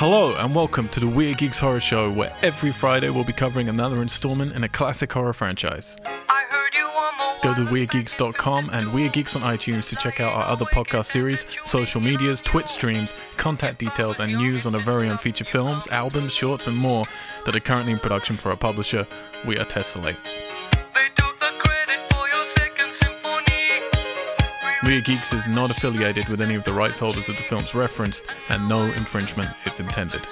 Hello and welcome to the Weird Geeks Horror Show, where every Friday we'll be covering another installment in a classic horror franchise. Go to weirdgeeks.com and Weird Geeks on iTunes to check out our other podcast series, social medias, Twitch streams, contact details, and news on our very own feature films, albums, shorts, and more that are currently in production for our publisher, We Are Tessellate. Weird Geeks is not affiliated with any of the rights holders of the films referenced, and no infringement is intended.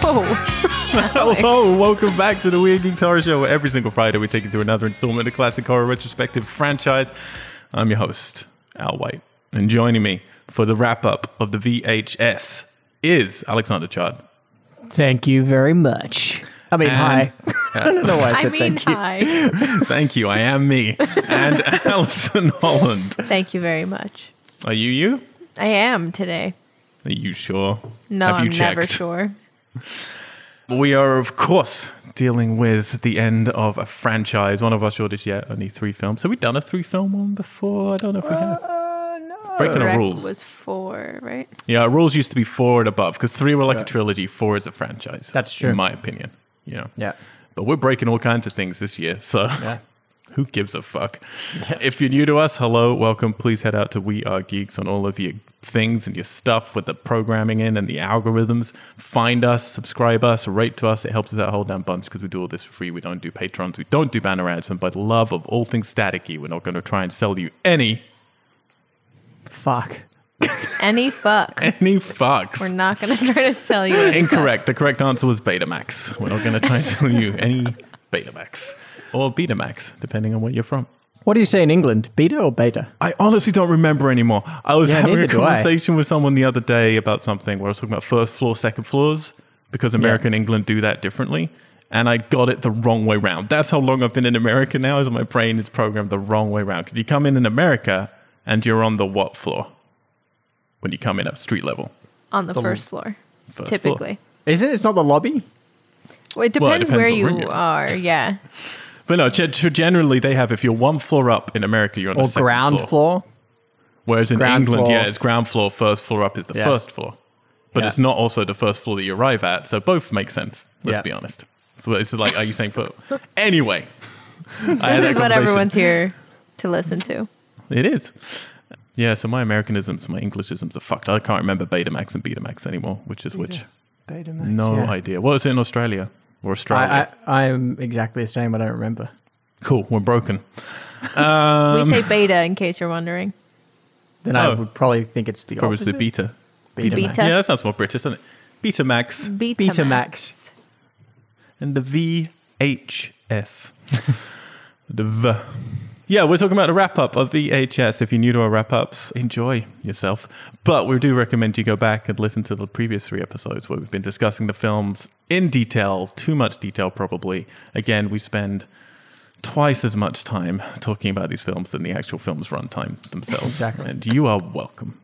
Oh, Hello, welcome back to the Weird Geeks Horror Show, where every single Friday we take you through another installment of classic horror retrospective franchise. I'm your host, Al White, and joining me for the wrap up of the VHS is Alexander Chard. Thank you very much. I mean, And- hi. I don't know why I I mean, thank you. hi. Thank you, I am me. And Alison Holland. Thank you very much. Are you you? I am today. Are you sure? No, Have you I'm never sure. We are, of course, dealing with the end of a franchise. One of our shortest yet, only three films. Have we done a three film one before? I don't know if we have. Uh, Breaking the Wreck rules. was four, right? Yeah, rules used to be four and above because three were like a trilogy, four is a franchise. That's true. in my opinion. You know, Yeah. but we're breaking all kinds of things this year, so Yeah. who gives a fuck? If you're new to us, hello, welcome. Please head out to Weird Geeks on all of your things and your stuff with the programming in and the algorithms. Find us, subscribe us, rate to us. It helps us out a whole damn bunch because we do all this for free. We don't do patrons, we don't do banner ads, and by the love of all things staticky, we're not going to try and sell you any Fuck. Any fuck. any fucks. We're not going to try to sell you. any Incorrect. fucks. The correct answer was Betamax. We're not going to try to sell you any Betamax or Betamax, depending on where you're from. What do you say in England? Beta or beta? I honestly don't remember anymore. I was Yeah, having a do I. conversation with someone the other day about something where I was talking about first floor, second floors, because America and England do that differently. And I got it the wrong way round. That's how long I've been in America now, is my brain is programmed the wrong way round. Because you come in in America and you're on the what floor? When you come in at street level. On the first floor, First typically. Floor. Is it? It's not the lobby? Well, it Well, it depends depends where you you're Yeah. But no, ge- ge- generally they have, if you're one floor up in America, you're on Or the second ground floor. floor? Whereas in Ground England, floor. yeah, it's ground floor, first floor up is the Yeah. first floor. But Yeah. it's not also the first floor that you arrive at. So both make sense. Let's Yeah. be honest. So it's like, are you saying for anyway? This is what everyone's here to listen to. It is. Yeah, so my Americanisms, my Englishisms are fucked. I can't remember Betamax and Betamax anymore, which is which. Betamax. No yeah. idea. What was it in Australia or Australia? I, I, I'm exactly the same. I don't remember. cool, we're broken. Um, we say beta in case you're wondering. Then I Oh. would probably think it's the Probably it's the beta. Beta. Beta. Yeah, that sounds more British, doesn't it? Betamax. Beta, Betamax. and the VHS. the V. Yeah, we're talking about a wrap up of VHS. If you're new to our wrap ups, enjoy yourself. But we do recommend you go back and listen to the previous three episodes where we've been discussing the films in detail, too much detail probably. Again, we spend twice as much time talking about these films than the actual film's runtime themselves. Exactly. And you are welcome.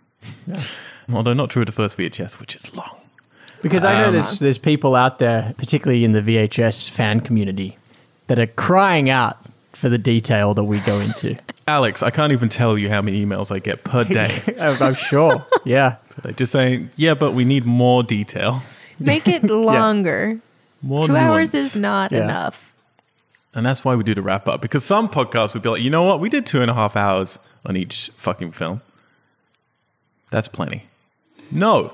Although not true of the first VHS, which is long. Because I know Um, there's, there's people out there, particularly in the VHS fan community, that are crying out for the detail that we go into. Alex, I can't even tell you how many emails I get per day. I'm oh, I'm sure. Yeah. They're just saying, yeah, but we need more detail. Make it longer. More Two hours nuance." is not Yeah. enough. And that's why we do the wrap up. Because some podcasts would be like, you know what? We did two and a half hours on each fucking film. That's plenty. No,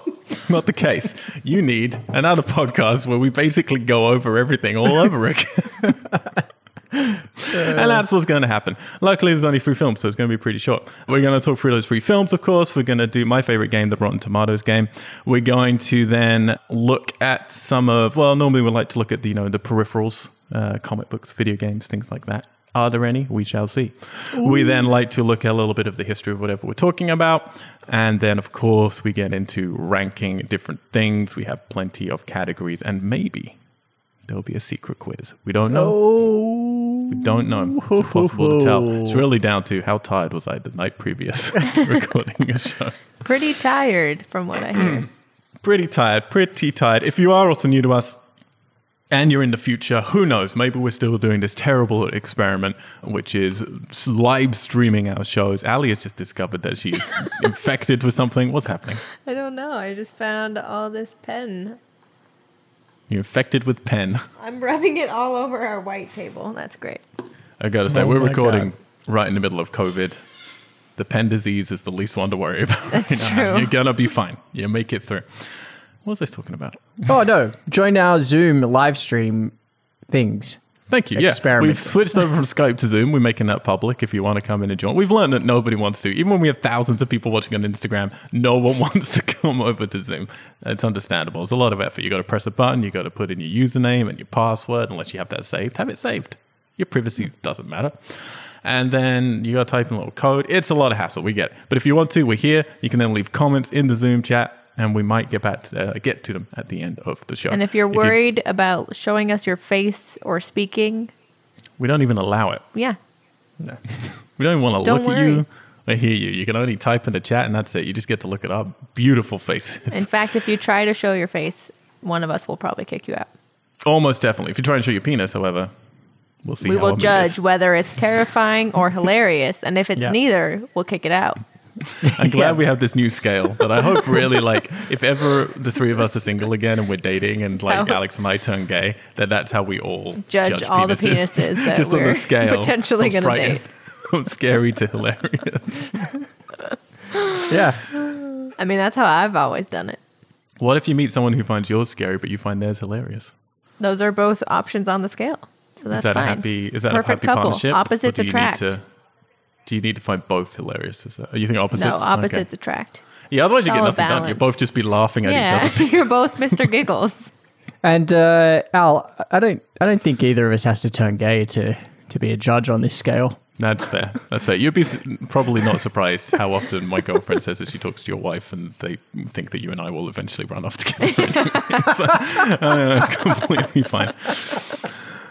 not the case. You need another podcast where we basically go over everything all over again. And that's what's going to happen. Luckily, there's only three films, so it's going to be pretty short. We're going to talk through those three films, of course. We're going to do my favorite game, the Rotten Tomatoes game. We're going to then look at some of, well, normally we like to look at the, you know, the peripherals, uh, comic books, video games, things like that. Are there any? We shall see. We then like to look at a little bit of the history of whatever we're talking about. And then, of course, we get into ranking different things. We have plenty of categories, and maybe there'll be a secret quiz. We don't know. Oh. We don't know. It's impossible to tell. It's really down to how tired was I the night previous to recording a show. Pretty tired from what I hear. Pretty tired, pretty tired. If you are also new to us, and you're in the future, who knows? Maybe we're still doing this terrible experiment, which is live streaming our shows. Ali has just discovered that she's infected with something. What's happening? I don't know. I just found all this pen. You're infected with pen. I'm rubbing it all over our white table. That's great. I gotta say, Oh we're my recording God. right in the middle of COVID. The pen disease is the least one to worry about. That's right now. true. You're gonna be fine. You make it through. What was I talking about? Oh no! Join our Zoom live stream things. Thank you. Yeah, we've switched over from Skype to Zoom. We're making that public. If you want to come in and join, we've learned that nobody wants to. Even when we have thousands of people watching on Instagram, no one wants to come over to Zoom. It's understandable. It's a lot of effort. You got to press a button. You got to put in your username and your password. Unless you have that saved, have it saved. Your privacy hmm. doesn't matter. And then you got to type in a little code. It's a lot of hassle. We get it. But if you want to, we're here. You can then leave comments in the Zoom chat, and we might get back to, uh, get to them at the end of the show. And if you're you- worried about showing us your face or speaking, we don't even allow it. yeah, We don't even want to look at you or hear you. You can only type in the chat and that's it. You just get to look at our beautiful faces. In fact, if you try to show your face, one of us will probably kick you out. Almost definitely. If you try and show your penis, however, we'll see we will it judge whether it's terrifying or hilarious, and if it's Yeah. neither, we'll kick it out. I'm glad Yeah. we have this new scale that I hope really like if ever the three of us are single again and we're dating and like how- Alex and I turn gay, that that's how we all Judge all the penises that just on we're the scale potentially gonna frightened- date. From scary to hilarious. Yeah. I mean, that's how I've always done it. What if you meet someone who finds yours scary but you find theirs hilarious? Those are both options on the scale, so that's is that fine. a happy? Is that Perfect a happy couple. partnership? Opposites do you need attract. to- do you need to find both hilarious? Is that, you think opposites? no, Okay. opposites attract. Yeah, otherwise you get all a nothing done. You balance. both just be laughing at each Yeah, other. you're both Mr. Giggles. And uh, Al, I don't, I don't think either of us has to turn gay to to be a judge on this scale. That's fair. That's fair. You'd be probably not surprised how often my girlfriend says that she talks to your wife and they think that you and I will eventually run off together. so, I don't know, it's completely fine.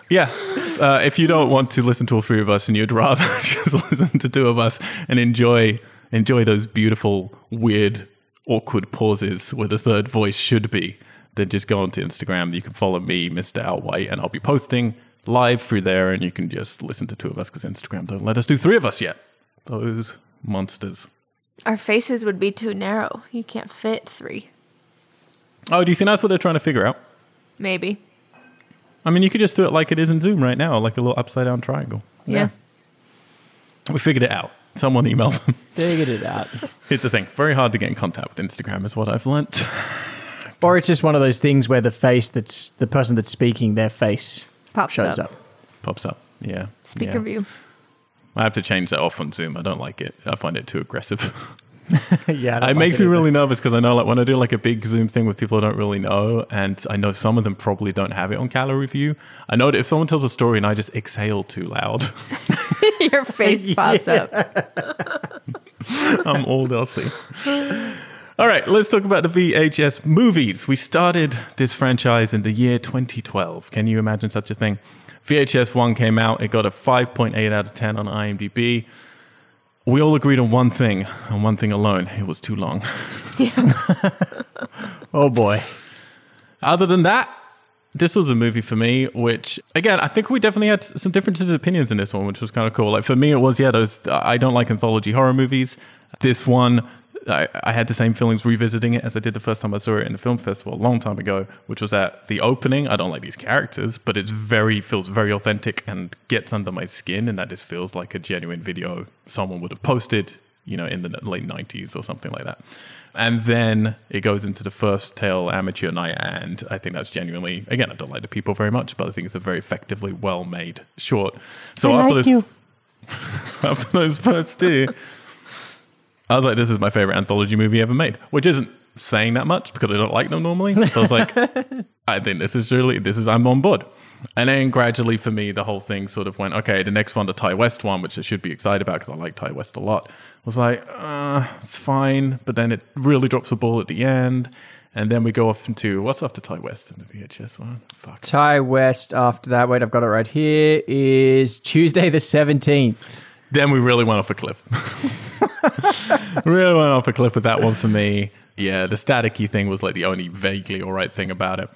Yeah. Uh, if you don't want to listen to all three of us and you'd rather just listen to two of us and enjoy enjoy those beautiful, weird, awkward pauses where the third voice should be, then just go onto Instagram. You can follow me, Mr. Al White, and I'll be posting live through there and you can just listen to two of us because Instagram don't let us do three of us yet. Those monsters. Our faces would be too narrow. You can't fit three. Oh, do you think that's what they're trying to figure out? Maybe. I mean, you could just do it like it is in Zoom right now, like a little upside down triangle. Yeah. We figured it out. Someone email them. Figured it out. Here's the thing very hard to get in contact with Instagram, is what I've learnt. Or it's just one of those things where the face that's the person that's speaking, their face Pops shows up. up. Pops up. Yeah. Speaker yeah. view. I have to change that off on Zoom. I don't like it. I find it too aggressive. yeah, I don't it like makes me either. really nervous because I know, like, when I do like a big Zoom thing with people I don't really know, and I know some of them probably don't have it on gallery view. I know that if someone tells a story and I just exhale too loud, Your face pops up. I'm all they'll see. All right, let's talk about the VHS movies. We started this franchise in the year 2012. Can you imagine such a thing? VHS 1 came out, it got a 5.8 out of 10 on IMDb. We all agreed on one thing, and one thing alone it was too long. Oh boy. Other than that, this was a movie for me, which again, I think we definitely had some differences of opinions in this one, which was kind of cool. Like for me, it was yeah, those I don't like anthology horror movies. This one, I, I had the same feelings revisiting it as I did the first time I saw it in the film festival a long time ago, which was at the opening. I don't like these characters, but it's very feels very authentic and gets under my skin, and that just feels like a genuine video someone would have posted, you know, in the late '90s or something like that. And then it goes into the first tale, Amateur Night, and I think that's genuinely, again, I don't like the people very much, but I think it's a very effectively well made short. So I after like you. after those first two, I was like, this is my favorite anthology movie ever made, which isn't saying that much because I don't like them normally. So I was like, I think this is really, this is, I'm on board. And then gradually for me, the whole thing sort of went, okay, the next one, the Ti West one, which I should be excited about because I like Ti West a lot, was like, uh, it's fine. But then it really drops the ball at the end. And then we go off into, what's after Ti West in the VHS one? Fuck. Ti West after that, wait, I've got it right here, is Tuesday the 17th. Then we really went off a cliff. really went off a cliff with that one for me. Yeah, the staticky thing was like the only vaguely all right thing about it.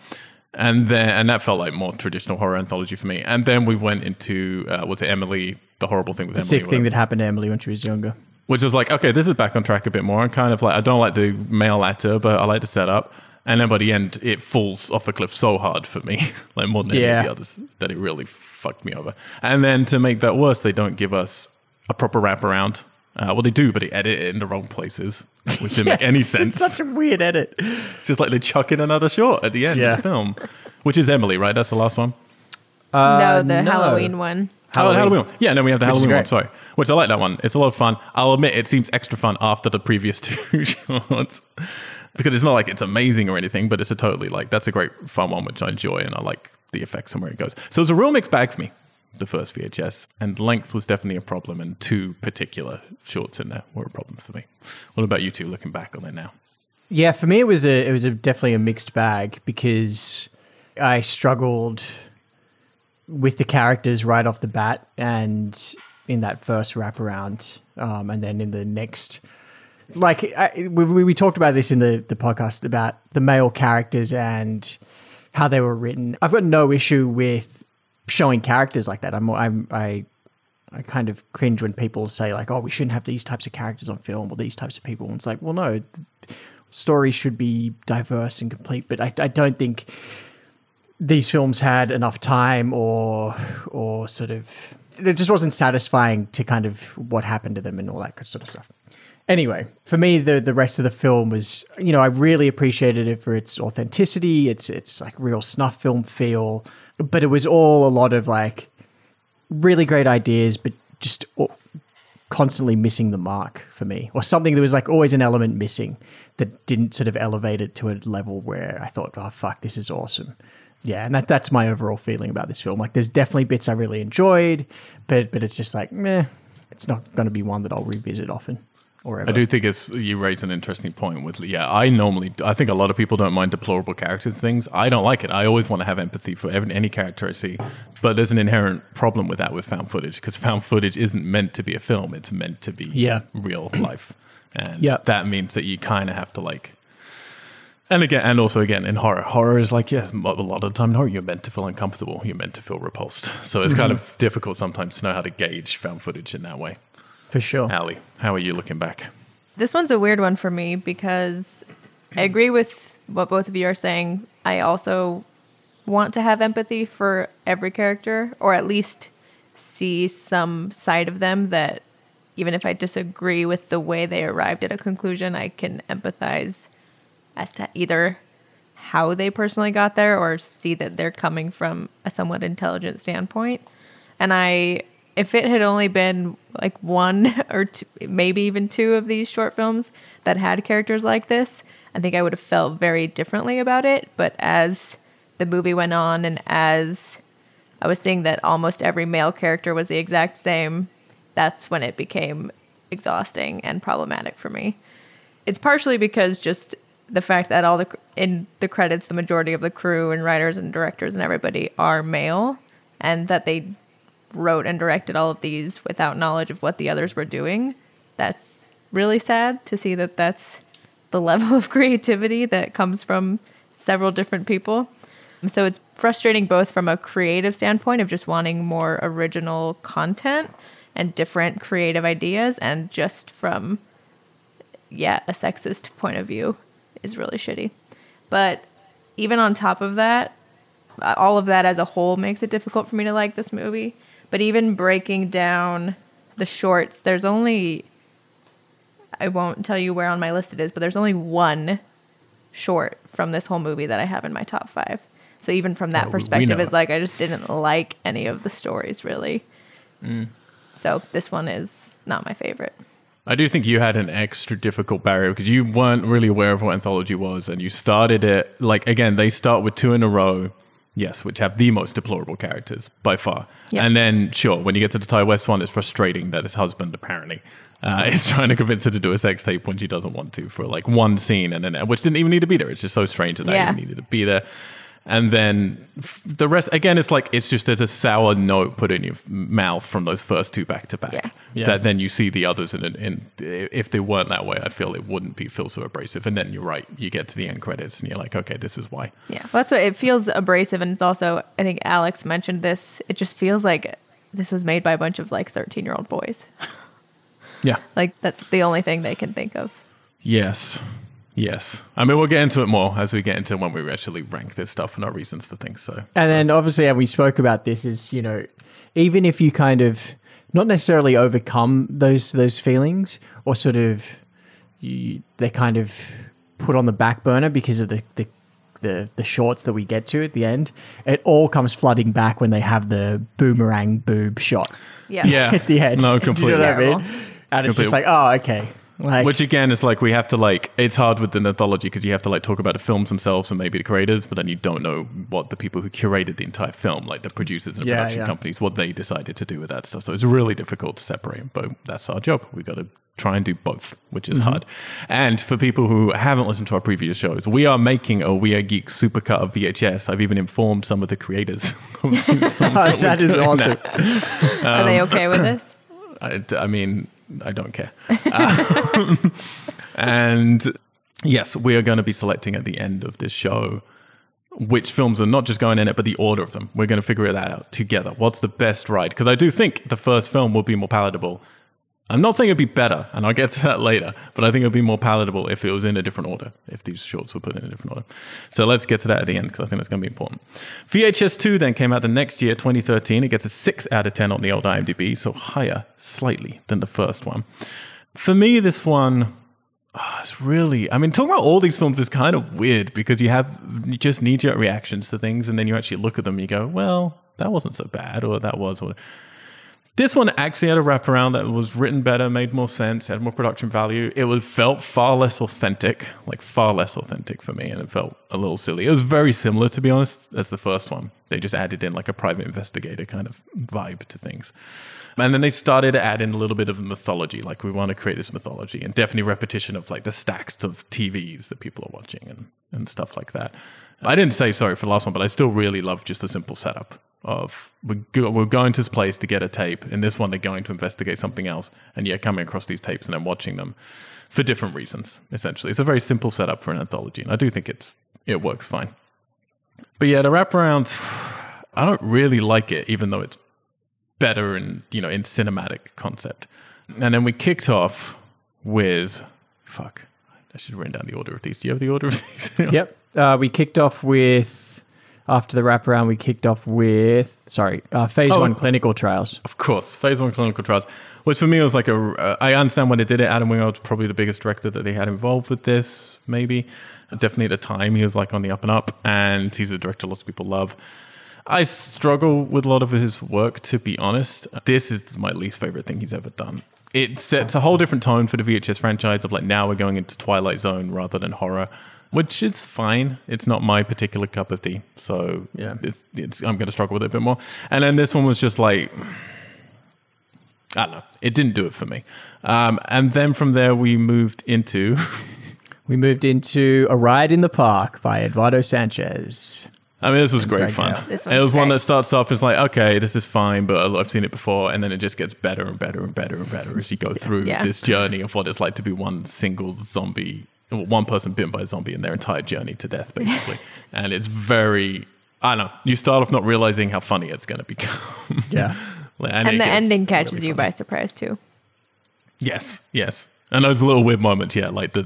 And then, and that felt like more traditional horror anthology for me. And then we went into, uh, was it Emily, the horrible thing with The Emily? sick thing that happened to Emily when she was younger. which was like, okay, this is back on track a bit more. I'm kind of like, I don't like the male actor, but I like the setup. And then by the end, it falls off a cliff so hard for me, like more than any of the others, that it really fucked me over. And then to make that worse, they don't give us a proper wraparound. Uh, well, they do, but they edit it in the wrong places, which didn't make any sense. It's such a weird edit. It's just like they chuck in another short at the end Yeah. of the film, which is Emily, right? That's the last one. Uh, no, the Halloween one. Oh, the Halloween. one. Yeah, and then we have the Which Halloween one. Sorry, which I like that one. It's a lot of fun. I'll admit it seems extra fun after the previous two shorts because it's not like it's amazing or anything, but it's a totally like that's a great fun one which I enjoy and I like the effects and where it goes. So it's a real mixed bag for me. The first VHS and length was definitely a problem, and two particular shorts in there were a problem for me. What about you two? Looking back on it now, Yeah, for me it was a it was a definitely a mixed bag because I struggled with the characters right off the bat, and in that first wraparound, um, and then in the next, like I, we, we talked about this in the the podcast about the male characters and how they were written. I've got no issue with showing characters like that. I'm I'm I. I kind of cringe when people say like, "Oh, we shouldn't have these types of characters on film or these types of people." And it's like, well, no, stories should be diverse and complete, but I, I don't think these films had enough time or or sort of it just wasn't satisfying to kind of what happened to them and all that sort of stuff. Anyway, for me, the the rest of the film was, you know, I really appreciated it for its authenticity, its its like real snuff film feel, but it was all a lot of like really great ideas, but just constantly missing the mark for me, or something that was like always an element missing that didn't sort of elevate it to a level where I thought, oh fuck, this is awesome. Yeah, and that that's my overall feeling about this film. Like, there's definitely bits I really enjoyed, but but it's just like, meh, it's not going to be one that I'll revisit often or ever. I do think it's you raise an interesting point with yeah. I normally I think a lot of people don't mind deplorable characters things. I don't like it. I always want to have empathy for every, any character I see, but there's an inherent problem with that with found footage because found footage isn't meant to be a film. It's meant to be Yeah. real life, and Yeah. that means that you kind of have to like. And again, and also again in horror, horror is like yeah, a lot of the time in horror you're meant to feel uncomfortable, you're meant to feel repulsed. So it's kind mm-hmm. of difficult sometimes to know how to gauge found footage in that way. For sure. Ali, how are you looking back? This one's a weird one for me because I agree with what both of you are saying. I also want to have empathy for every character, or at least see some side of them that, even if I disagree with the way they arrived at a conclusion, I can empathize as to either how they personally got there or see that they're coming from a somewhat intelligent standpoint. And I, if it had only been like one or two, maybe even two of these short films that had characters like this, I think I would have felt very differently about it. But as the movie went on and as I was seeing that almost every male character was the exact same, that's when it became exhausting and problematic for me. It's partially because just the fact that all the in the credits the majority of the crew and writers and directors and everybody are male and that they wrote and directed all of these without knowledge of what the others were doing. That's really sad to see that that's the level of creativity that comes from several different people. So it's frustrating both from a creative standpoint of just wanting more original content and different creative ideas, and just from, yeah, a sexist point of view is really shitty. But even on top of that, uh, all of that as a whole makes it difficult for me to like this movie. But even breaking down the shorts, there's only, I won't tell you where on my list it is, but there's only one short from this whole movie that I have in my top five. So even from that Oh, perspective, it's like I just didn't like any of the stories really. Mm. So this one is not my favorite. I do think you had an extra difficult barrier because you weren't really aware of what anthology was, and you started it like again. They start with two in a row, yes, which have the most deplorable characters by far. Yeah. And then, sure, when you get to the Ti West one, it's frustrating that his husband apparently uh, is trying to convince her to do a sex tape when she doesn't want to for like one scene, and then which didn't even need to be there. It's just so strange that that Yeah. even needed to be there. And then f- the rest, again, it's like it's just there's a sour note put in your mouth from those first two back to back. Yeah. Yeah. That then you see the others, and in, if they weren't that way, I feel it wouldn't be feel so abrasive. And then you're right, you get to the end credits, and you're like, okay, this is why. Yeah, well, that's what it feels abrasive, and it's also I think Alex mentioned this. It just feels like this was made by a bunch of like thirteen year old boys. Yeah. like that's the only thing they can think of. Yes. Yes. I mean, we'll get into it more as we get into when we actually rank this stuff and our reasons for things. So, And then obviously, and we spoke about this, is you know, even if you kind of not necessarily overcome those those feelings, or sort of you, they kind of put on the back burner because of the the the, the shorts that we get to at the end, it all comes flooding back when they have the boomerang boob shot Yeah, yeah. at the end. No, Do you completely. know what I mean? Terrible. And it's just like, oh, okay. Like, Which again is like we have to like it's hard with the mythology because you have to like talk about the films themselves and maybe the creators, but then you don't know what the people who curated the entire film, like the producers and Yeah, production yeah. companies, what they decided to do with that stuff. So it's really difficult to separate, but that's our job. We got to try and do both, which is mm-hmm. hard. And for people who haven't listened to our previous shows, we are making a Weird Geeks supercut of VHS. I've even informed some of the creators. of that that is doing awesome. now. Are they um, okay with this? I, I mean, I don't care. Um, and yes, we are going to be selecting at the end of this show which films are not just going in it, but the order of them. We're going to figure that out together. What's the best ride? Because I do think the first film will be more palatable. I'm not saying it'd be better, and I'll get to that later, but I think it'd be more palatable if it was in a different order, if these shorts were put in a different order. So let's get to that at the end, because I think that's going to be important. VHS 2 then came out the next year, 2013. It gets a 6 out of 10 on the old IMDb, so higher slightly than the first one. For me, this one, ah, it's really, I mean, talking about all these films is kind of weird because you have you just knee jerk reactions to things, and then you actually look at them and you go, well, that wasn't so bad, or that was, or this one actually had a wraparound that was written better, made more sense, had more production value. It was felt far less authentic, like far less authentic for me, and it felt a little silly. It was very similar, to be honest, as the first one. They just added in like a private investigator kind of vibe to things. And then they started to add in a little bit of mythology, like we want to create this mythology, and definitely repetition of like the stacks of TVs that people are watching and, and stuff like that. I didn't say sorry for the last one, but I still really love just the simple setup of we're, go, we're going to this place to get a tape. In this one, they're going to investigate something else, and yet coming across these tapes and then watching them for different reasons. Essentially, it's a very simple setup for an anthology, and I do think it's it works fine. But yeah, the wraparound, I don't really like it, even though it's better in you know in cinematic concept. And then we kicked off with fuck. I should written down the order of these. Do you have the order of these? Yep. Uh, we kicked off with after the wraparound. We kicked off with sorry, uh, phase Oh, one clinical trials. Of course, phase one clinical trials, which for me was like a. Uh, I understand when they did it. Adam Wingard was probably the biggest director that they had involved with this. Maybe, definitely at the time, he was like on the up and up, and he's a director lots of people love. I struggle with a lot of his work, to be honest. This is my least favorite thing he's ever done. It sets a whole different tone for the VHS franchise of like now we're going into Twilight Zone rather than horror, which is fine. It's not my particular cup of tea, so Yeah. it's, it's, I'm going to struggle with it a bit more. And then this one was just like I don't know. It didn't do it for me. Um, and then from there, we moved into. We moved into A Ride in the Park by Eduardo Sanchez. I mean, this was great fun. This it was one's one that starts off as like, okay, this is fine, but I've seen it before, and then it just gets better and better and better and better as you go through Yeah. this journey of what it's like to be one single zombie, well, one person bitten by a zombie in their entire journey to death, basically. and it's very, I don't know. You start off not realizing how funny it's going to become. Yeah. And, it the ending catches really you funny. by surprise too. Yes, yes. And those little weird moments, yeah, like the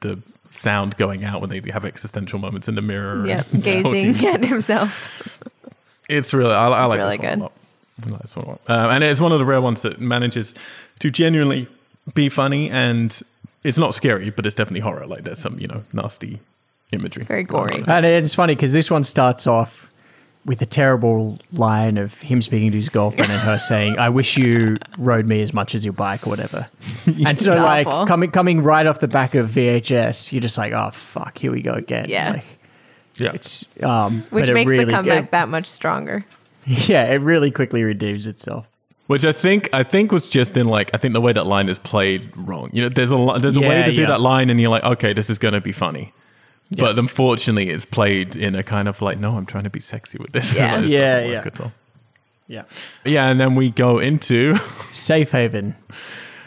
the sound going out when they have existential moments in the mirror. Yep, and gazing talking. at himself. It's really, I, I like really this one good. a lot. Like this one a lot. Um, and it's one of the rare ones that manages to genuinely be funny and it's not scary, but it's definitely horror. Like there's some, you know, nasty imagery. Very gory. And it's funny because this one starts off with a terrible line of him speaking to his girlfriend and her saying, "I wish you rode me as much as your bike or whatever." And so, like awful. coming coming right off the back of VHS, you're just like, "Oh fuck, here we go again." Yeah. Like, Yeah. it's um, Which makes really, the comeback that much stronger. yeah, it really quickly redeems itself. Which I think I think was just in like I think the way that line is played wrong. You know, there's a there's a way Yeah, to do yeah. that line, and you're like, okay, this is going to be funny, But unfortunately, it's played in a kind of like, no, I'm trying to be sexy with this. Yeah. Yeah, yeah. at all. Yeah. Yeah, and then we go into Safe Haven.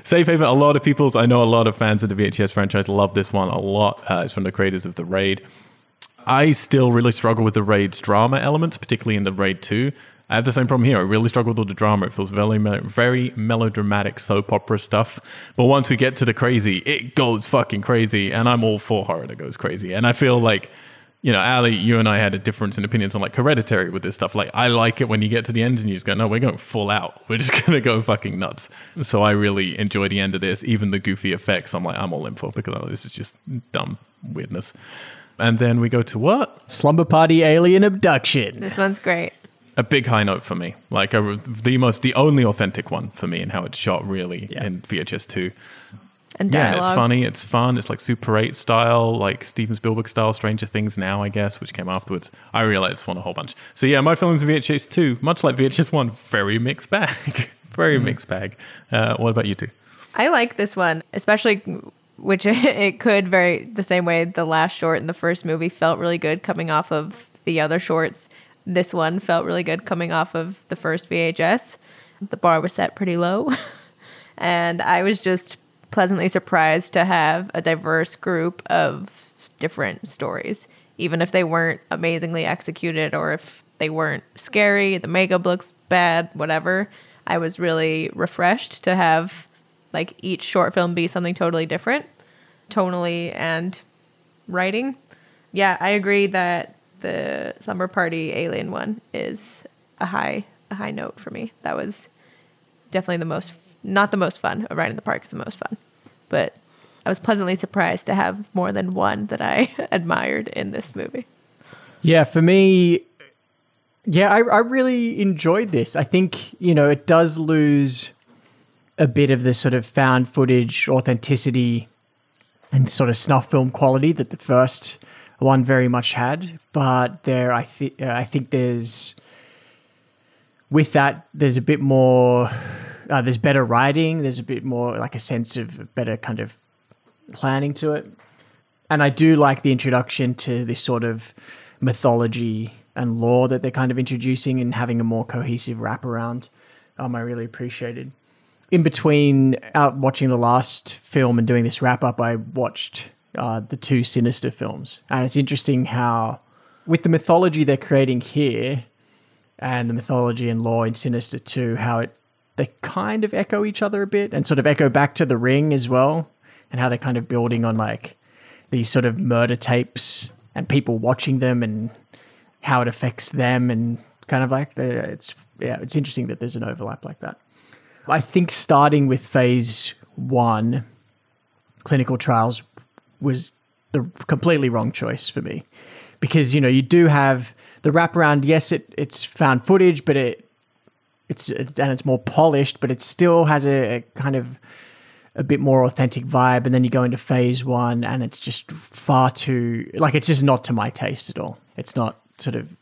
Safe Haven. A lot of people's, I know a lot of fans of the VHS franchise love this one a lot. Uh, it's from the creators of The Raid. I still really struggle with the Raid's drama elements, particularly in the Raid 2. I have the same problem here. I really struggle with all the drama. It feels very, very melodramatic soap opera stuff. But once we get to the crazy, it goes fucking crazy. And I'm all for horror that goes crazy. And I feel like, you know, Ali, you and I had a difference in opinions on like hereditary with this stuff. Like, I like it when you get to the end and you just go, no, we're going full out. We're just going to go fucking nuts. So I really enjoy the end of this. Even the goofy effects, I'm like, I'm all in for because oh, this is just dumb weirdness. And then we go to what? Slumber Party Alien Abduction. This one's great. A big high note for me. Like a, the most, the only authentic one for me, and how it's shot really Yeah. in VHS two. And Yeah, it's funny. It's fun. It's like Super Eight style, like Steven Spielberg style, Stranger Things now, I guess, which came afterwards. I realized it's fun a whole bunch. So yeah, my feelings of VHS two, much like VHS one, very mixed bag, very mixed bag. Uh, what about you two? I like this one, especially which it could very the same way the last short in the first movie felt really good coming off of the other shorts. This one felt really good coming off of the first VHS. The bar was set pretty low. and I was just pleasantly surprised to have a diverse group of different stories, even if they weren't amazingly executed or if they weren't scary, the makeup looks bad, whatever. I was really refreshed to have like each short film be something totally different, tonally and writing. Yeah, I agree that the Slumber Party Alien one is a high a high note for me. That was definitely the most not the most fun. A ride in the park is the most fun, but I was pleasantly surprised to have more than one that I admired in this movie. Yeah, for me, yeah, I, I really enjoyed this. I think, you know, it does lose a bit of the sort of found footage authenticity and sort of snuff film quality that the first one very much had. But there, I, th- uh, I think there's, with that, there's a bit more, uh, there's better writing, there's a bit more like a sense of better kind of planning to it. And I do like the introduction to this sort of mythology and lore that they're kind of introducing and having a more cohesive wraparound. Um, I really appreciated. In between out watching the last film and doing this wrap up, I watched uh, the two Sinister films, and it's interesting how, with the mythology they're creating here, and the mythology and lore in Sinister Two, how it they kind of echo each other a bit, and sort of echo back to The Ring as well, and how they're kind of building on like these sort of murder tapes and people watching them and how it affects them and kind of like the it's yeah it's interesting that there's an overlap like that. I think starting with phase one clinical trials was the completely wrong choice for me. Because you know you do have the wraparound. Yes it it's found footage but it it's and it's more polished but it still has a, a kind of a bit more authentic vibe. And then you go into phase one and it's just far too like it's just not to my taste at all. It's not sort of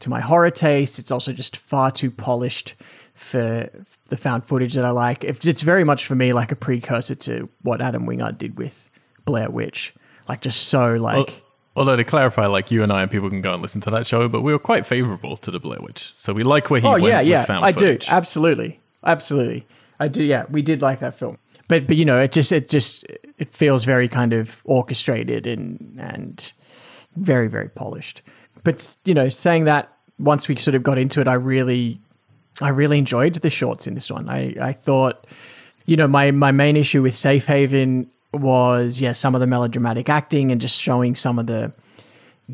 to my horror taste. It's also just far too polished for the found footage that i like. It's very much for me like a precursor to what adam wingard did with blair witch like just so like Although to clarify, like you and I and people can go and listen to that show, but we were quite favorable to the Blair Witch, so we like where he oh went yeah yeah. found i footage. do absolutely. Absolutely. I do yeah. We did like that film. But but you know it just it just it feels very kind of orchestrated and and very very polished. But you know saying that once we sort of got into it i really i really enjoyed the shorts in this one. I i thought you know my my main issue with safe haven was yeah some of the melodramatic acting and just showing some of the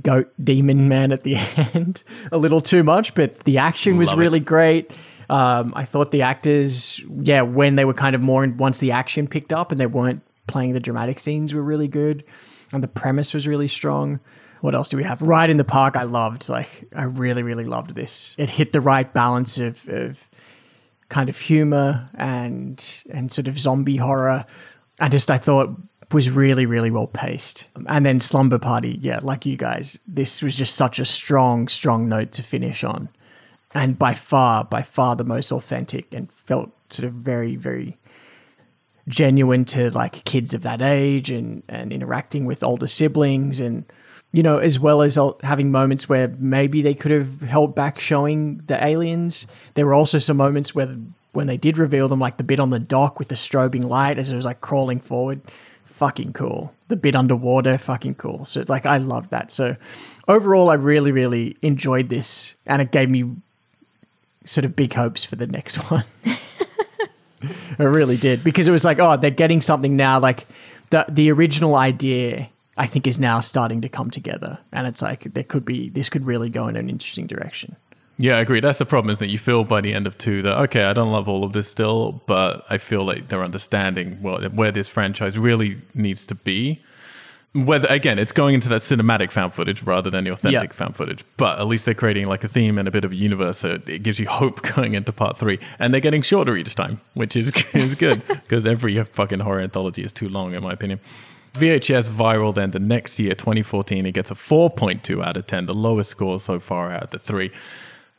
goat demon man at the end a little too much but the action was Love it. really great um, i thought the actors yeah when they were kind of more in, once the action picked up and they weren't playing the dramatic scenes were really good and the premise was really strong what else do we have right in the park i loved like i really really loved this it hit the right balance of, of kind of humor and and sort of zombie horror. I just I thought was really really well paced. And then Slumber Party, yeah, like you guys, this was just such a strong strong note to finish on. And by far by far the most authentic and felt sort of very very genuine to like kids of that age and and interacting with older siblings and you know, as well as having moments where maybe they could have held back showing the aliens. There were also some moments where when they did reveal them, like the bit on the dock with the strobing light as it was like crawling forward, fucking cool. The bit underwater, fucking cool. So like I loved that. So overall, I really, really enjoyed this, and it gave me sort of big hopes for the next one. it really did because it was like, oh, they're getting something now. Like the the original idea, I think, is now starting to come together, and it's like there could be this could really go in an interesting direction. Yeah, I agree. That's the problem is that you feel by the end of two that okay, I don't love all of this still, but I feel like they're understanding well where this franchise really needs to be. Whether again, it's going into that cinematic found footage rather than the authentic Yeah. found footage, but at least they're creating like a theme and a bit of a universe. So it gives you hope going into part three, and they're getting shorter each time, which is is good because every fucking horror anthology is too long, in my opinion. VHS viral then the next year, 2014, it gets a 4.2 out of 10, the lowest score so far out of the three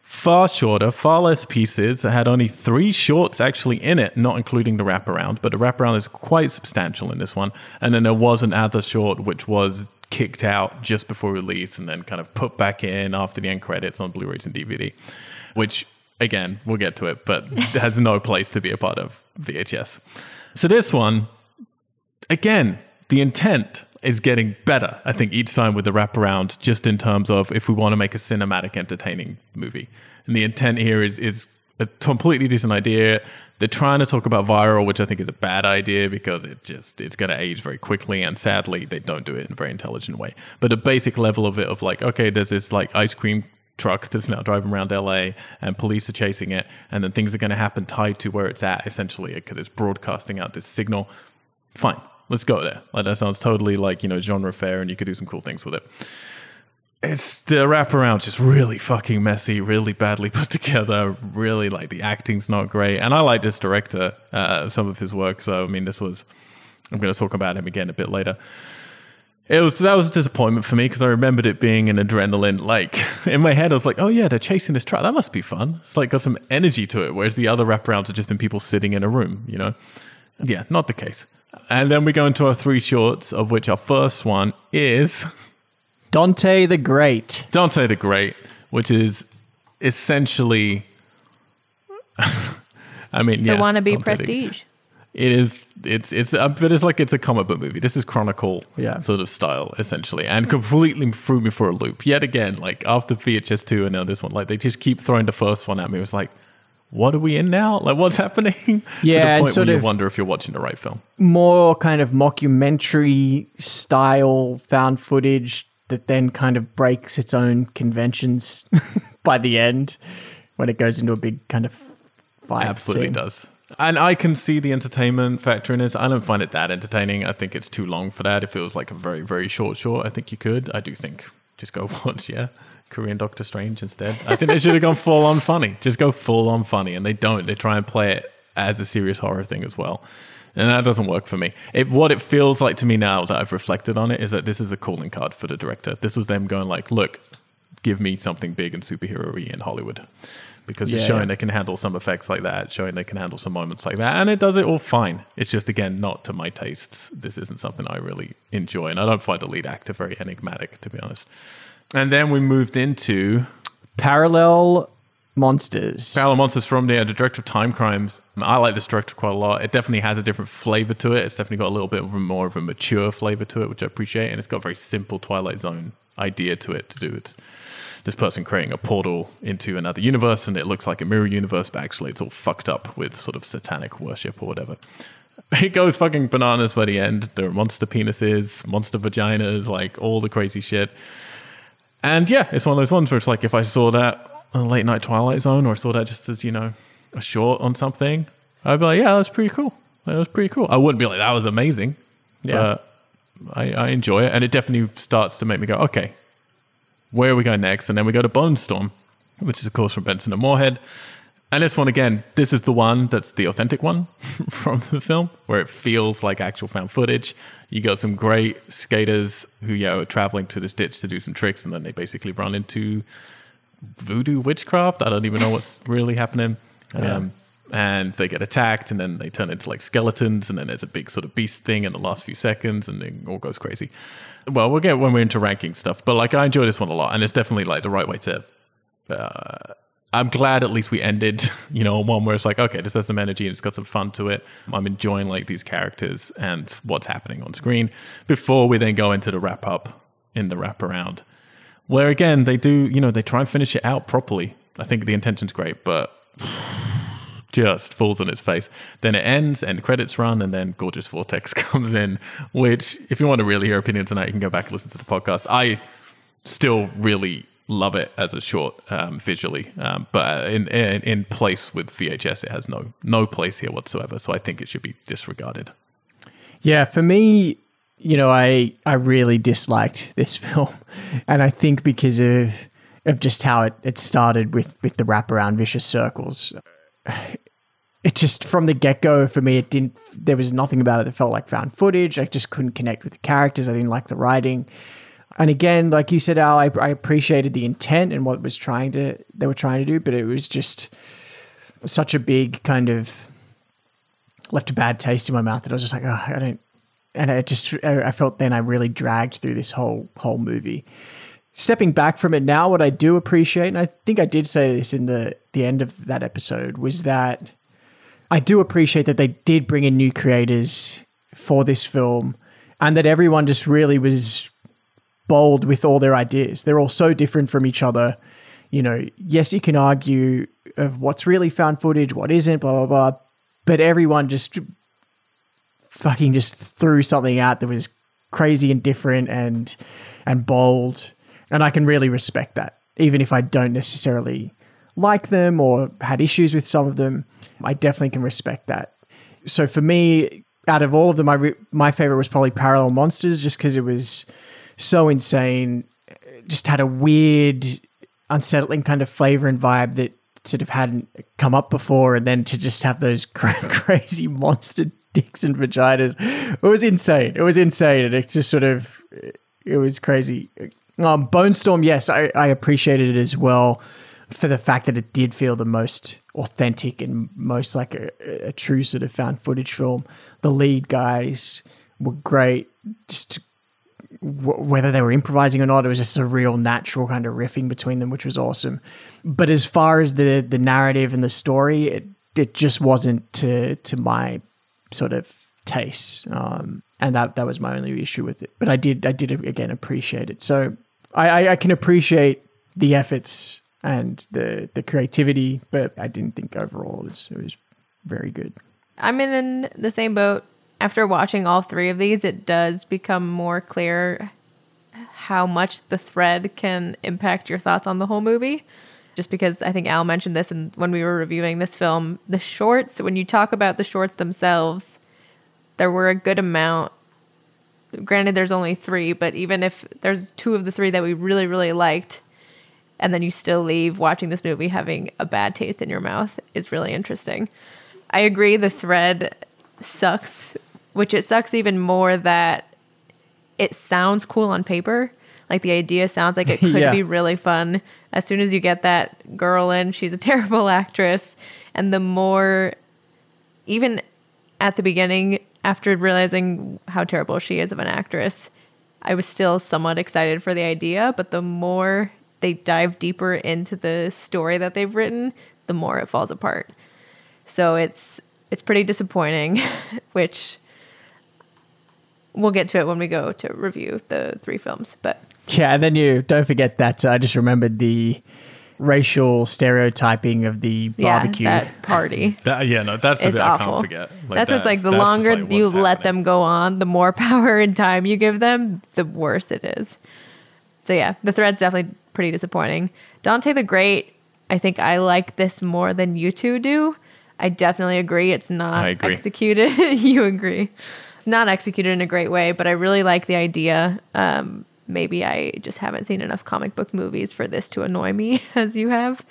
far shorter, far less pieces. It had only three shorts actually in it, not including the wraparound, but the wraparound is quite substantial in this one. And then there was an other short which was kicked out just before release and then kind of put back in after the end credits on Blu-rays and DVD, which again, we'll get to it, but has no place to be a part of VHS. So this one, again, the intent is getting better, I think, each time with the wraparound, just in terms of if we want to make a cinematic, entertaining movie. And the intent here is is a completely decent idea. They're trying to talk about viral, which I think is a bad idea because it just it's going to age very quickly, and sadly, they don't do it in a very intelligent way. But a basic level of it, of like, okay, there's this like ice cream truck that's now driving around LA and police are chasing it and then things are going to happen tied to where it's at essentially because it's broadcasting out this signal fine let's go there like that sounds totally like you know genre fair and you could do some cool things with it it's the wraparound just really fucking messy really badly put together really like the acting's not great and i like this director uh, some of his work so i mean this was i'm going to talk about him again a bit later it was that was a disappointment for me because I remembered it being an adrenaline. Like in my head, I was like, "Oh yeah, they're chasing this truck. That must be fun." It's like got some energy to it. Whereas the other wraparounds have just been people sitting in a room. You know, yeah, not the case. And then we go into our three shorts, of which our first one is Dante the Great. Dante the Great, which is essentially, I mean, The yeah, wannabe Dante the- prestige. It is. It's it's uh, but it's like it's a comic book movie. This is Chronicle Yeah. sort of style essentially, and completely threw me for a loop yet again. Like after VHS two and now this one, like they just keep throwing the first one at me. It was like, what are we in now? Like what's happening? to Yeah, the and point sort where you of- wonder if you're watching the right film. More kind of mockumentary style found footage that then kind of breaks its own conventions by the end when it goes into a big kind of fight. Absolutely scene. does. And I can see the entertainment factor in it. I don't find it that entertaining. I think it's too long for that. If it was like a very, very short short, I think you could. I do think just go watch, yeah, Korean Doctor Strange instead. I think they should have gone full on funny. Just go full on funny. And they don't. They try and play it as a serious horror thing as well. And that doesn't work for me. It, what it feels like to me now that I've reflected on it is that this is a calling card for the director. This was them going like, look, give me something big and superhero-y in Hollywood. Because it's showing yeah. they can handle some effects like that, showing they can handle some moments like that, and it does it all fine. It's just again not to my tastes. This isn't something I really enjoy, and I don't find the lead actor very enigmatic, to be honest. And then we moved into Parallel Monsters. Parallel Monsters from the, uh, the director of Time Crimes. I like this director quite a lot. It definitely has a different flavor to it. It's definitely got a little bit of a more of a mature flavor to it, which I appreciate. And it's got a very simple Twilight Zone idea to it to do with this person creating a portal into another universe, and it looks like a mirror universe, but actually it's all fucked up with sort of satanic worship or whatever. It goes fucking bananas by the end. There are monster penises, monster vaginas, like all the crazy shit. And yeah, it's one of those ones where it's like if I saw that on late night Twilight Zone or saw that just as, you know, a short on something, I'd be like, yeah, that's pretty cool. That was pretty cool. I wouldn't be like, that was amazing. Yeah. But I, I enjoy it. And it definitely starts to make me go, okay, where are we going next? And then we go to Bone Storm, which is, of course, from Benson and Moorhead. And this one, again, this is the one that's the authentic one from the film, where it feels like actual found footage. You got some great skaters who, yeah, are traveling to this ditch to do some tricks, and then they basically run into voodoo witchcraft. I don't even know what's really happening. Um, and they get attacked and then they turn into like skeletons and then there's a big sort of beast thing in the last few seconds and it all goes crazy well we'll get when we're into ranking stuff but like i enjoy this one a lot and it's definitely like the right way to uh, i'm glad at least we ended you know on one where it's like okay this has some energy and it's got some fun to it i'm enjoying like these characters and what's happening on screen before we then go into the wrap up in the wraparound where again they do you know they try and finish it out properly i think the intention's great but just falls on its face. Then it ends, and credits run, and then Gorgeous Vortex comes in. Which, if you want to really hear opinion tonight, you can go back and listen to the podcast. I still really love it as a short um, visually, um, but in, in in place with VHS, it has no no place here whatsoever. So I think it should be disregarded. Yeah, for me, you know, I I really disliked this film, and I think because of of just how it, it started with with the wraparound vicious circles it just from the get go for me, it didn't. There was nothing about it that felt like found footage. I just couldn't connect with the characters. I didn't like the writing. And again, like you said, Al, I, I appreciated the intent and what was trying to they were trying to do, but it was just such a big kind of left a bad taste in my mouth that I was just like, oh, I don't. And I just I felt then I really dragged through this whole whole movie. Stepping back from it now, what I do appreciate, and I think I did say this in the the end of that episode, was that I do appreciate that they did bring in new creators for this film and that everyone just really was bold with all their ideas. They're all so different from each other. You know, yes, you can argue of what's really found footage, what isn't, blah, blah, blah. But everyone just fucking just threw something out that was crazy and different and and bold. And I can really respect that, even if I don't necessarily like them or had issues with some of them, I definitely can respect that. So for me, out of all of them, my re- my favorite was probably Parallel Monsters, just because it was so insane. Just had a weird, unsettling kind of flavor and vibe that sort of hadn't come up before, and then to just have those crazy monster dicks and vaginas, it was insane. It was insane, and it just sort of it was crazy. Um, Bonestorm, yes, I, I appreciated it as well for the fact that it did feel the most authentic and most like a, a true sort of found footage film. The lead guys were great, just whether they were improvising or not, it was just a real natural kind of riffing between them, which was awesome. But as far as the the narrative and the story, it it just wasn't to to my sort of taste, um, and that that was my only issue with it. But I did I did again appreciate it. So I, I, I can appreciate the efforts and the the creativity, but I didn't think overall it was, it was very good. I'm in the same boat. After watching all three of these, it does become more clear how much the thread can impact your thoughts on the whole movie. Just because I think Al mentioned this and when we were reviewing this film, the shorts, when you talk about the shorts themselves, there were a good amount. Granted, there's only three, but even if there's two of the three that we really, really liked, and then you still leave watching this movie having a bad taste in your mouth is really interesting. I agree the thread sucks, which it sucks even more that it sounds cool on paper. Like the idea sounds like it could yeah. be really fun. As soon as you get that girl in, she's a terrible actress. And the more, even at the beginning, after realizing how terrible she is of an actress, I was still somewhat excited for the idea. But the more they dive deeper into the story that they've written, the more it falls apart. So it's it's pretty disappointing, which we'll get to it when we go to review the three films. But yeah, and then you don't forget that uh, I just remembered the racial stereotyping of the barbecue yeah, that party. that, yeah, no, that's the it's bit awful. I can't forget. Like that's, what's like the longer like you let them go on, the more power and time you give them, the worse it is. So yeah, the thread's definitely pretty disappointing. Dante the Great, I think I like this more than you two do. I definitely agree. It's not agree. executed. you agree. It's not executed in a great way, but I really like the idea. Um, maybe I just haven't seen enough comic book movies for this to annoy me as you have.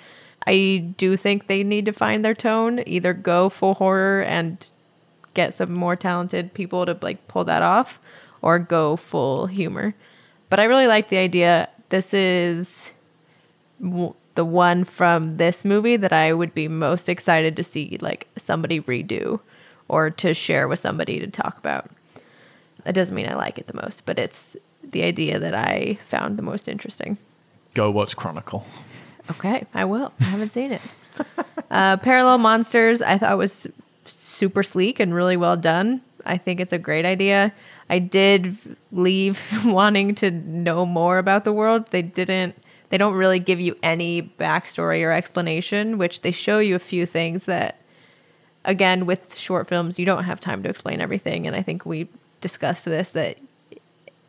I do think they need to find their tone, either go full horror and get some more talented people to like pull that off or go full humor. But I really like the idea this is w- the one from this movie that I would be most excited to see like somebody redo or to share with somebody to talk about. That doesn't mean I like it the most, but it's the idea that I found the most interesting. Go watch Chronicle. Okay, I will. I haven't seen it. Uh, Parallel Monsters, I thought was super sleek and really well done. I think it's a great idea. I did leave wanting to know more about the world. They didn't. They don't really give you any backstory or explanation, which they show you a few things that, again, with short films, you don't have time to explain everything. And I think we discussed this that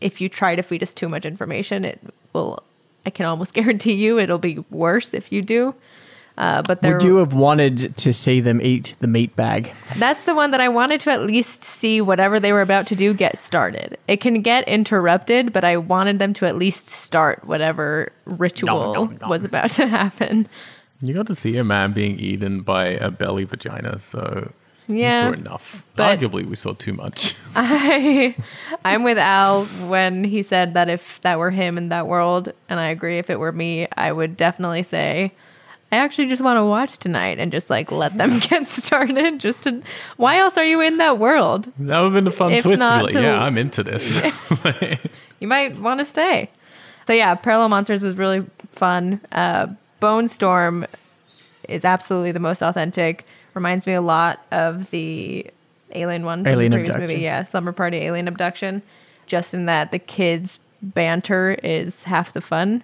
if you try to feed us too much information, it will. I can almost guarantee you it'll be worse if you do. Uh, but there, Would you have wanted to see them eat the meat bag? that's the one that I wanted to at least see whatever they were about to do get started. It can get interrupted, but I wanted them to at least start whatever ritual nom, nom. was about to happen. You got to see a man being eaten by a belly vagina, so Yeah, we saw enough. Arguably, we saw too much. I, I'm with Al when he said that if that were him in that world, and I agree. If it were me, I would definitely say, I actually just want to watch tonight and just like let them get started. Just to, why else are you in that world? That would have been a fun If twist. To not like, to- yeah, I'm into this. you might want to stay. So yeah, Parallel Monsters was really fun. Uh, Bonestorm is absolutely the most authentic. Reminds me a lot of the Alien one, from Alien the previous Abduction. movie. Yeah, Slumber Party Alien Abduction. Just in that the kids' banter is half the fun,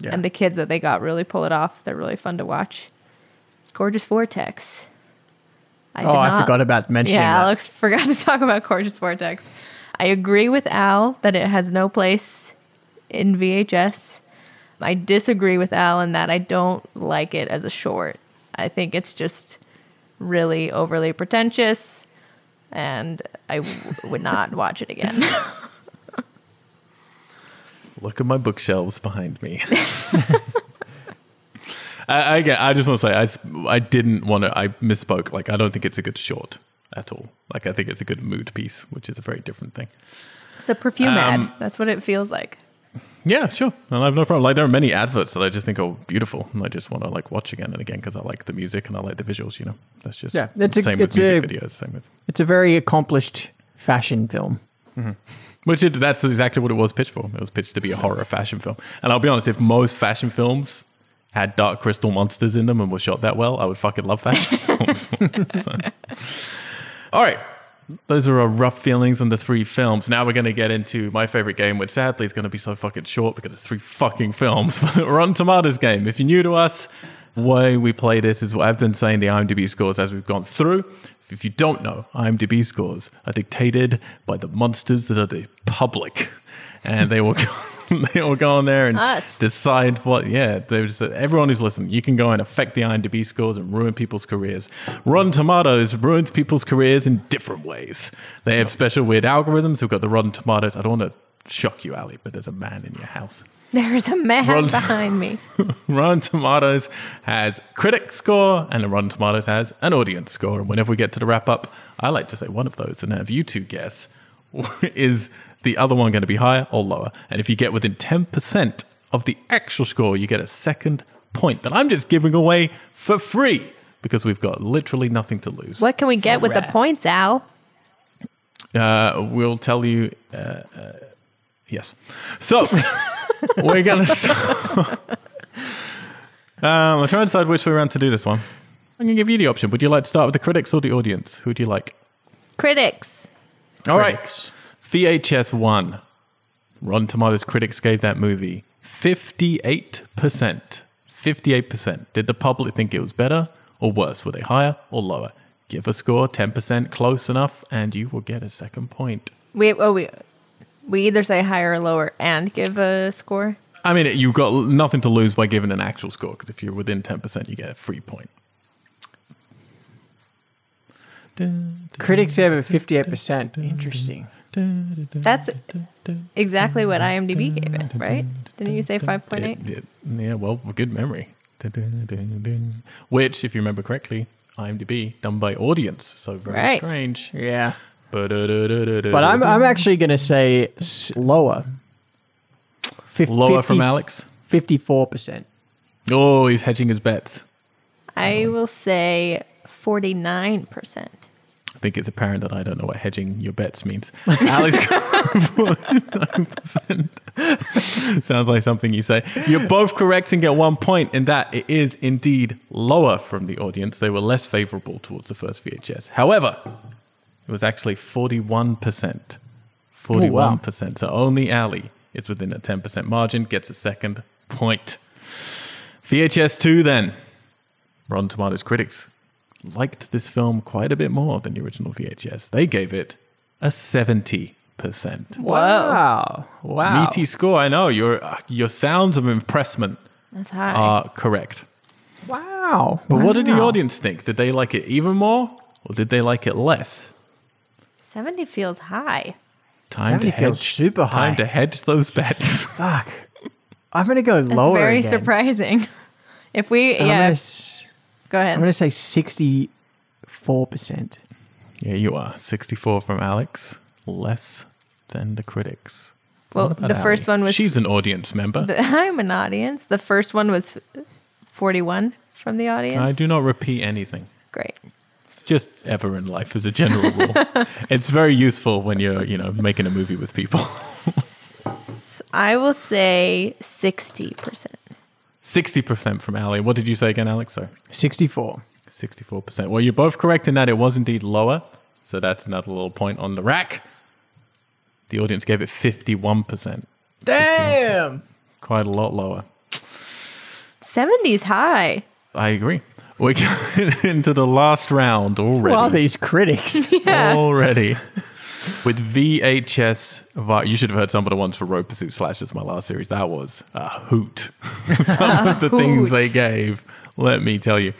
Yeah. and the kids that they got really pull it off. They're really fun to watch. Gorgeous Vortex. I oh, I forgot about mentioning yeah, that. Alex forgot to talk about Gorgeous Vortex. I agree with Al that it has no place in VHS. I disagree with Alan that I don't like it as a short. I think it's just really overly pretentious, and I w- would not watch it again. Look at my bookshelves behind me. I, I, I just want to say, I didn't want to, I misspoke. Like, I don't think it's a good short at all. Like, I think it's a good mood piece, which is a very different thing. the perfume Um, ad. That's what it feels like. Yeah, sure. And I have no problem. Like, there are many adverts that I just think are beautiful, and I just want to like watch again and again because I like the music and I like the visuals. You know, that's just Yeah, it's a- same it's with music a- videos. Same with It's a very accomplished fashion film. Mm-hmm. Which it, that's exactly what it was pitched for. It was pitched to be a horror fashion film. And I'll be honest, if most fashion films had dark crystal monsters in them and were shot that well, I would fucking love fashion films. So. All right. Those are our rough feelings on the three films. Now we're going to get into my favorite game, which sadly is going to be so fucking short because it's three fucking films. But Rotten Tomatoes game. If you're new to us, way we play this is what I've been saying the IMDb scores as we've gone through. If you don't know, IMDb scores are dictated by the monsters that are the public, and they will they all go on there and Us. decide what. Yeah, there's everyone who's listening. You can go and affect the IMDb scores and ruin people's careers. Rotten Tomatoes ruins people's careers in different ways. They have special weird algorithms. We've got the Rotten Tomatoes. I don't want to shock you, Ali, but there's a man in your house. There's a man Run- behind me. Rotten Tomatoes has critic score and Rotten Tomatoes has an audience score. And whenever we get to the wrap up, I like to say one of those and have you two guess is the other one going to be higher or lower? And if you get within 10% of the actual score, you get a second point that I'm just giving away for free because we've got literally nothing to lose. What can we get with the points, Al? Uh, we'll tell you. Uh, uh, yes. So we're gonna. Start. um, I'm trying to decide which way around to do this one. I'm gonna give you the option. Would you like to start with the critics or the audience? Who do you like? Critics. All right. Critics. VHS one. Rotten Tomatoes critics gave that movie 58%. 58%. Did the public think it was better or worse? Were they higher or lower? Give a score, 10% close enough, and you will get a second point. We oh we we either say higher or lower and give a score. I mean, you've got nothing to lose by giving an actual score because if you're within 10%, you get a free point. Critics gave it 58%. Interesting. That's exactly what IMDb gave it, right? Didn't you say five point eight? It- it- yeah, well, good memory. Which, if you remember correctly, IMDb done by audience, so very Right. strange. Yeah. But But I'm, I'm actually going to say lower. Fif- lower 50 from Alex. 54%. Oh, he's hedging his bets. I will say 49%. I think it's apparent that I don't know what hedging your bets means. Alex, Sounds like something you say. You're both correct and get one point in that it is indeed lower from the audience. They were less favorable towards the first VHS. However, it was actually 41%. 41%. So only Ali is within a 10% margin, gets a second point. VHS 2 then. Rotten Tomatoes critics liked this film quite a bit more than the original VHS. They gave it a 70%. Wow. Wow. Meaty score. I know your uh, your sounds of impressment That's high. are correct. Wow. But what did the audience think? Did they like it even more or did they like it less? 70 feels high. Time to 70 feels hedge. super high. Time to hedge those bets. Fuck. I'm going to go That's lower very again. surprising. If we, I'm yeah, gonna s- go ahead. I'm going to say 64%. yeah, you are. 64 from Alex. Less than the critics. well, What about the first one was. She's an audience member. the, I'm an audience. The first one was 41 from the audience. I do not repeat anything. Great. Just ever in life as a general rule. it's very useful when you're, you know, making a movie with people. I will say 60%. 60% from Ali. What did you say again, Alex? Sorry. 64. 64%. Well, you're both correct in that it was indeed lower. So that's another little point on the rack. The audience gave it 51%. Damn. Quite a lot lower. 70's high. I agree. We're getting into the last round already. Well, these critics. Yeah. already. With VHS, you should have heard some of the ones for Road Pursuit Slashes, my last series. That was a hoot. some of the things they gave, let me tell you.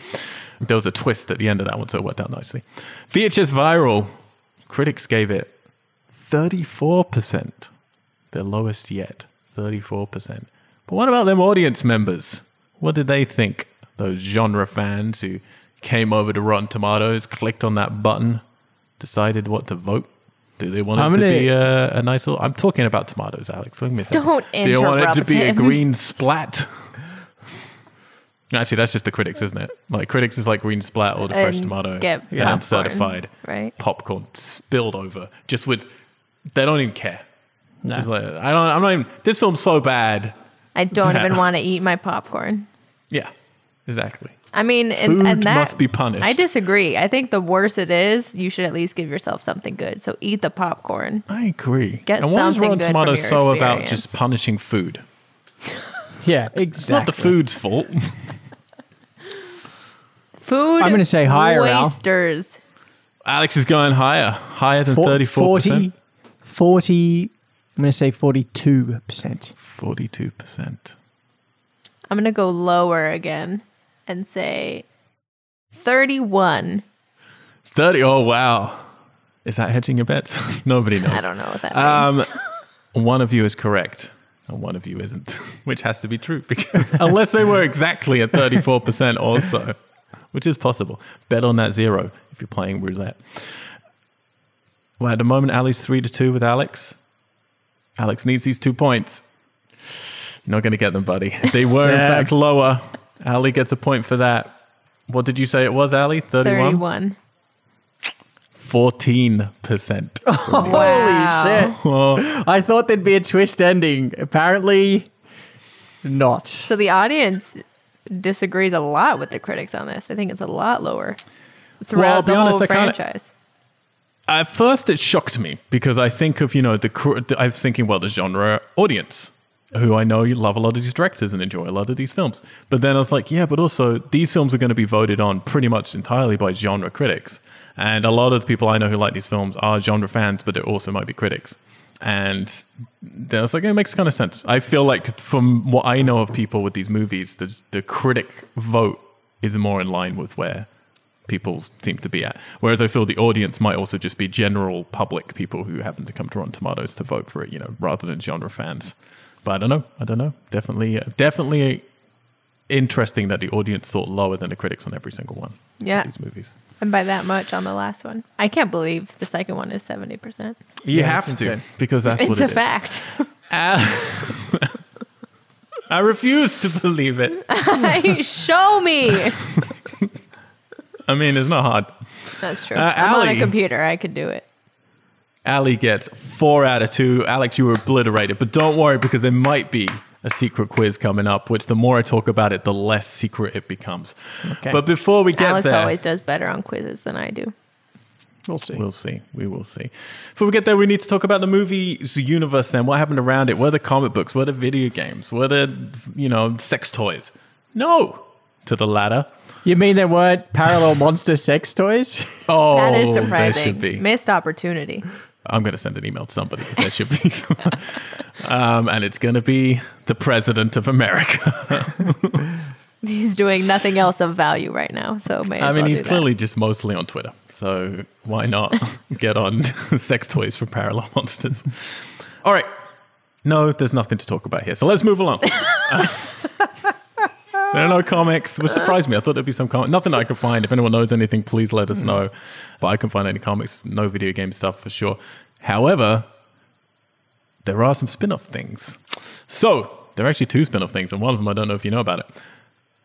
There was a twist at the end of that one, so it worked out nicely. VHS Viral, critics gave it 34%. Their lowest yet, 34%. But what about them audience members? What did they think? Those genre fans who came over to Rotten Tomatoes, clicked on that button, decided what to vote? Do they want it I'm to gonna- be a, a nice little? I'm talking about tomatoes, Alex. Give me a. Don't Do you want it to interrupt be a him. green splat? Actually, that's just the critics, isn't it? Like critics is like green splat or the fresh And tomato, get and popcorn, certified right? popcorn spilled over, just with. They don't even care. No. It's like, I don't. I'm not even. This film's so bad. I don't even want to eat my popcorn. Yeah, exactly. I mean, and, Food and that, must be punished. I disagree. I think the worse it is, you should at least give yourself something good. So eat the popcorn. I agree. Get and why is something Rotten Tomatoes your so about just punishing food? yeah, exactly. It's not the food's fault. Food. I'm gonna say higher, Al. Wasters. Alex is going higher, higher than For- 34 40, 40, I'm going to say 42%. Forty-two percent. I'm gonna go lower again and say thirty-one. Thirty. Oh wow. Is that hedging your bets? Nobody knows. I don't know what that Um, means. one of you is correct, and one of you isn't, which has to be true because unless they were exactly at 34% also, which is possible, bet on that zero if you're playing roulette. Well, at the moment, Ali's three to two with Alex. Alex needs these two points. You're not going to get them, buddy. They were in fact lower. Ali gets a point for that. What did you say it was, Ali? 31? Thirty-one. 14%. Wow. Holy shit. I thought there'd be a twist ending. Apparently, not. So the audience disagrees a lot with the critics on this. I think it's a lot lower throughout Well, I'll be the honest, whole I kinda- franchise. At first, it shocked me because I think of you know the I was thinking well the genre audience who I know love a lot of these directors and enjoy a lot of these films. But then I was like, yeah, but also these films are going to be voted on pretty much entirely by genre critics, and a lot of the people I know who like these films are genre fans, but they also might be critics. And then I was like, it makes kind of sense. I feel like from what I know of people with these movies, the the critic vote is more in line with where people seem to be at. Whereas I feel the audience might also just be general public people who happen to come to Rotten Tomatoes to vote for it, you know, rather than genre fans. But I don't know. I don't know. Definitely, uh, definitely interesting that the audience thought lower than the critics on every single one. Yeah. these movies. And by that much on the last one. I can't believe the second one is 70%. You Yeah, have to insane. because that's what It's it a is. fact. Al- I refuse to believe it. Show me. I mean, it's not hard. That's true. Uh, I'm on a computer. I could do it. Ali gets four out of two. Alex, you were obliterated, but don't worry because there might be a secret quiz coming up, which the more I talk about it, the less secret it becomes. Okay. But before we get Alex there, always does better on quizzes than I do. We'll see. we'll see. We will see. Before we get there, we need to talk about the movie's universe. Then, what happened around it? Were the comic books? Were the video games? Were the you know sex toys? No, to the latter. You mean there weren't parallel monster sex toys? Oh, that is surprising. Missed opportunity. I'm going to send an email to somebody. There should be, some. um, and it's going to be the president of America. He's doing nothing else of value right now, so I mean, well he's do that. clearly just mostly on Twitter. So why not get on sex toys for parallel monsters? All right. No, there's nothing to talk about here. So let's move along. There are no comics, which surprised me. I thought there'd be some comics. Nothing I could find. If anyone knows anything, please let us know. But I can find any comics, no video game stuff for sure. However, there are some spin off things. So there are actually two spin off things, and one of them I don't know if you know about it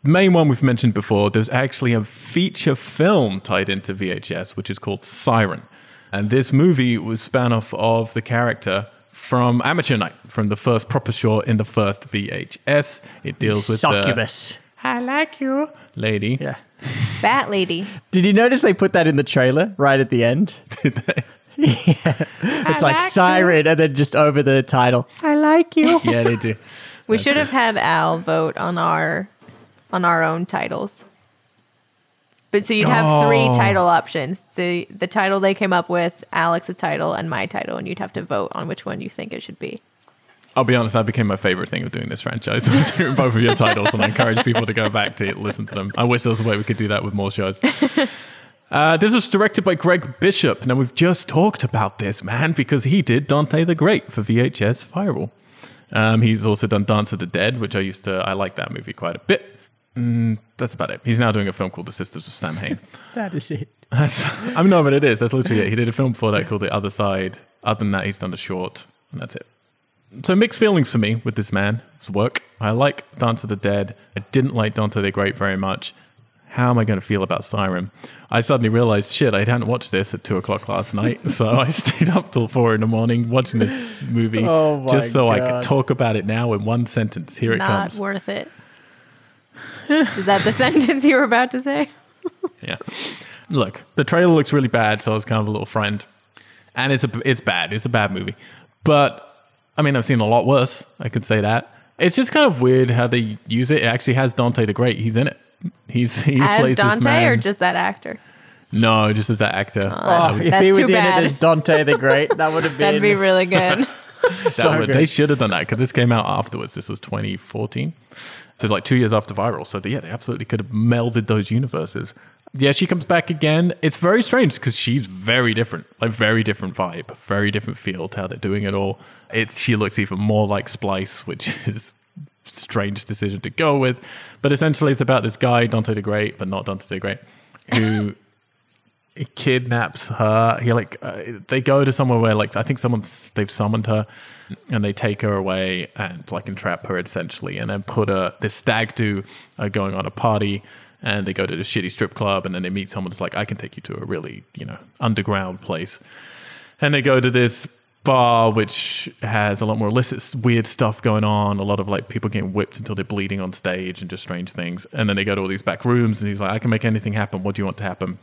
The main one we've mentioned before, there's actually a feature film tied into VHS, which is called Siren. And this movie was spun off of the character from Amateur Night, from the first proper short in the first VHS. It deals with the Succubus. I like you lady. Yeah. Bat Lady. Did you notice they put that in the trailer right at the end? Did they? yeah. It's like siren and then just over the title. I like you. Yeah, they do. We should have had Al vote on our on our own titles. But so you'd have three title options. The the title they came up with, Alex's title, and my title, and you'd have to vote on which one you think it should be. I'll be honest, that became my favorite thing of doing this franchise. I was hearing both of your titles, and I encourage people to go back to listen to them. I wish there was a way we could do that with more shows. Uh, this was directed by Gregg Bishop. Now, we've just talked about this, man, because he did Dante the Great for VHS Viral. Um, he's also done Dance of the Dead, which I used to, I like that movie quite a bit. Mm, that's about it. He's now doing a film called The Sisters of Samhain. That is it. That's, I mean, no, but it is. That's literally it. He did a film before that called The Other Side. Other than that, he's done a short, and that's it. So mixed feelings for me with this man. His work. I like Dance of the Dead. I didn't like Dante the Great very much. How am I going to feel about Siren? I suddenly realized, shit, I hadn't watched this at two o'clock last night, so I stayed up till four in the morning watching this movie Oh just so I could talk about it now in one sentence. Here it comes. Not comes. worth it. Is that the sentence you were about to say? Yeah. Look, the trailer looks really bad, so I was kind of a little friend. And it's a it's bad. It's a bad movie. But I mean, I've seen a lot worse. I could say that. It's just kind of weird how they use it. It actually has Dante the Great. He's in it. He's he As plays this Dante man. or just that actor? no, just as that actor. Oh, that's- if that's he was too in bad. it as Dante the Great, that would have been That'd be really good. So would- they should have done that because this came out afterwards. This was 2014, so like two years after Viral. So yeah, they absolutely could have melded those universes. Yeah, she comes back again. It's very strange because she's very different, like very different vibe, very different feel to how they're doing it all. It's she looks even more like Splice, which is strange decision to go with. But essentially, it's about this guy Dante the Great, but not Dante the Great, who he kidnaps her. He like uh, they go to somewhere where like I think someone's they've summoned her, and they take her away and like entrap her essentially, and then put her this stag do uh, going on a party, and they go to this shitty strip club, and then they meet someone that's like I can take you to a really you know underground place, and they go to this bar which has a lot more illicit weird stuff going on a lot of like people getting whipped until they're bleeding on stage and just strange things. And then they go to all these back rooms and he's like i can make anything happen. What do you want to happen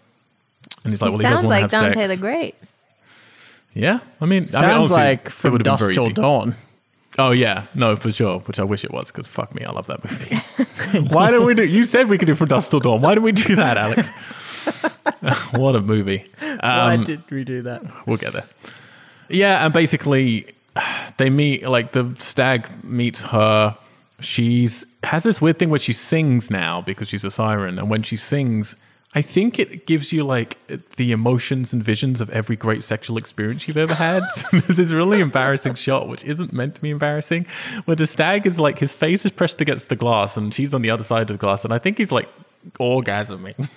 and he's like, he well, he doesn't sounds want like to have Dante sex. the Great. Yeah, I mean, I mean, Sounds honestly, like it from would've dusk till easy. dawn. Oh yeah, no, for sure. Which I wish it was because fuck me, I love that movie. Why don't we do? You said we could do from dusk till dawn. Why don't we do that, Alex? what a movie. Why Um, did we do that? we'll get there. Yeah, and basically they meet like the stag meets her. She's has this weird thing where she sings now because she's a siren, and when she sings, I think it gives you like the emotions and visions of every great sexual experience you've ever had. There's this really embarrassing shot, which isn't meant to be embarrassing, where the stag is like his face is pressed against the glass, and she's on the other side of the glass, and I think he's like orgasming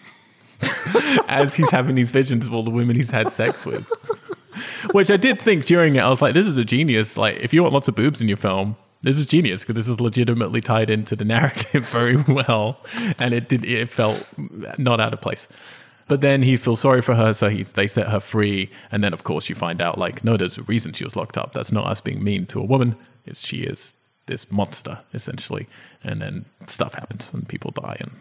as he's having these visions of all the women he's had sex with. Which I did think during it, I was like, this is a genius. Like, if you want lots of boobs in your film, This is genius because this is legitimately tied into the narrative very well, and it did it felt not out of place. But then he feels sorry for her, so he they set her free, and then of course you find out like no, there's a reason she was locked up. That's not us being mean to a woman. It's she is this monster essentially, and then stuff happens and people die and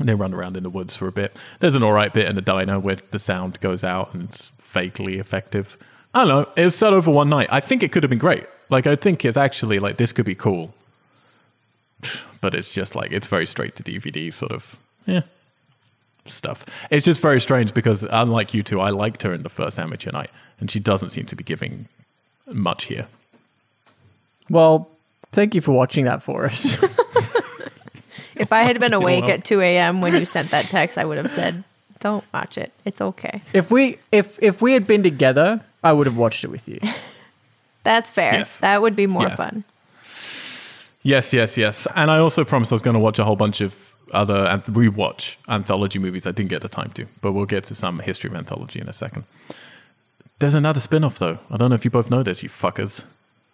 they run around in the woods for a bit. There's an alright bit in the diner where the sound goes out and it's vaguely effective. I don't know. It was set over one night. I think it could have been great. Like I think it's actually like this could be cool, but it's just like it's very straight to DVD sort of yeah stuff. It's just very strange because unlike you two, I liked her in the first amateur night, and she doesn't seem to be giving much here. Well, thank you for watching that for us. If I had been awake at 2 a.m. when you sent that text, I would have said, "Don't watch it. It's okay." if we if if we had been together, I would have watched it with you. That's fair. Yes. That would be more Yeah. fun. Yes, yes, yes. And I also promised I was going to watch a whole bunch of other and rewatch anthology movies. I didn't get the time to, but we'll get to some history of anthology in a second. There's another spin off, though. I don't know if you both know this, you fuckers,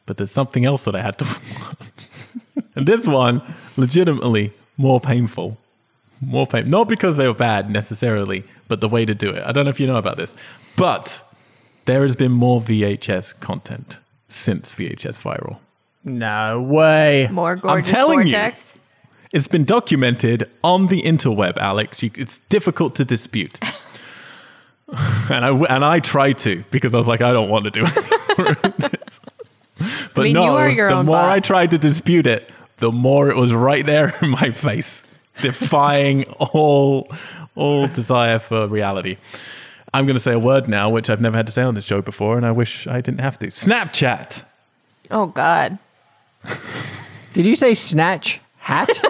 but there's something else that I had to watch. and this one, legitimately more painful. More pain. Not because they were bad necessarily, but the way to do it. I don't know if you know about this, but there has been more VHS content since VHS Viral. no way. More gorgeous I'm telling you. It's been documented on the interweb, Alex. You, it's difficult to dispute. and I and I tried to because I was like, I don't want to do it. but mean, no, you are your the own more I tried to dispute it, the more it was right there in my face, defying all all desire for reality. I'm going to say a word now, which I've never had to say on this show before, and I wish I didn't have to. Snapchat. Oh God. Did you say snatch hat?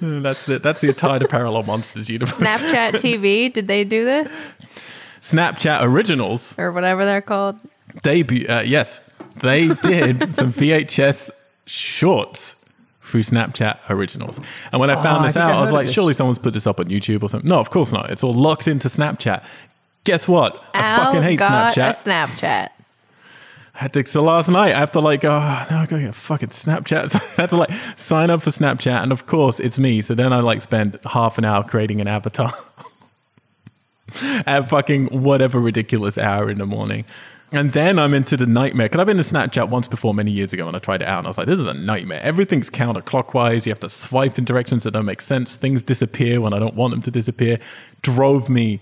That's the that's the entire Parallel Monsters universe. Snapchat TV. Did they do this Snapchat originals or whatever they're called? debut. Uh, yes, they did some VHS shorts through Snapchat originals. And when I oh, found Oh, this I out, I, was like, this. surely someone's put this up on YouTube or something. No, of course not. It's all locked into Snapchat. Guess what? I Al fucking hate got Snapchat. a Snapchat. I had to, so last night I have to like, oh, now I gotta get fucking Snapchat. So I had to like sign up for Snapchat, and of course it's me. So then I like spend half an hour creating an avatar at fucking whatever ridiculous hour in the morning. And then I'm into the nightmare. Because I've been to Snapchat once before many years ago and I tried it out and I was like, this is a nightmare. Everything's counterclockwise. You have to swipe in directions that don't make sense. Things disappear when I don't want them to disappear. Drove me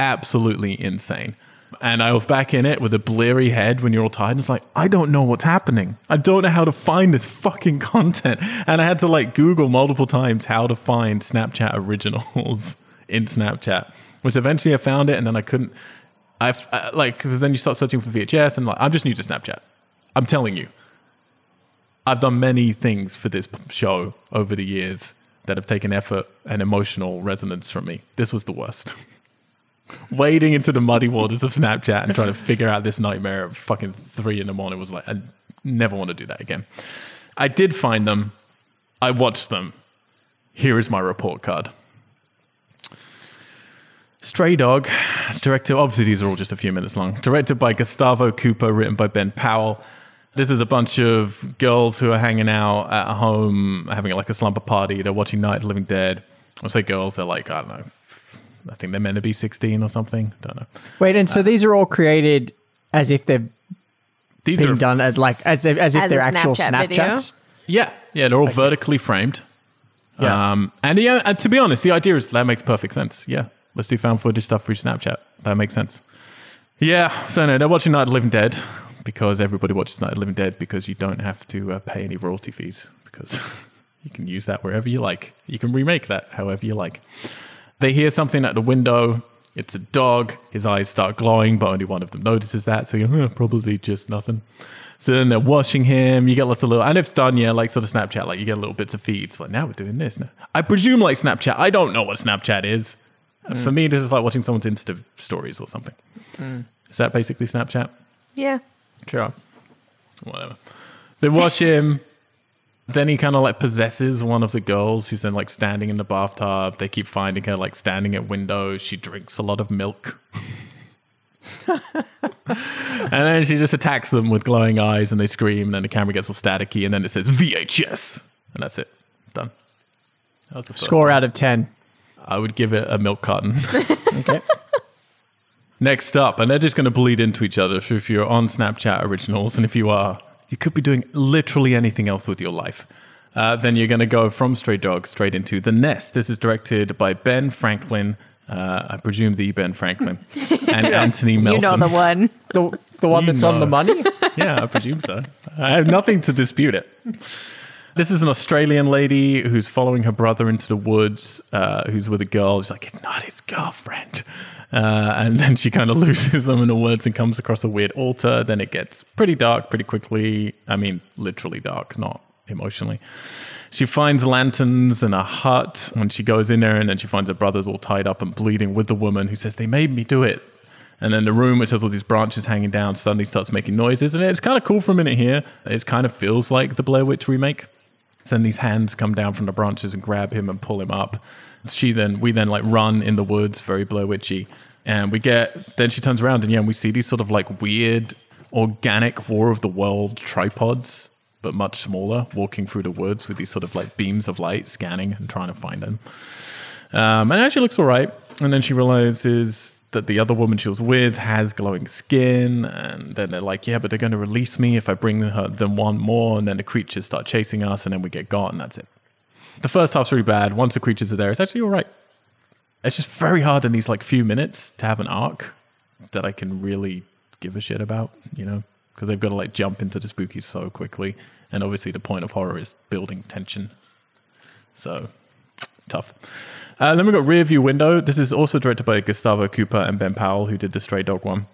absolutely insane. And I was back in it with a bleary head when you're all tired. And it's like, I don't know what's happening. I don't know how to find this fucking content. And I had to like Google multiple times how to find Snapchat originals in Snapchat, which eventually I found it. And then I couldn't, I've uh, like, then you start searching for VHS and like, I'm just new to Snapchat. I'm telling you, I've done many things for this show over the years that have taken effort and emotional resonance from me. This was the worst. Wading into the muddy waters of Snapchat and trying to figure out this nightmare at fucking three in the morning was like, I never want to do that again. I did find them. I watched them. Here is my report card. Stray Dog, directed, obviously these are all just a few minutes long. Directed by Gustavo Cooper, written by Ben Powell. This is a bunch of girls who are hanging out at home, having like a slumber party. They're watching Night of the Living Dead. I say girls, they're like, I don't know, I think they're meant to be 16 or something. Don't know. Wait, and so these are all created as if they've These been are done at like as if, as if As they're actual Snapchat video? Snapchats. Yeah, yeah, they're all vertically framed. Yeah. Um, and yeah, and to be honest, the idea is that makes perfect sense. Yeah, let's do found footage stuff through Snapchat. That makes sense. Yeah, so no, they're watching Night of the Living Dead because everybody watches Night of the Living Dead because you don't have to uh, pay any royalty fees because you can use that wherever you like. You can remake that however you like. They hear something at the window. It's a dog. His eyes start glowing, but only one of them notices that. So you're "Huh, probably just nothing. So then they're washing him. You get lots of little, and if it's done, yeah, like sort of Snapchat, like you get little bits of feeds. Like now we're doing this. Now. I presume like Snapchat. I don't know what Snapchat is. Mm. For me, this is like watching someone's Insta stories or something. Mm. Is that basically Snapchat? Yeah. Sure. whatever. They watch him. then he kind of like possesses one of the girls who's then like standing in the bathtub. They keep finding her like standing at windows. She drinks a lot of milk. and then she just attacks them with glowing eyes and they scream and then the camera gets all staticky and then it says VHS and that's it. Done. That was the first Score one. out of 10. I would give it a milk carton. Okay. Next up, and they're just going to bleed into each other. So if you're on Snapchat Originals, and if you are, you could be doing literally anything else with your life. Uh, then you're going to go from Stray Dog straight into The Nest. This is directed by Ben Franklin. Uh, I presume the Ben Franklin and Anthony Melton. You know the one. the, the one You that's on the money? yeah, I presume so. I have nothing to dispute it. This is an Australian lady who's following her brother into the woods, uh, who's with a girl. She's like, it's not his girlfriend. Uh, and then she kind of loses them in the woods and comes across a weird altar. Then it gets pretty dark pretty quickly. I mean, literally dark, not emotionally. She finds lanterns in a hut when she goes in there, and then she finds her brother's all tied up and bleeding with the woman who says, They made me do it. And then the room, which has all these branches hanging down, suddenly starts making noises. And it's kind of cool for a minute here. It kind of feels like the Blair Witch remake. Then these hands come down from the branches and grab him and pull him up. She then, we then like run in the woods, very Blair Witchy. And we get, then she turns around and yeah, and we see these sort of like weird, organic War of the World tripods, but much smaller, walking through the woods with these sort of like beams of light scanning and trying to find them. Um, and it actually looks all right. And then she realizes that the other woman she was with has glowing skin. And then they're like, yeah, but they're going to release me if I bring her, them one more. And then the creatures start chasing us and then we get got and that's it. The first half's really bad. Once the creatures are there, it's actually all right. It's just very hard in these like few minutes to have an arc that I can really give a shit about, you know, because they've got to like jump into the spooky so quickly. And obviously, the point of horror is building tension. So tough. Uh, then we've got Rear View Window. This is also directed by Gustavo Cooper and Ben Powell, who did the Stray Dog one.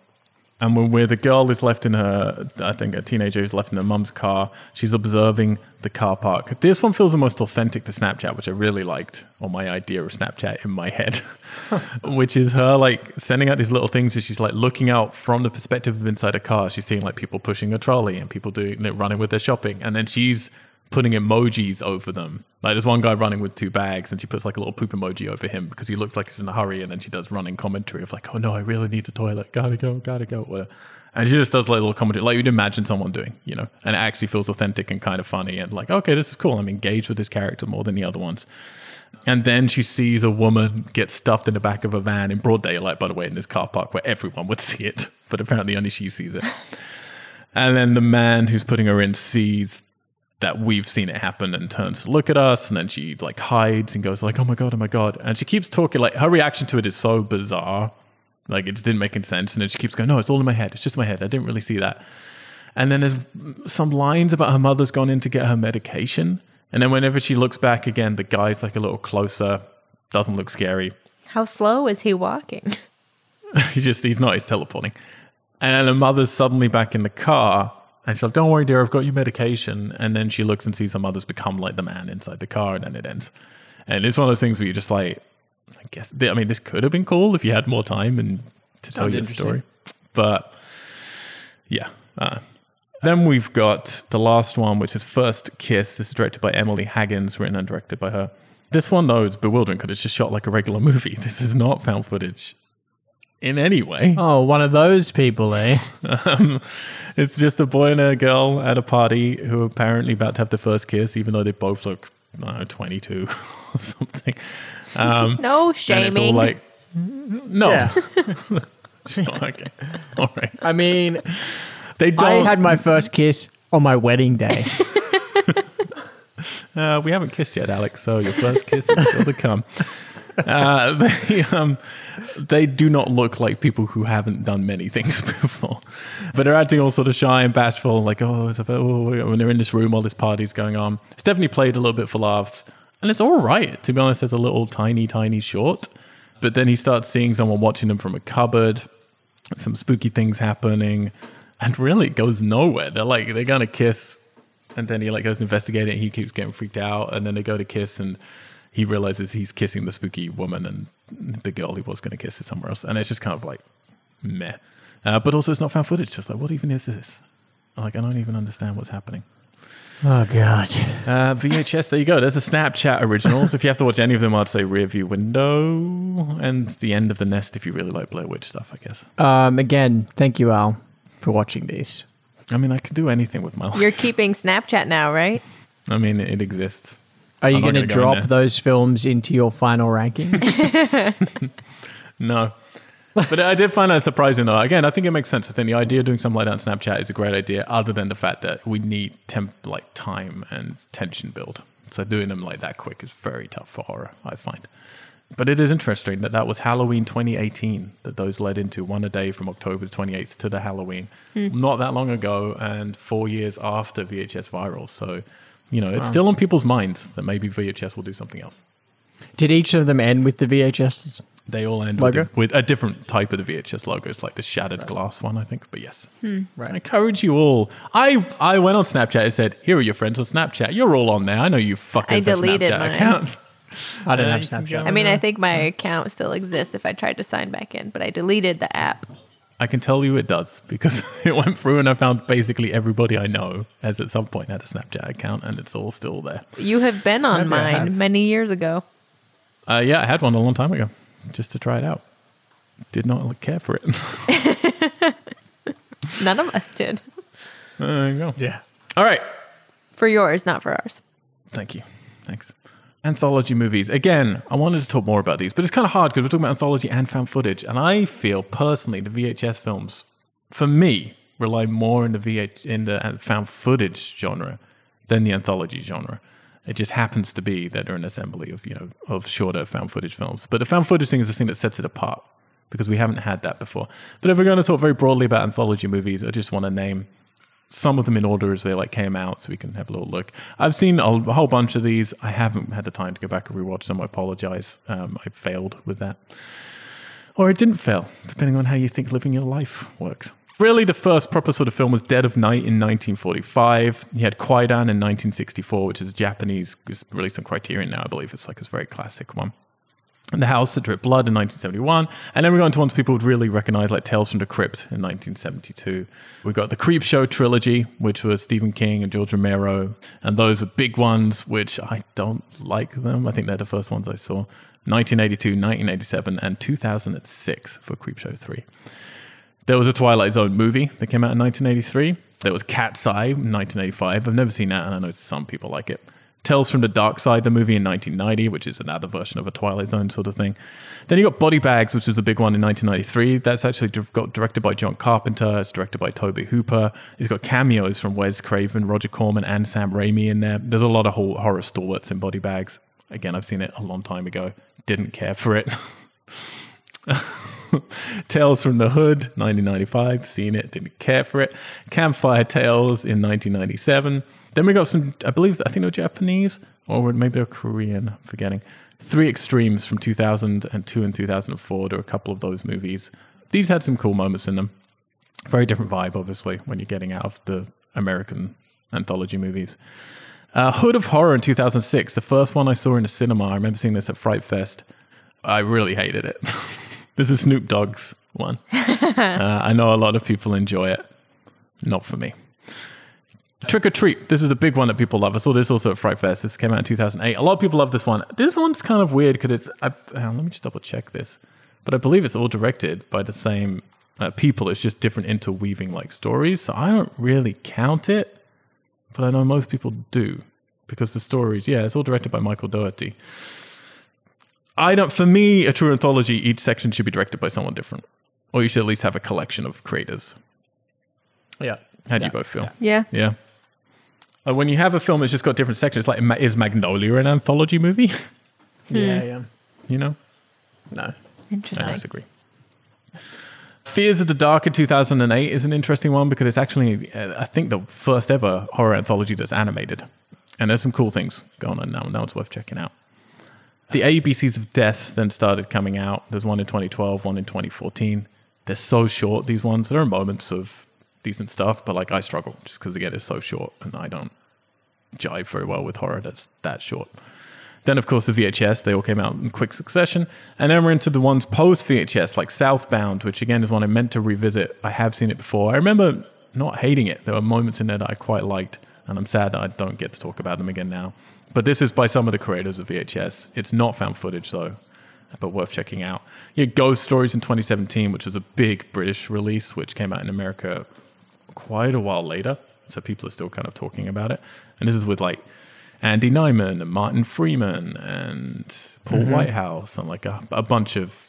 And when where the girl is left in her, I think a teenager is left in her mum's car, she's observing the car park. This one feels the most authentic to Snapchat, which I really liked, or my idea of Snapchat in my head, which is her like sending out these little things. And she's like looking out from the perspective of inside a car. She's seeing like people pushing a trolley and people doing running with their shopping, and then she's putting emojis over them. Like there's one guy running with two bags, and she puts like a little poop emoji over him because he looks like he's in a hurry, and then she does running commentary of like, "Oh no, I really need the toilet. Gotta go, gotta go." Whatever. And she just does like a little commentary, like you'd imagine someone doing, you know. And it actually feels authentic and kind of funny, and like, okay, this is cool. I'm engaged with this character more than the other ones. And then she sees a woman get stuffed in the back of a van in broad daylight, by the way, in this car park where everyone would see it, but apparently only she sees it. And then the man who's putting her in sees that we've seen it happen and turns to look at us and then she like hides and goes like oh my god oh my god. And she keeps talking like her reaction to it is so bizarre. Like it just didn't make any sense. And then she keeps going no it's all in my head. It's just my head. I didn't really see that. And then there's some lines about her mother's gone in to get her medication. And then whenever she looks back again the guy's like a little closer doesn't look scary. How slow is he walking? he just he's not he's teleporting and then the mother's suddenly back in the car and she's like don't worry dear i've got your medication. And then she looks and sees her mother's become like the man inside the car and then it ends. And it's one of those things where you're just like i guess i mean this could have been cool if you had more time and to tell your story. But yeah uh, then we've got the last one which is first kiss. This is directed by emily Hagins written and directed by her. This one though is bewildering because it's just shot like a regular movie. This is not found footage in any way Oh, one of those people, eh? um, it's just a boy and a girl at a party who are apparently about to have their first kiss, even though they both look, I don't know, 22 or something. Um, No and it's all shaming. like, no. Yeah. okay. All right. I mean, They I don't. had my first kiss on my wedding day. uh, we haven't kissed yet, Alex, so your first kiss is still to come. Uh, they, um, they do not look like people who haven't done many things before, but they're acting all sort of shy and bashful, like oh, oh, when they're in this room, all this party's going on. It's definitely played a little bit for laughs, and it's all right. To be honest, it's a little tiny, tiny short, but then he starts seeing someone watching him from a cupboard, some spooky things happening, and really it goes nowhere. They're like they're gonna kiss, and then he like goes. And he keeps getting freaked out, and then they go to kiss, and he realizes he's kissing the spooky woman, and the girl he was going to kiss is somewhere else, and it's just kind of like meh. Uh, but also, it's not found footage. Just like, what even is this? Like, I don't even understand what's happening. Oh god. Uh, VHS, there you go. There's the Snapchat originals. if you have to watch any of them, I'd say Rear View Window and The End of the Nest if you really like Blair Witch stuff, I guess. Um, again, thank you, Al, for watching these. I mean, I can do anything with my life. You're keeping Snapchat now, right? I mean, it exists. Are you going to gonna go drop those films into your final rankings? No. but I did find that surprising, though. Again, I think it makes sense. I think the idea of doing something like that on Snapchat is a great idea, other than the fact that we need temp, like time and tension build. So doing them like that quick is very tough for horror, I find. But it is interesting that that was Halloween 2018 that those led into one a day from October 28th to the Halloween. Hmm. Not that long ago, and four years after VHS viral. So, you know, it's still on people's minds that maybe VHS will do something else. Did each of them end with the VHS? They all end with, Logo? a, with a different type of the VHS logos, like the shattered glass one, I think. But yes, hmm. I Right. encourage you all. I I went on Snapchat and said, "Here are your friends on Snapchat. You're all on there. I know you fuckers I have deleted Snapchat mine. accounts." I don't Yeah, have Snapchat. I mean, I think my account still exists if I tried to sign back in, but I deleted the app. I can tell you it does because it went through and I found basically everybody I know has at some point had a Snapchat account and it's all still there. You have been on Maybe mine many years ago. Uh, yeah, I had one a long time ago just to try it out. Did not care for it. None of us did. there you go. Yeah. All right. For yours, not for ours. Thank you. Thanks. Anthology movies. Again, I wanted to talk more about these, but it's kind of hard because we're talking about anthology and found footage. And I feel personally the VHS films, for me, rely more in the VH in the uh, found footage genre than the anthology genre. It just happens to be that they're an assembly of you know of shorter found footage films. But the found footage thing is the thing that sets it apart because we haven't had that before. But if we're going to talk very broadly about anthology movies, I just want to name some of them in order as they like came out so we can have a little look. I've seen a, whole bunch of these. I haven't had the time to go back and rewatch them. I apologize. Um, i failed with that. Or it didn't fail depending on how you think living your life works. Really the first proper sort of film was dead of night in 1945 He had kwaidan in 1964 which is japanese it's released on criterion now i believe. It's like a very classic one The House That Dripped Blood in 1971. And then we go into ones people would really recognize, like Tales from the Crypt in 1972. We've got the Creepshow trilogy, which was Stephen King and George Romero. And those are big ones, which I don't like them. I think they're the first ones I saw. 1982, 1987, and 2006 for Creepshow 3. There was a Twilight Zone movie that came out in 1983. There was Cat's Eye in 1985. I've never seen that, and I know some people like it. Tales from the Dark Side, the movie in 1990, which is another version of a Twilight Zone sort of thing. Then you got Body Bags, which was a big one in 1993. That's actually got directed by John Carpenter. It's directed by Tobe Hooper. It's got cameos from Wes Craven, Roger Corman, and Sam Raimi in there. There's a lot of horror stalwarts in Body Bags. Again, I've seen it a long time ago. Didn't care for it. Tales from the Hood, 1995. Seen it, didn't care for it. Campfire Tales in 1997. Then we got some, I believe, I think they were Japanese or maybe they're Korean, I'm forgetting. Three Extremes from 2002 and 2004. There a couple of those movies. These had some cool moments in them. Very different vibe, obviously, when you're getting out of the American anthology movies. Uh, Hood of Horror in 2006, the first one I saw in the cinema. I remember seeing this at Fright Fest. I really hated it. this is Snoop Dogg's one. uh, I know a lot of people enjoy it. Not for me. Trick 'r Treat. This is a big one that people love. I saw this also at Fright Fest. This came out in 2008. A lot of people love this one. This one's kind of weird because it's. I, on, let me just double check this. But I believe it's all directed by the same uh, people. It's just different interweaving like stories. So I don't really count it, but I know most people do because the stories. Yeah, it's all directed by Michael Dougherty. I don't. For me, a true anthology, each section should be directed by someone different, or you should at least have a collection of creators. Yeah. How do Yeah. you both feel? Yeah. Yeah. Uh, when you have a film that's just got different sections, like is Magnolia an anthology movie? Yeah, yeah. you know, No. Interesting. I Interesting. disagree. Fears of the Dark in 2008 is an interesting one because it's actually, uh, I think, the first ever horror anthology that's animated. And there's some cool things going on now. Now it's worth checking out. The ABCs of Death then started coming out. There's one in 2012, one in 2014. They're so short, these ones. There are moments of decent stuff, but like I struggle just because, again, it's so short and I don't jive very well with horror that's that short. Then, of course, the VHS, they all came out in quick succession. And then we're into the ones post VHS, like Southbound, which again is one I meant to revisit. I have seen it before. I remember not hating it. There were moments in there that I quite liked. and I'm sad that I don't get to talk about them again now. But this is by some of the creators of VHS. It's not found footage though, but worth checking out. Had Ghost Stories in 2017, which was a big British release, which came out in America quite a while later. So people are still kind of talking about it. And this is with like Andy Nyman and Martin Freeman and Paul Whitehouse and like a, a bunch of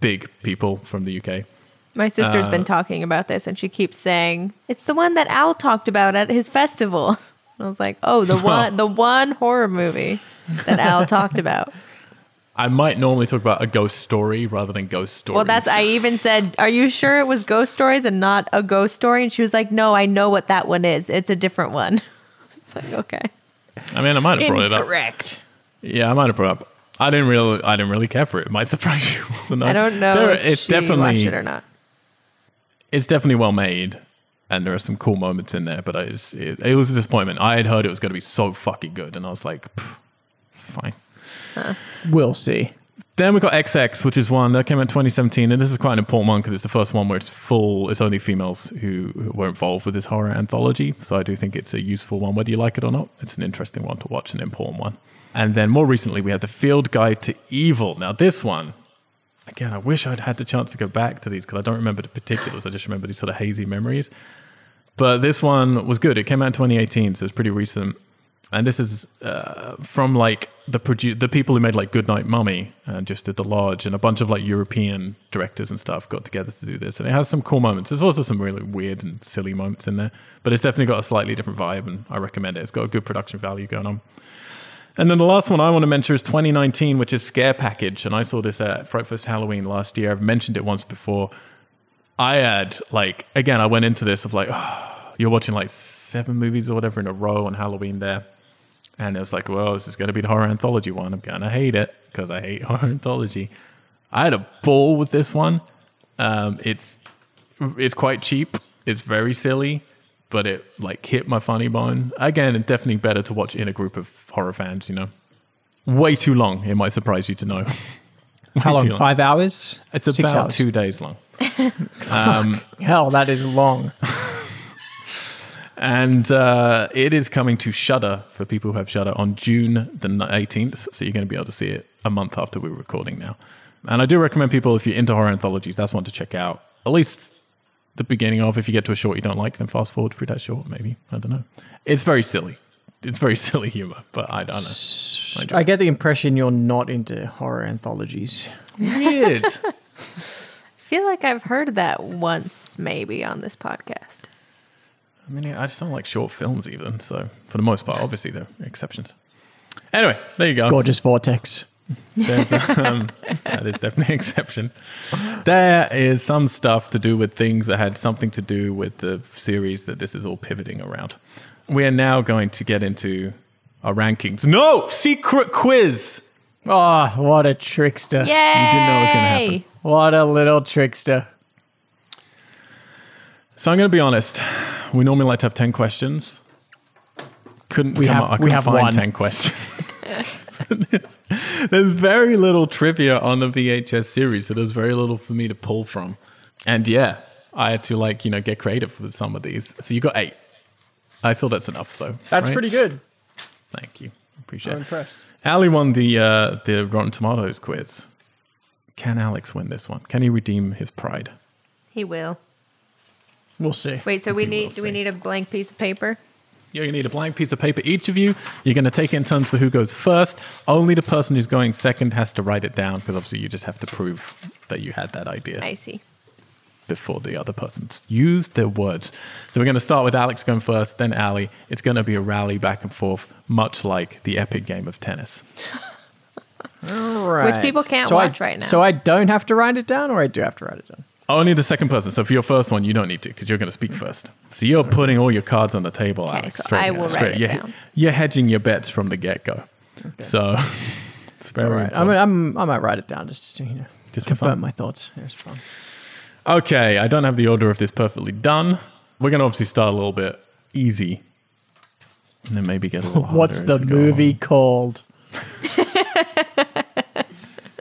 big people from the UK. My sister's Uh, been talking about this and she keeps saying, It's the one that Al talked about at his festival. I was like, Oh, the one the one horror movie that Al talked about. I might normally talk about a ghost story rather than ghost stories. Well, that's I even said, Are you sure it was ghost stories and not a ghost story? And she was like, No, I know what that one is. It's a different one. It's like, okay. I mean, I might have brought it up. Correct. Yeah, I might have brought it up. I didn't really, I didn't really care for it. It might surprise you. I don't know There- if it's she definitely, watched it or not. it's definitely well made, and there are some cool moments in there. But it was, it, it was a disappointment. I had heard it was going to be so fucking good, and I was like, it's fine. We'll see. Then we got XX, which is one that came out in 2017, and this is quite an important one because it's the first one where it's full. It's only females who, who were involved with this horror anthology, so I do think it's a useful one, whether you like it or not. It's an interesting one to watch, an important one. And then more recently, we had the Field Guide to Evil. Now, this one, again, I wish I'd had the chance to go back to these because I don't remember the particulars. I just remember these sort of hazy memories. But this one was good. It came out in 2018, so it's pretty recent. And this is uh, from like the produ- the people who made like Goodnight Mummy and just did The Lodge, and a bunch of like European directors and stuff got together to do this. And it has some cool moments. There's also some really weird and silly moments in there, but it's definitely got a slightly different vibe, and I recommend it. It's got a good production value going on. And then the last one I want to mention is 2019, which is Scare Package. And I saw this at Fright Fest Halloween last year. I've mentioned it once before. I had, like, again, I went into this of like, oh, you're watching like seven movies or whatever in a row on Halloween there. And it was like, well, this is going to be the horror anthology one. I'm going to hate it because I hate horror anthology. I had a ball with this one. Um, it's it's quite cheap. It's very silly, but it like hit my funny bone. Again, it's definitely better to watch in a group of horror fans. You know, way too long. It might surprise you to know. How Way long? Five hours? It's Six about hours. two days long. Hell, that is long. And uh, it is coming to Shudder for people who have Shudder on June the 18th. So you're going to be able to see it a month after we're recording now. And I do recommend people, if you're into horror anthologies, that's one to check out. At least the beginning of. If you get to a short you don't like, then fast forward through that short, maybe. I don't know. It's very silly. It's very silly humor, but I don't know. I I get the impression you're not into horror anthologies. Weird. I feel like I've heard that once, maybe, on this podcast. I mean, I just don't like short films, even. So, for the most part, obviously, there are exceptions. Anyway, there you go. Gorgeous vortex. There's, um, that is definitely an exception. There is some stuff to do with things that had something to do with the series that this is all pivoting around. We are now going to get into our rankings. No secret quiz. Oh, what a trickster. Yay! You didn't know it was gonna happen. What a little trickster. So I'm going to be honest. We normally like to have ten questions. Couldn't We come have- up, I we couldn't have find one. ten questions. there's very little trivia on the VHS series, so there's very little for me to pull from. And yeah, I had to like you know get creative with some of these. So you got eight. I feel that's enough though. That's right? pretty good. Thank you. Appreciate I'm it. impressed. Ali won the uh, the Rotten Tomatoes quiz. Can Alex win this one? Can he redeem his pride? He will. We'll see. Wait, so we We need will do we see. need a blank piece of paper? You're going to need a blank piece of paper, each of you. You're going to take it in turns for who goes first. Only the person who's going second has to write it down because obviously you just have to prove that you had that idea I see. before the other person's used their words. So we're going to start with Alex going first, then Ali. It's going to be a rally back and forth, much like the epic game of tennis. Right. Which people can't so I- watch right now. So I don't have to write it down, or I do have to write it down. Only the second person. So for your first one, you don't need to because you're going to speak first. So you're putting all your cards on the table, Okay, Alex. so straight, I will write it you're, down. you're hedging your bets from the get go. Okay. So it's very All right. I, mean, I'm, I might write it down just to you know Just confirm my thoughts. It's fun. Okay, I don't have the order of this perfectly done. We're going to obviously start a little bit easy, and then maybe get a little. What's the as we go movie called?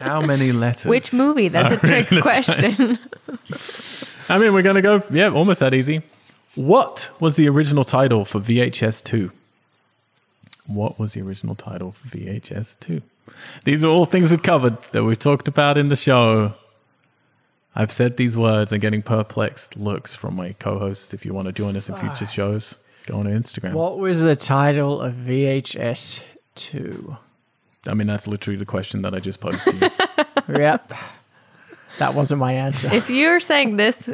on. How many letters? Which movie? That's a trick question. I mean, we're going to go. Yeah, almost that easy. What was the original title for VHS two? what was the original title for VHS 2? These are all things we've covered that we've talked about in the show. I've said these words and getting perplexed looks from my co hosts. If you want to join us in future shows, go on Instagram. What was the title of VHS 2? I mean, that's literally the question that I just posed to you. yep. That wasn't my answer. If you're saying this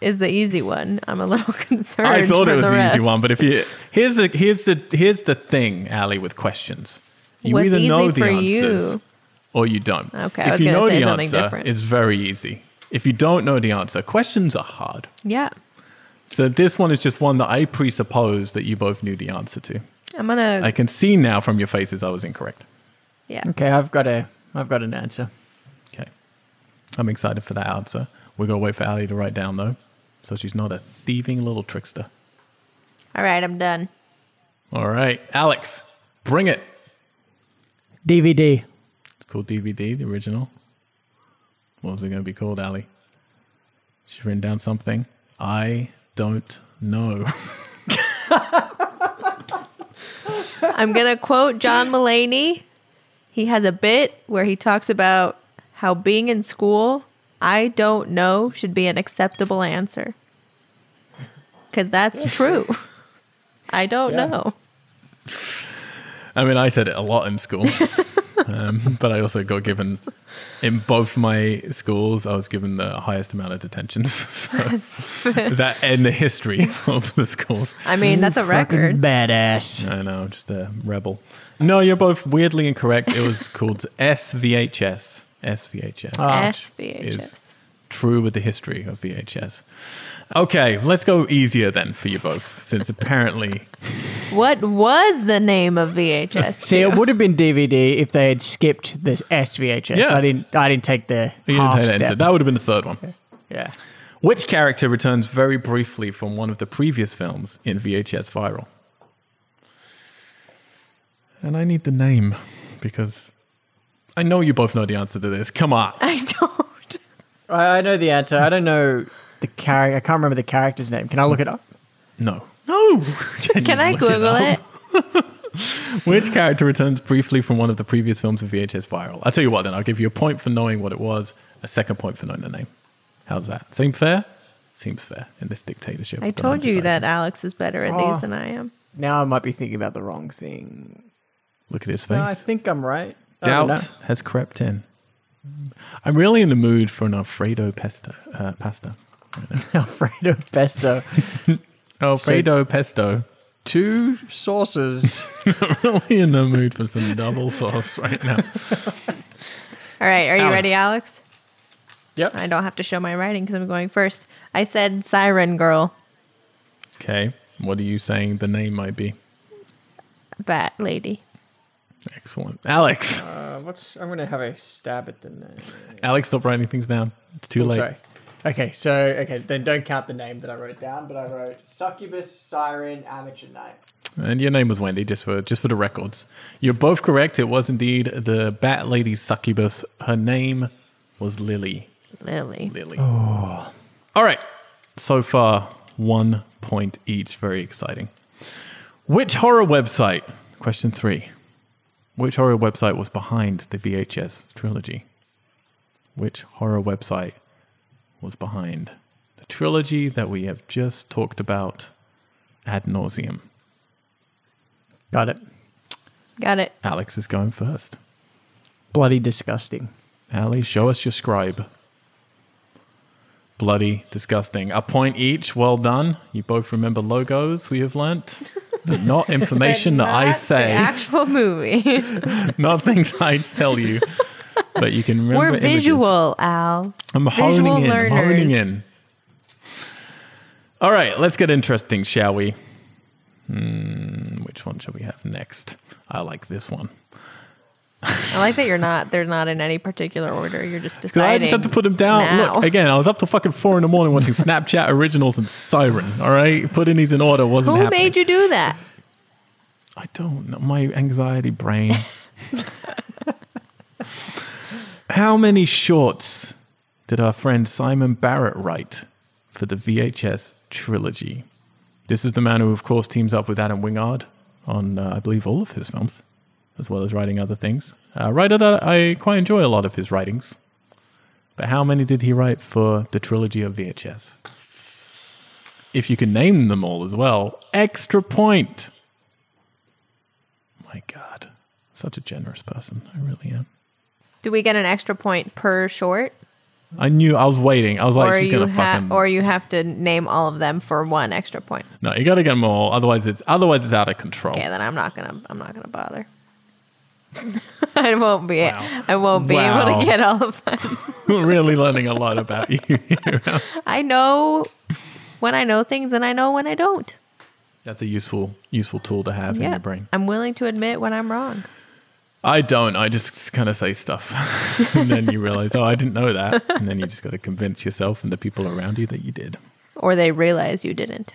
is the easy one, I'm a little concerned. I thought for it was the the rest. easy one, but if you here's the here's the here's the thing, Ali, with questions. You What's either know the for answers you? or you don't. Okay, I if was you know say the answer, different. it's very easy. If you don't know the answer, questions are hard. yeah, So this one is just one that I presuppose that you both knew the answer to. I'm gonna. I can see now from your faces I was incorrect. Yeah, okay, I've got a I've got an answer. Okay. I'm excited for that answer. We're gonna wait for Ali to write down though. So she's not a thieving little trickster. all right, I'm done. All right. Alex, bring it. DVD. It's called DVD, the original. What was it going to be called, Ali? She's written down something. I don't know. I'm gonna quote John Mulaney. He has a bit where he talks about how being in school, I don't know, should be an acceptable answer. Because that's true. I don't Yeah. know. I mean, I said it a lot in school, um, but I also got given in both my schools. I was given the highest amount of detentions so that in the history of the schools. I mean, that's a Fucking record. badass. I know, just a rebel. No, you're both weirdly incorrect. It was called SVHS. SVHS. Ah. SVHS. True with the history of VHS. Okay, let's go easier then for you both, since apparently What was the name of VHS? See, it would have been DVD if they had skipped this SVHS. Yeah. I didn't. I didn't take the you didn't half take that step. answer. That would have been the third one. yeah. Which character returns very briefly from one of the previous films in VHS Viral? And I need the name because I know you both know the answer to this. Come on. I don't. I, I know the answer. I don't know the character. I can't remember the character's name. Can I look it up? No. No. Can I Google up. it? Which character returns briefly from one of the previous films of VHS Viral? I'll tell you what, then I'll give you a point for knowing what it was, a second point for knowing the name. How's that? Seem fair? Seems fair in this dictatorship. I told you that Alex is better at Oh. these than I am. Now I might be thinking about the wrong thing. Look at his face. No, I think I'm right. I don't Doubt has crept in. I'm really in the mood for an Alfredo pesto, uh, pasta. Alfredo pesto. Alfredo pesto. Two sauces. I'm really in the mood for some double sauce right now. All right, are you Alex. ready, Alex? yep. I don't have to show my writing because I'm going first. I said Siren Girl, Okay, what are you saying the name might be? Bat Lady. Excellent. Alex. Uh, what's? I'm gonna have a stab at the name. Alex, stop writing things down. It's too Oh, late. sorry. Okay, so okay, then don't count the name that I wrote down, but I wrote succubus, siren, amateur night. And your name was Wendy, just for just for the records. You're both correct. It was indeed the Bat Lady succubus. Her name was Lily. Lily. Lily. All right. So far, one point each. Very exciting. Which horror website? Question three. Which horror website was behind the VHS trilogy? Which horror website was behind the trilogy that we have just talked about ad nauseum? Got it. Got it. Alex is going first. Bloody disgusting. Ali, show us your scribe. Bloody disgusting. A point each. Well done. You both remember logos we have learnt, but not information that I say, actual movie. not things I tell you. But you can remember. We're images. visual, Al. I'm honing visual in. I'm honing in. All right, let's get interesting, shall we? Hmm, which one shall we have next? I like this one. I like that you're not. They're not in any particular order. You're just deciding. I just have to put them down. now. Look, again, I was up till fucking four in the morning watching Snapchat originals and Siren. All right, putting these in order wasn't Who happening. made you do that? I don't know. My anxiety brain. How many shorts did our friend Simon Barrett write for the VHS trilogy? This is the man who, of course, teams up with Adam Wingard on, uh, I believe, all of his films, as well as writing other things. Uh, writer that I quite enjoy a lot of his writings. But how many did he write for the trilogy of VHS? If you can name them all as well, extra point. My God, such a generous person. I really am. Do we get an extra point per short? I knew I was waiting. I was like, or she's you gonna have fucking or you have to name all of them for one extra point. no. You got to get them all. Otherwise, it's otherwise it's out of control. Okay, then I'm not gonna I'm not gonna bother. I won't be Wow. I won't be able to get all of them. We're really learning a lot about you. here. I know when I know things and I know when I don't. That's a useful useful tool to have in Yeah. your brain. I'm willing to admit when I'm wrong. I don't. I just kind of say stuff, and then you realize, oh, I didn't know that, and then you just got to convince yourself and the people around you that you did. Or they realize you didn't.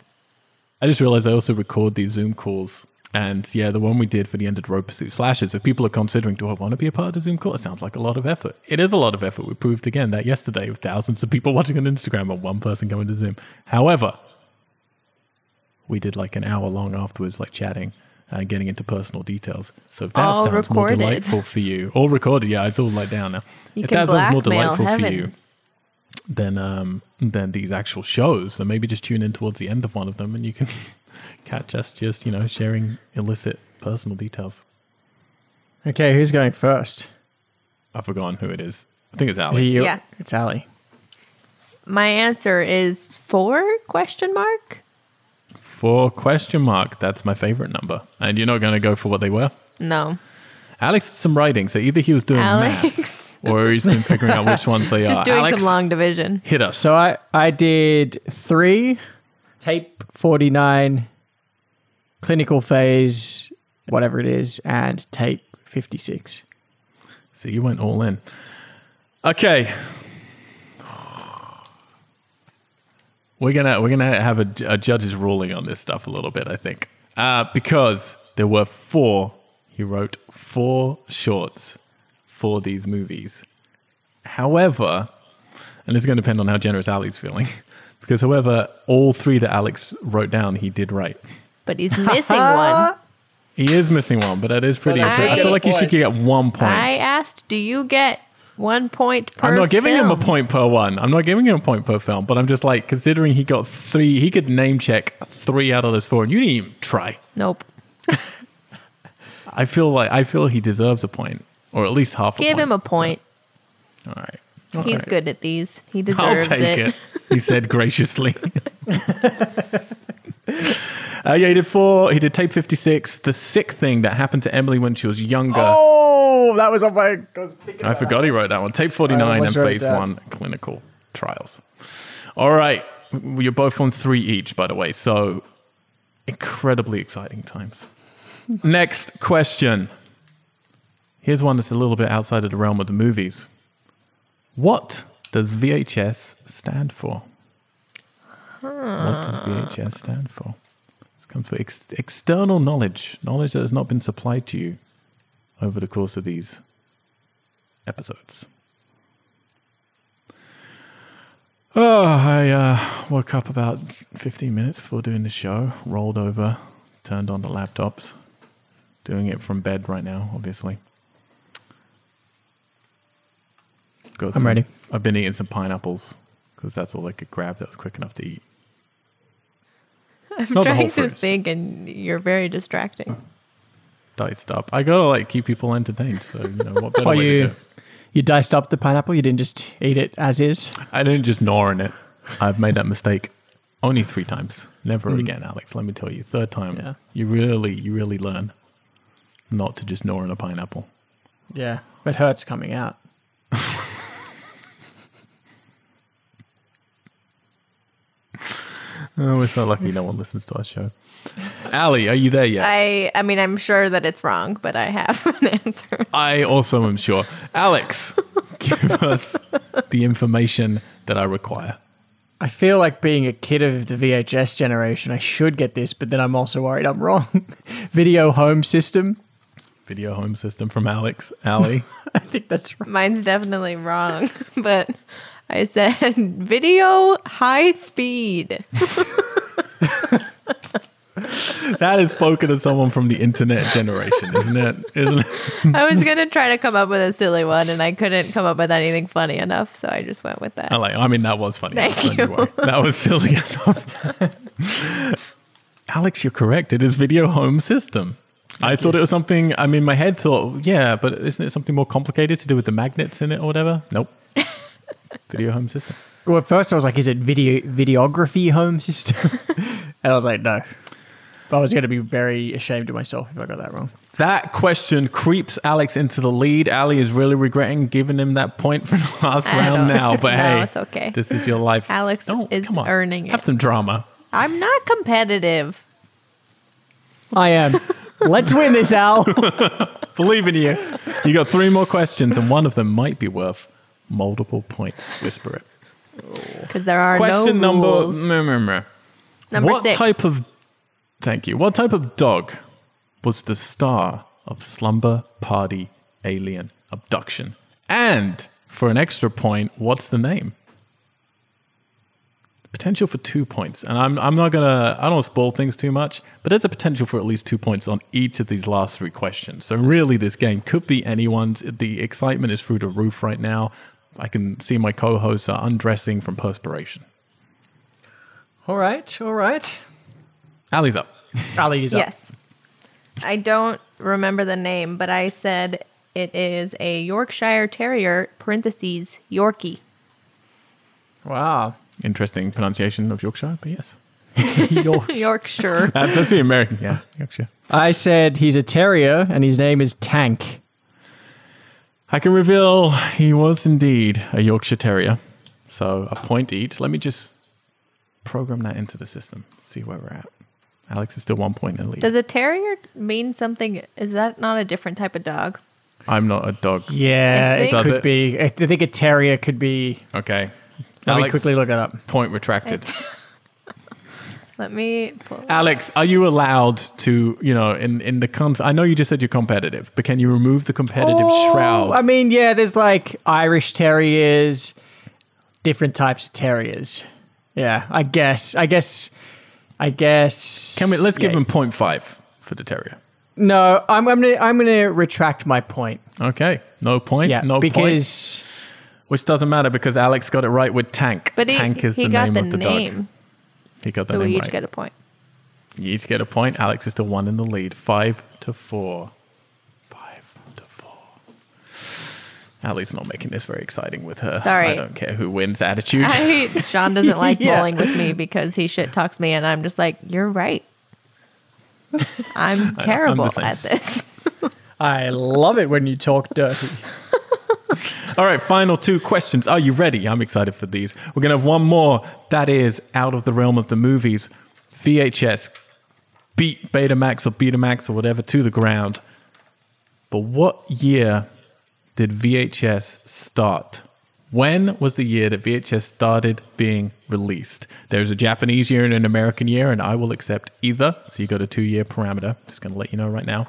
I just realized I also record these Zoom calls. And yeah, the one we did for the Ended Road Pursuit slashes. If people are considering, do I want to be a part of the Zoom call? It sounds like a lot of effort. It is a lot of effort. We proved again that yesterday with thousands of people watching on Instagram and one person coming to Zoom. However, we did like an hour long afterwards, like chatting and getting into personal details. So if that All sounds more delightful for you, all recorded, yeah, it's all like down now. You if that sounds more delightful for you, than um than these actual shows. So maybe just tune in towards the end of one of them, and you can catch us just you know sharing illicit personal details. Okay, who's going first? I've forgotten who it is. I think it's Is it Ali. you? Yeah. It's Ali. My answer is four question mark? For question mark, that's my favorite number. And you're not going to go for what they were. No. Alex did some writing, so either he was doing Alex. math or he's been figuring out which ones they Just are. doing Alex, some long division. hit us. So I I did three, tape forty nine, clinical phase, whatever it is, and tape fifty six. So you went all in. Okay. We're gonna we're gonna have a, a judge's ruling on this stuff a little bit, I think, uh, because there were four. He wrote four shorts for these movies. However, and it's going to depend on how generous Ali's feeling, because however, all three that Alex wrote down, he did right. But he's missing one. He is missing one, but that is pretty. But I. I, feel like you should get one point. I asked, do you get one point per I'm not giving him a point per one. I'm not giving him a point per film, but I'm just like considering he got three, he could name check three out of those four, and you didn't even try. Nope. I feel like I feel he deserves a point, or at least half. a point. Give him a point. All right, He's Okay. good at these. He deserves I'll take it. it. He said graciously. Uh, yeah, he did four. He did tape fifty six. The sick thing that happened to Emily when she was younger. Oh, that was on my. I I forgot he wrote that one. Tape 49 and phase that. one clinical trials. All right. You're both on three each, by the way. So incredibly exciting times. Next question. Here's one that's a little bit outside of the realm of the movies. What does VHS stand for? What does VHS stand for? It comes for ex- external knowledge, knowledge that has not been supplied to you over the course of these episodes. Oh, I uh, woke up about 15 minutes before doing the show, rolled over, turned on the laptops, doing it from bed right now, obviously. Got I'm some- ready. I've been eating some pineapples because that's all I could grab that was quick enough to eat. I'm Not trying to think, and you're very distracting. Diced up. I gotta like keep people entertained. So you know what better way to you do it? you diced up the pineapple. You didn't just eat it as is. I didn't just gnaw on it. I've made that mistake only three times. Never hmm. again, Alex. Let me tell you. Third time, Yeah. you really, you really learn not to just gnaw on a pineapple. Yeah, it hurts coming out. Oh, we're so lucky no one listens to our show. Ali, are you there yet? I I mean, I'm sure that it's wrong, but I have an answer. I also am sure. Alex, give us the information that I require. I feel like being a kid of the VHS generation, I should get this, but then I'm also worried I'm wrong. Video home system. Video home system from Alex. Ali. I think that's right. Mine's definitely wrong, but I said video high speed. that is spoken to someone from the internet generation, isn't it? Isn't it? I was gonna try to come up with a silly one, and I couldn't come up with anything funny enough, so I just went with that. I like. I mean, that was funny. Thank Don't you. That was silly enough. Alex, you're correct. It is video home system. I thought it was something. I mean, my head thought, yeah, but isn't it something more complicated to do with the magnets in it or whatever? Nope. Video home system. Well, at first I was like, is it video videography home system? and I was like, no. I was going to be very ashamed of myself if I got that wrong. That question creeps Alex into the lead. Ali is really regretting giving him that point for the last I round don't- now. But No, hey, it's okay. This is your life. Alex is come on. earning Have some drama. I'm not competitive. I am. Let's win this, Al. Believe in you. You got three more questions, and one of them might be worth multiple points. Whisper it. Because there are Question no number rules. meh, meh, meh. Number what six. type of thank you what type of dog was the star of slumber party alien abduction and for an extra point what's the name potential for two points and i'm, I'm not gonna i don't want to spoil things too much but there's a potential for at least two points on each of these last three questions so really this game could be anyone's the excitement is through the roof right now i can see my co-hosts are undressing from perspiration all right, all right. ali's up Ali's up. Yes. I don't remember the name, but I said it is a Yorkshire Terrier, parentheses, Yorkie. Wow. Interesting pronunciation of Yorkshire, but yes. You're- Yorkshire. That's the American, yeah, Yorkshire. I said he's a terrier and his name is Tank. I can reveal he was indeed a Yorkshire Terrier. So a point each. Let me just program that into the system, see where we're at. Alex is still one point in the lead. Does a terrier mean something? Is that not a different type of dog? I'm not a dog. Yeah, it Does could it? be. I think a terrier could be. Okay. Let me quickly look it up. point retracted. Let me pull. Alex, are you allowed to, you know, in, in the con- I know you just said you're competitive, but can you remove the competitive oh, shroud? I mean, yeah, there's like Irish terriers, different types of terriers. Yeah, I guess. I guess. I guess. Can we, let's give yeah. him point five for the Terrier. No, I'm, I'm gonna. I'm gonna retract my point. Okay. No point. Yeah, no point. because Which doesn't matter because Alex got it right with Tank. But he, Tank is he the got name the of the name. dog. He got the so name we each right. get a point. You each get a point. Alex is still one in the lead. Five to four. Five to four. Ali's not making this very exciting with her. Sorry. I don't care who wins attitude. I, Sean doesn't like Yeah. bowling with me because he shit talks me, and I'm just like, you're right. I'm terrible same. at this. I love it when you talk dirty. All right, final two questions. Are you ready? I'm excited for these. We're going to have one more that is out of the realm of the movies. VHS beat Betamax or Betamax or whatever to the ground. But what year did VHS start? When was the year that VHS started being released? There's a Japanese year and an American year, and I will accept either. So you got a two year parameter. Just going to let you know right now.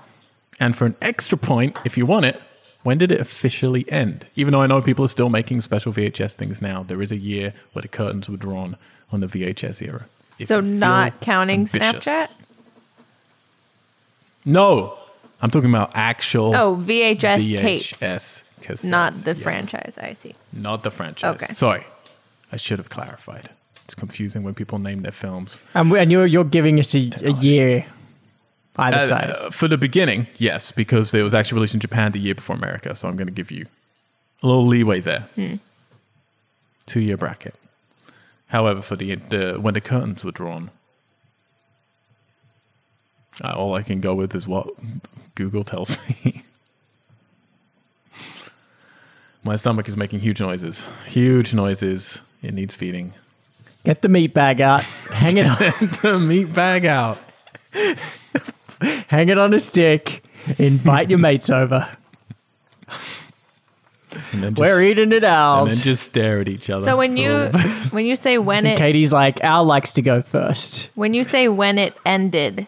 And for an extra point, if you want it, when did it officially end? Even though I know people are still making special VHS things now, there is a year where the curtains were drawn on the VHS era. If so not counting ambitious. Snapchat. No, I'm talking about actual Oh, VHS, VHS tapes, cassettes. not the yes. franchise. I see. Not the franchise. Okay. Sorry, I should have clarified. It's confusing when people name their films. And, we- and you're you're giving us a, a year either Uh, side. uh, for the beginning, yes, because it was actually released in Japan the year before America. So I'm going to give you a little leeway there. Two year bracket. However, for the, the when the curtains were drawn, uh, all I can go with is what Google tells me. My stomach is making huge noises. Huge noises. It needs feeding. Get the meat bag out. Hang it on, the meat bag out. hang it on a stick. Invite your mates over. And then just, We're eating it out, and then just stare at each other. So when you when you say when it Katie's like, Al likes to go first. when you say when it ended,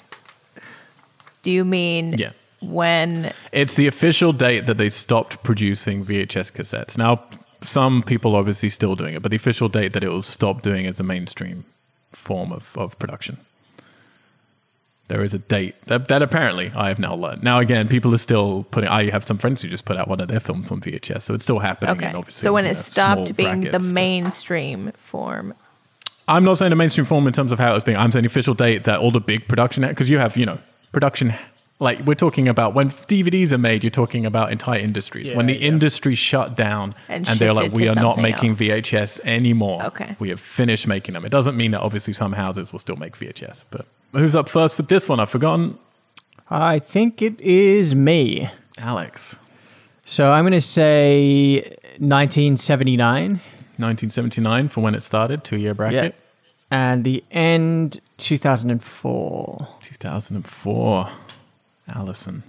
do you mean Yeah. when? It's the official date that they stopped producing VHS cassettes. Now, some people obviously still doing it, but the official date that it will stop doing as a mainstream form of, of production. There is a date that, that apparently I have now learned. Now again, people are still putting. I have some friends who just put out one of their films on VHS, so it's still happening. Okay. So when it stopped being the brackets. mainstream form. I'm not saying the mainstream form in terms of how it was being. I'm saying the official date that all the big production because you have you know production. Like we're talking about when DVDs are made, you're talking about entire industries. when the Yeah, yeah. industry shut down And and, they're like, we are not making else." VHS anymore. Okay. we have finished making them. It doesn't mean that obviously some houses will still make VHS. But who's up first with this one? I've forgotten. I think it is me. Alex, So I'm going to say 1979 1979 for when it started, two year bracket. and the end 2004. 2004. Allison.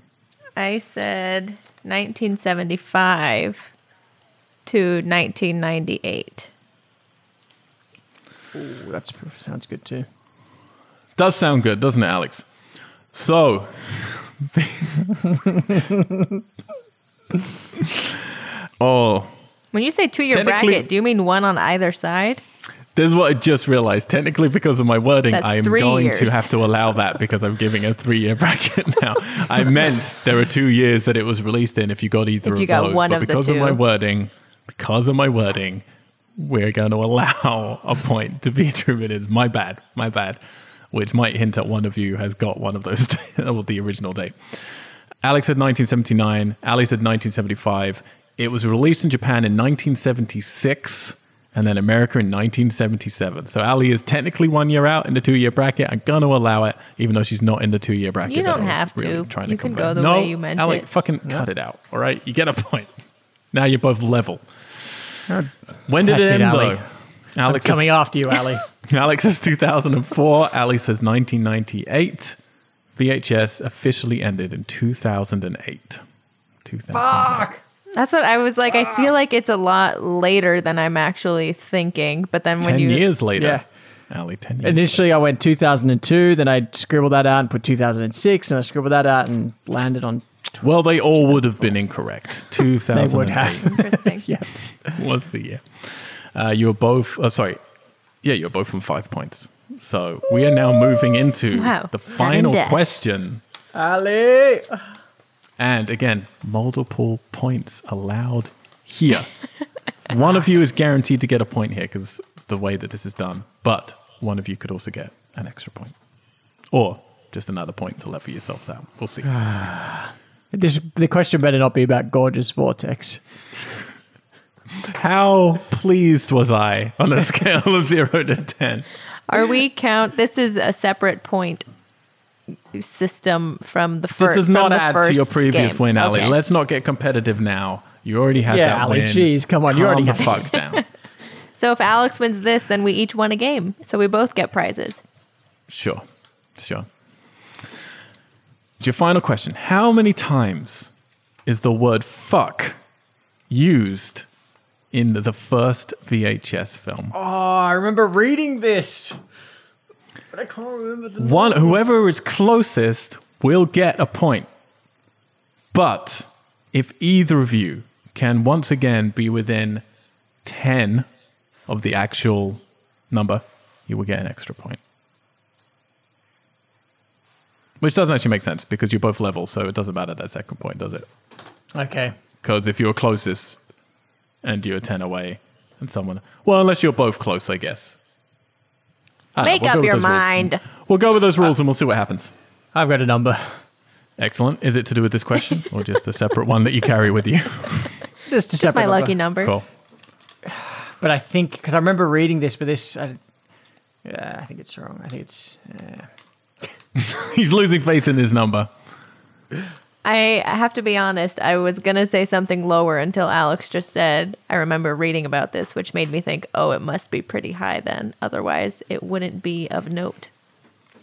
I said 1975 to 1998. Ooh, that sounds good too. Does sound good, doesn't it, Alex? So, oh, When you say two year bracket, do you mean one on either side? this is what I just realized. Technically, because of my wording, That's I am going years. to have to allow that because I'm giving a three-year bracket now. I meant there are two years that it was released in. If you got either If you of got those, one but of because of my wording, because of my wording, we're going to allow a point to be attributed. My bad, my bad. Which might hint at one of you has got one of those, or the original date. Alex said 1979. Ali said 1975. It was released in Japan in 1976 and then America in 1977. So Ali is technically one year out in the two year bracket. I'm going to allow it, even though she's not in the two year bracket. You that don't I was have really to. Trying You to can confirm. go the no, way you meant it. Ali, it. fucking cut it out. All right. You get a point. Now you're both level. Uh, when did That's it it, end, Ali. though? Alex Coming is, after you, Ali. Alex is 2004. Ali says 1998. VHS officially ended in 2008. 2008. That's what I was like. I feel like it's a lot later than I'm actually thinking. But then when 10 you years later. Yeah. Ali, 10 years Initially, I went 2002. Then I scribbled that out and put 2006, and I scribbled that out and landed on. later. Well, they all would have been incorrect. 2008 would have. interesting. Yeah. was the year. Uh, you were both, oh, sorry. Yeah, you're both from five points. So we are now moving into Wow, the sudden final death. question. Ali. And again, multiple points allowed here. one of you is guaranteed to get a point here because the way that this is done, but one of you could also get an extra point or just another point to level yourselves out. We'll see. This the question better not be about gorgeous vortex. How pleased was I on a scale of zero to 10? Are we count? This is a separate point system from the first. This does not add to your previous game. win, Ali. Okay. Let's not get competitive now. You already had Yeah, that Ali, win. jeez, come on, you already the fuck down. So if Alex wins this, then we each won a game. So we both get prizes. Sure, sure. Your final question: How many times is the word "fuck" used in the first VHS film? Oh, I remember reading this, but I can't remember the. One, whoever is closest will get a point. But if either of you can once again be within 10 of the actual number, you will get an extra point. Which doesn't actually make sense because you're both level, so it doesn't matter that second point, does it? Okay. Because if you're closest and you're 10 away and someone, well, unless you're both close, I guess. I don't know, Make we'll up your those rules. mind. We'll go with those rules and we'll see what happens. I've got a number. Excellent. Is it to do with this question or just a separate one that you carry with you? Just a Just separate my lucky number. number. Cool. But I think because I remember reading this, but this, I, yeah, I think it's wrong. I think it's. Uh, He's losing faith in his number. I have to be honest. I was gonna say something lower until Alex just said. I remember reading about this, which made me think, oh, it must be pretty high then. Otherwise, it wouldn't be of note.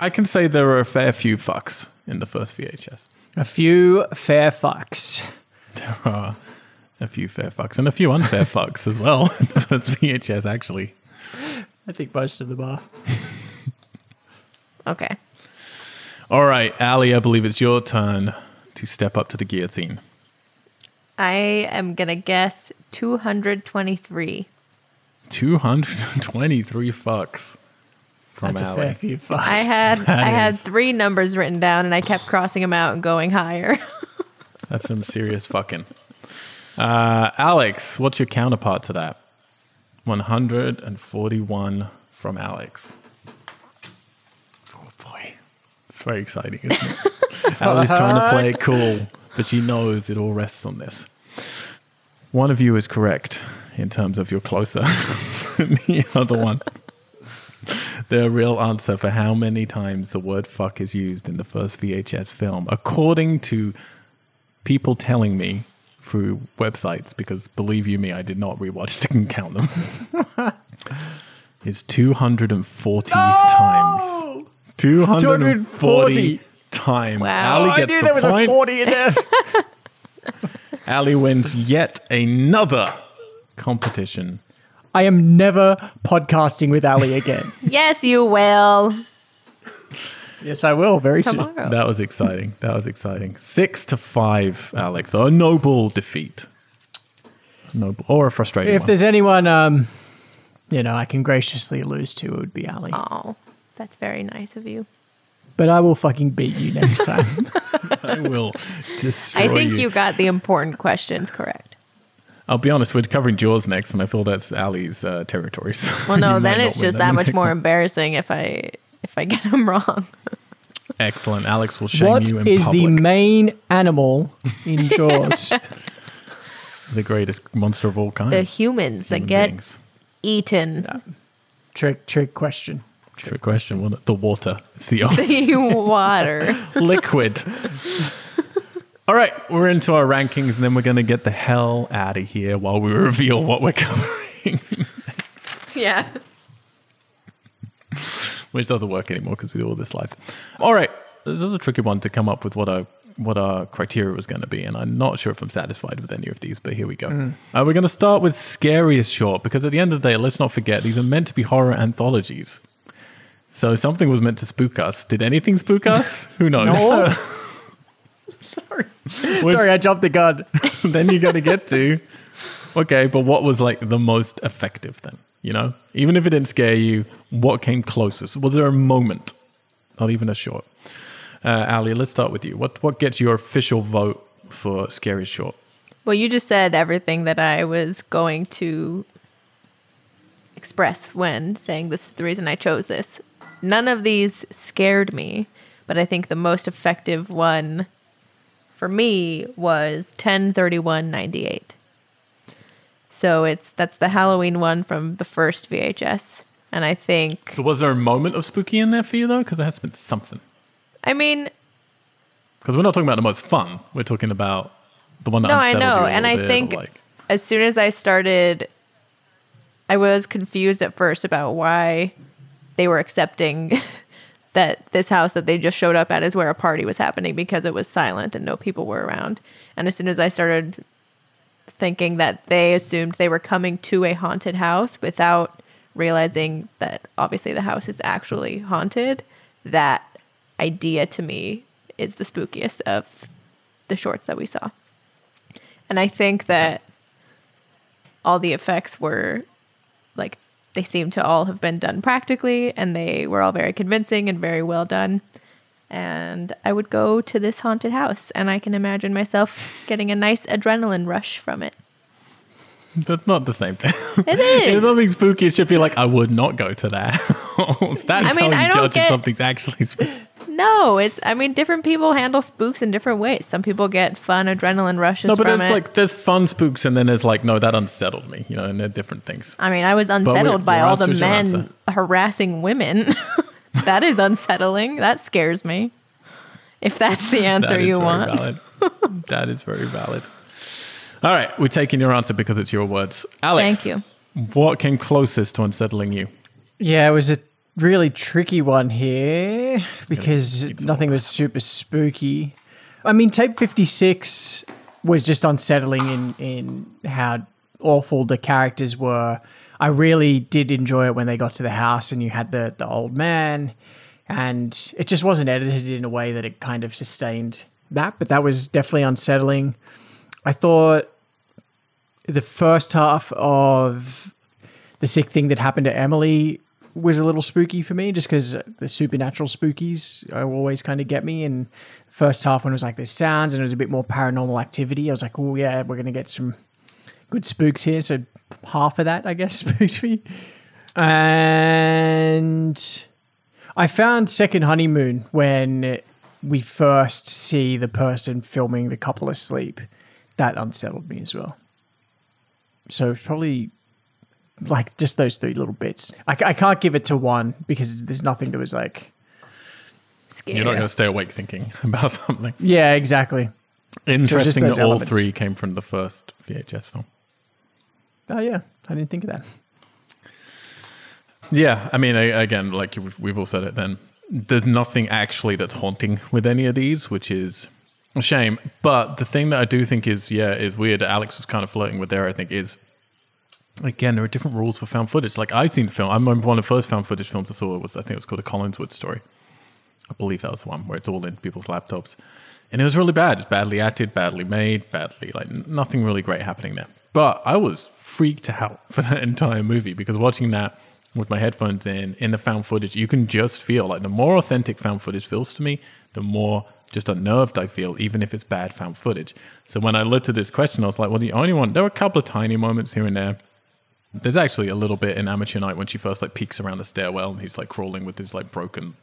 I can say there are a fair few fucks in the first VHS. a few fair fucks. There are a few fair fucks and a few unfair fucks as well in the first VHS, actually. I think most of them are. Okay. All right, Ali, I believe it's your turn to step up to the guillotine. I am gonna guess 223. 223 fucks. from That's a Ali. fair few fucks. I had That I had three numbers written down, and I kept crossing them out and going higher. That's some serious fucking. Uh, Alex, what's your counterpart to that? 141 from Alex. It's very exciting, isn't it? Ali's trying to play it cool, but she knows it all rests on this. One of you is correct in terms of you're closer than the other one. The real answer for how many times the word fuck is used in the first VHS film, according to people telling me through websites, because believe you me, I did not rewatch and count them, is 240 times. 240 240 times. Wow. Ali Oh, I knew the there was point. a 40 in there. Ali wins yet another competition. I am never podcasting with Ali again. yes, you will yes, I will very soon. That was exciting. That was exciting. Six to five, Alex. A noble defeat. Noble or a frustrating If one. there's anyone, um, you know, I can graciously lose to, it would be Ali. Oh, that's very nice of you. But I will fucking beat you next time. I will destroy I think you got the important questions correct. I'll be honest, we're covering Jaws next, and I feel that's Ali's uh, territory. so Well, no, then it's just that that much more one. embarrassing if I if I get them wrong. Excellent. Alex will shame what you in is public. the main animal in Jaws? the greatest monster of all kind. The humans that get beings. eaten. trick, trick question. Trick question. wasn't? The water. It's the only The water. liquid. All right, we're into our rankings, and then we're going to get the hell out of here while we reveal what we're covering, yeah. which doesn't work anymore because we do all this live. All right, this was a tricky one to come up with what our what our criteria was going to be, and I'm not sure if I'm satisfied with any of these. But here we go. Uh, we're going to start with scariest short because at the end of the day, let's not forget these are meant to be horror anthologies. So something was meant to spook us. Did anything spook us? Who knows? No. Sorry. Which- Sorry, I jumped the gun. then you got to get to okay but what was like the most effective then you know even if it didn't scare you what came closest was there a moment not even a short uh, ali let's start with you what what gets your official vote for scary short Well, you just said everything that I was going to express when saying this is the reason I chose this. None of these scared me, but I think the most effective one for me was 103198. So it's that's the Halloween one from the first VHS. And I think so was there a moment of spooky in there for you though because there has to been something I mean, because we're not talking about the most fun we're talking about the one that No, I know, and I think like as soon as I started, I was confused at first about why they were accepting that this house that they just showed up at is where a party was happening because it was silent and no people were around. And as soon as I started thinking that they assumed they were coming to a haunted house without realizing that obviously the house is actually haunted, that idea to me is the spookiest of the shorts that we saw. And I think that all the effects were like they seem to all have been done practically and they were all very convincing and very well done. And I would go to this haunted house and I can imagine myself getting a nice adrenaline rush from it. That's not the same thing It if is. something spooky it should be like i would not go to that that's I mean, how I you don't judge if get- something's actually spooky No, it's I mean different people handle spooks in different ways. Some people get fun adrenaline rushes No, but from there's it. like there's fun spooks, and then there's like no, that unsettled me. You know, and they're different things. I mean, I was unsettled by your all the answer's your men answer. harassing women. that is unsettling. That scares me. If that's the answer That is you very want. valid. that is very valid. All right, we're taking your answer because it's your words, Alex. Thank you. What came closest to unsettling you? Yeah, it was a really tricky one here because keep nothing was super spooky. I mean, tape 56 was just unsettling in, in how awful the characters were. I really did enjoy it when they got to the house and you had the, the old man, and it just wasn't edited in a way that it kind of sustained that, but that was definitely unsettling. I thought the first half of the sick thing that happened to Emily was a little spooky for me just because the supernatural spookies always kind of get me. And first half, when it was like there's sounds and it was a bit more paranormal activity, I was like, oh, yeah, we're going to get some good spooks here. So half of that, I guess, spooked me. And I found Second Honeymoon when we first see the person filming the couple asleep. That unsettled me as well. So probably like just those three little bits. I, I can't give it to one because there's nothing that was like, Scary. You're not going to stay awake thinking about something. yeah, exactly. Interesting that all elements. three came from the first VHS film. Oh yeah, I didn't think of that. Yeah, I mean, I, again, like we've, we've all said it. Then there's nothing actually that's haunting with any of these, which is a shame. But the thing that I do think is, yeah, is weird. Alex was kind of flirting with there. I think is again there are different rules for found footage. Like I've seen film. I remember one of the first found footage films I saw was I think it was called a Collingswood story. I believe that was the one where it's all in people's laptops. And it was really bad. It's badly acted, badly made, badly, like nothing really great happening there. But I was freaked out for that entire movie because watching that with my headphones in, in the found footage, you can just feel like the more authentic found footage feels to me, the more just unnerved I feel, even if it's bad found footage. So when I looked at this question, I was like, well, the only one, there were a couple of tiny moments here and there there's actually a little bit in Amateur Night when she first like peeks around the stairwell and he's like crawling with his like broken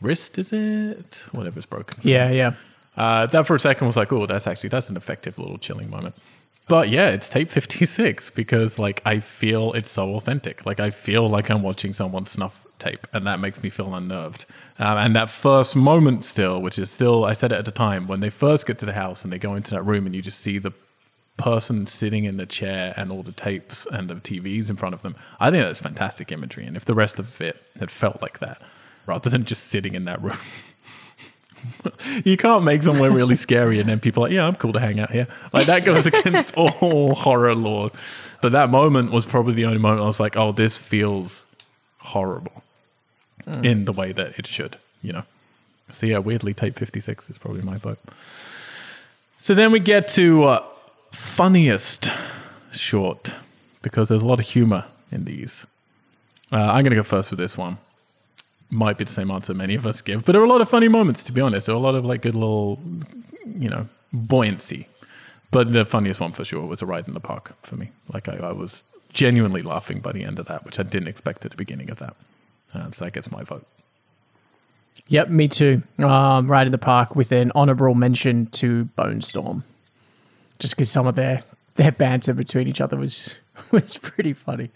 wrist, is it? Whatever's broken. Yeah, yeah. Uh, that for a second was like, oh, that's actually that's an effective little chilling moment. But yeah, it's tape 56 because like I feel it's so authentic. Like I feel like I'm watching someone snuff tape and that makes me feel unnerved. Um, and that first moment still, which is still, I said it at the time, when they first get to the house and they go into that room and you just see the person sitting in the chair and all the tapes and the TVs in front of them. I think that's fantastic imagery. And if the rest of it had felt like that, rather than just sitting in that room, you can't make somewhere really scary and then people are like, yeah, I'm cool to hang out here. Like that goes against all horror law. But that moment was probably the only moment I was like, oh, this feels horrible in the way that it should, you know. So yeah, weirdly, tape 56 is probably my vote. So then we get to uh, funniest short because there's a lot of humor in these. Uh, I'm going to go first with this one. Might be the same answer many of us give, but there are a lot of funny moments, to be honest. There are a lot of like good little, you know, buoyancy. But the funniest one for sure was a ride in the park for me. Like I, I was genuinely laughing by the end of that, which I didn't expect at the beginning of that. Uh, so that gets my vote. Yep, me too. Um, right in the park with an honorable mention to Bonestorm, just because some of their their banter between each other was was pretty funny.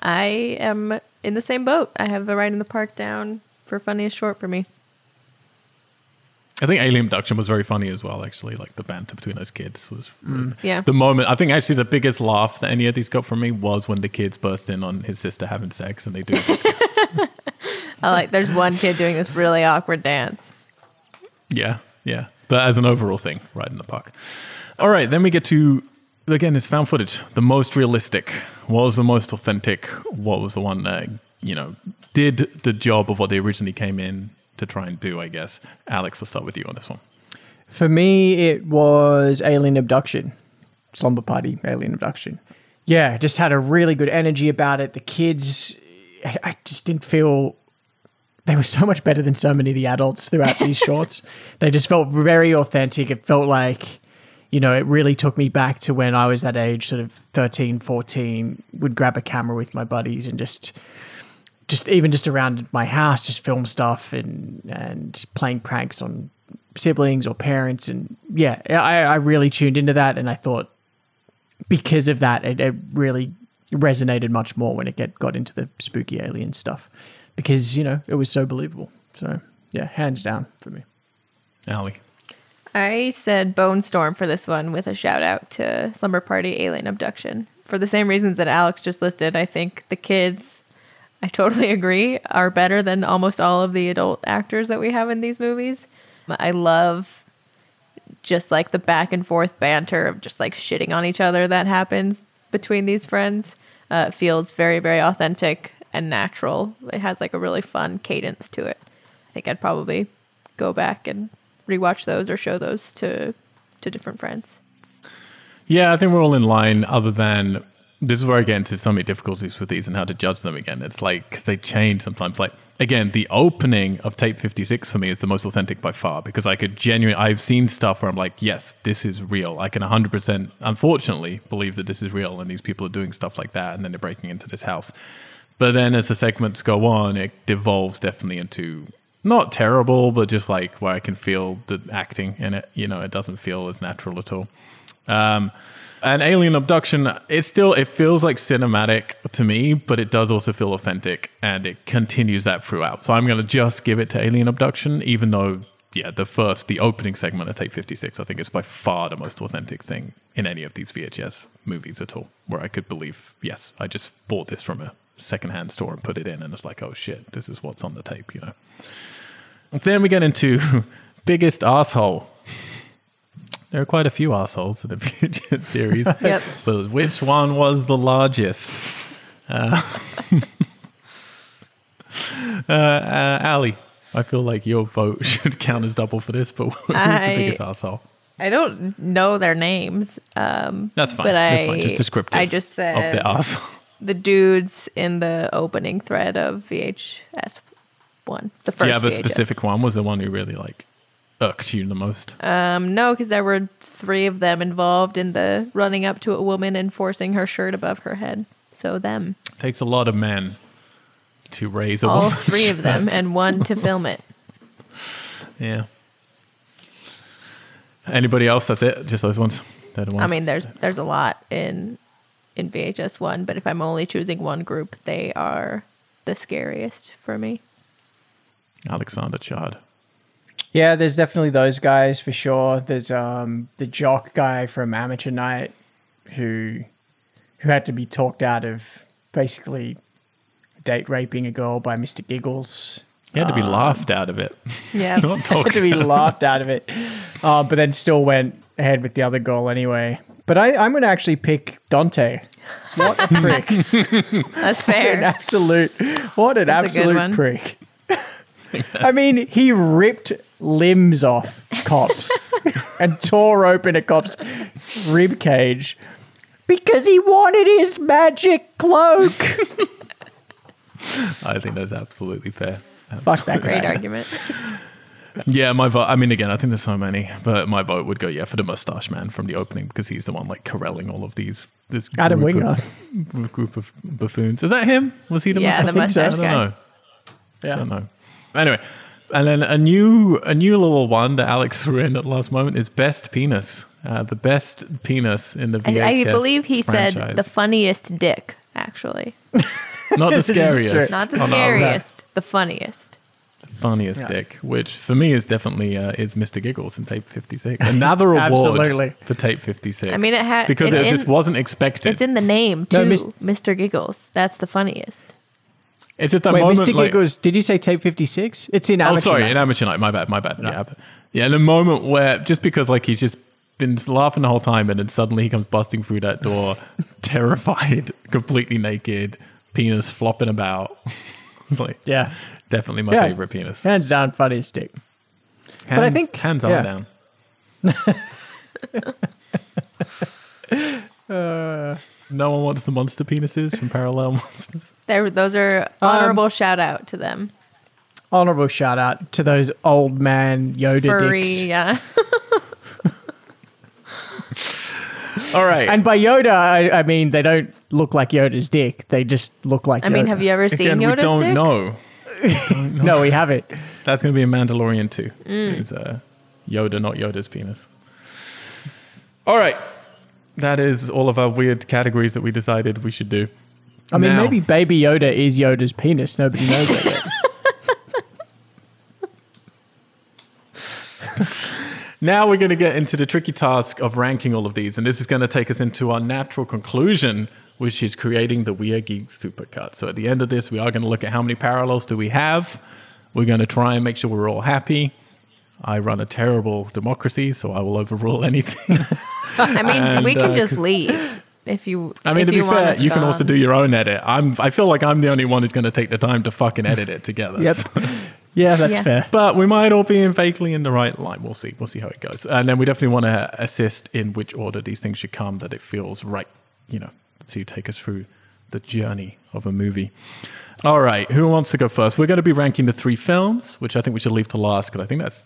I am in the same boat. I have the ride in the park down for funniest short for me. I think Alien Abduction was very funny as well, actually. Like the banter between those kids was mm. Yeah. the moment. I think actually the biggest laugh that any of these got from me was when the kids burst in on his sister having sex and they do this. I like there's one kid doing this really awkward dance. yeah, yeah. But as an overall thing, right in the park. All right, then we get to again, it's found footage. The most realistic. What was the most authentic? What was the one that you know did the job of what they originally came in to try and do? I guess. Alex, I'll start with you on this one. For me, it was Alien Abduction, Slumber Party, Alien Abduction. Yeah, just had a really good energy about it. The kids, I I just didn't feel they were so much better than so many of the adults throughout these shorts. They just felt very authentic. It felt like, you know, it really took me back to when I was that age, sort of 13, 14, would grab a camera with my buddies and just just even just around my house, just film stuff and and playing pranks on siblings or parents, and yeah, I, I really tuned into that, and I thought because of that, it, it really resonated much more when it get got into the spooky alien stuff, because you know it was so believable. So yeah, hands down for me. Ali. I said Bonestorm for this one with a shout out to Slumber Party Alien Abduction. For the same reasons that Alex just listed, I think the kids, I totally agree, are better than almost all of the adult actors that we have in these movies. I love just like the back and forth banter of just like shitting on each other that happens between these friends. Uh, it feels very, very authentic and natural. It has like a really fun cadence to it. I think I'd probably go back and rewatch those or show those to to different friends. Yeah, I think we're all in line, other than this is where I get into so many difficulties with these and how to judge them again. It's like they change sometimes. Like again, the opening of tape fifty six for me is the most authentic by far because I could genuinely. I've seen stuff where I'm like, yes, this is real. I can hundred percent, unfortunately, believe that this is real and these people are doing stuff like that, and then they're breaking into this house. But then as the segments go on, it devolves definitely into not terrible, but just like where I can feel the acting in it. You know, it doesn't feel as natural at all. Um, and Alien Abduction, it still it feels like cinematic to me, but it does also feel authentic, and it continues that throughout. So I'm going to just give it to Alien Abduction, even though yeah, the first the opening segment of Tape 56, I think is by far the most authentic thing in any of these VHS movies at all, where I could believe yes, I just bought this from a secondhand store and put it in, and it's like oh shit, this is what's on the tape, you know. Then we get into biggest asshole. There are quite a few assholes in the VHS series. Yep. But which one was the largest? Uh, uh, uh, Ali, I feel like your vote should count as double for this, but who's I- the biggest asshole? I don't know their names. Um, That's fine. But That's I, fine. Just descriptive I just said of the asshole. The dudes in the opening thread of VHS one. The first. Do you have a VHS. specific one? Was the one who really like irked you the most? Um, no, because there were three of them involved in the running up to a woman and forcing her shirt above her head. So them, takes a lot of men to raise a all three of them, and one to film it. Yeah. Anybody else? That's it. Just those ones. Ones. I mean, there's there's a lot in in VHS one, but if I'm only choosing one group, they are the scariest for me. Alexander Chard. Yeah, there's definitely those guys for sure. There's um the jock guy from Amateur Night who who had to be talked out of basically date raping a girl by Mr. Giggles. He had to be laughed out of it. Yeah. Not Had to be laughed out of it. Uh, but then still went ahead with the other girl anyway. But I, I'm going to actually pick Dante. What a prick. That's fair. an fair. absolute, what an That's absolute prick. I mean, he ripped limbs off cops and tore open a cop's rib cage because he wanted his magic cloak. I think that's absolutely fair. Fuck that Great guy. argument. Yeah, my vote. I mean, again, I think there's so many, but my vote would go yeah for the mustache man from the opening because he's the one like corralling all of these. This Adam group Winger. of, group of buffoons. Is that him? Was he the Yeah, mustache? the think so. mustache I don't guy. know. Yeah. I don't know. Anyway, and then a new a new little one that Alex threw in at the last moment is best penis. Uh, the best penis in the VHS. I, I believe he said the funniest dick. Actually, not the scariest, not the Oh, no, scariest, the funniest. Funniest Yeah. dick, which for me is definitely uh, is Mr. Giggles in Tape Fifty Six. Another award for Tape Fifty Six. I mean, it had- because it's it just wasn't expected. It's in the name too, No, Mis- Mr. Giggles. That's the funniest. It's just that Wait, moment. Mr. like- Giggles, did you say tape 56? It's in Oh, Amateur sorry, Night. in amateur night. My bad, my bad. Yeah, but, yeah. In a moment where just because like he's just been laughing the whole time, and then suddenly he comes busting through that door, terrified, completely naked, penis flopping about. like, Yeah. Definitely my Yeah. favorite penis. Hands down, funniest dick. Hands, I think- hands yeah. are down. Uh, no one wants the monster penises from Parallel Monsters. There, those are um, honorable shout out to them. Honorable shout out to those old man Yoda Furry, dicks. yeah. All right, And by Yoda, I, I mean they don't look like Yoda's dick. They just look like I mean, have you ever seen again, we Yoda's don't dick? know. No, we haven't. That's going to be in Mandalorian too. Mm. It's uh, Yoda, not Yoda's penis. All right. That is all of our weird categories that we decided we should do. I mean, Now- maybe Baby Yoda is Yoda's penis. Nobody knows that Now we're going to get into the tricky task of ranking all of these, and this is going to take us into our natural conclusion, which is creating the Weird Geeks supercut. So at the end of this, we are going to look at how many parallels do we have. We're going to try and make sure we're all happy. I run a terrible democracy, so I will overrule anything. I mean, we can uh, just 'cause- leave if you. I mean, if to be you fair, us you can also do your own edit. I'm. I feel like I'm the only one who's going to take the time to fucking edit it together. Yep. Yeah, that's Yeah. fair. But we might all be in vaguely in the right line. We'll see. We'll see how it goes. And then we definitely want to assist in which order these things should come, that it feels right, you know, to take us through the journey of a movie. All right, who wants to go first? We're going to be ranking the three films, which I think we should leave to last because I think that's,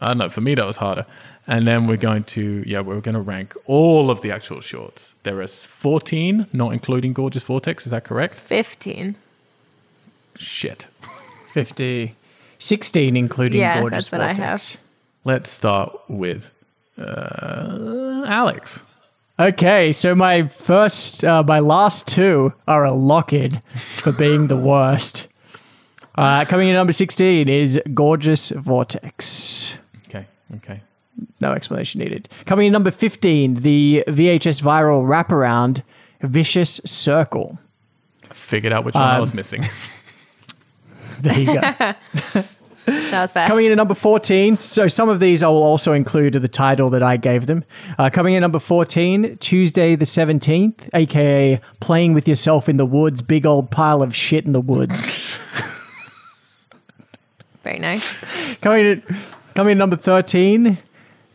I don't know, for me that was harder. And then we're going to, yeah, we're going to rank all of the actual shorts. There is 14, not including Gorgeous Vortex. Is that correct? 15. Shit. 50, 16, including Yeah, Gorgeous that's what I Vortex. Let's start with uh, Alex. Okay, so my first, uh, my last two are a lock in for being the worst. Uh, coming in at number 16 is Gorgeous Vortex. Okay, okay. No explanation needed. Coming in number 15, the VHS viral wraparound Vicious Circle. Figured out which one I Um, was missing. There you go. That was fast. Coming in at number 14, so some of these I will also include the title that I gave them. Uh, coming in at number 14, Tuesday the 17th, aka Playing with Yourself in the Woods, Big Old Pile of Shit in the Woods. Very nice. coming, in, coming in at number 13,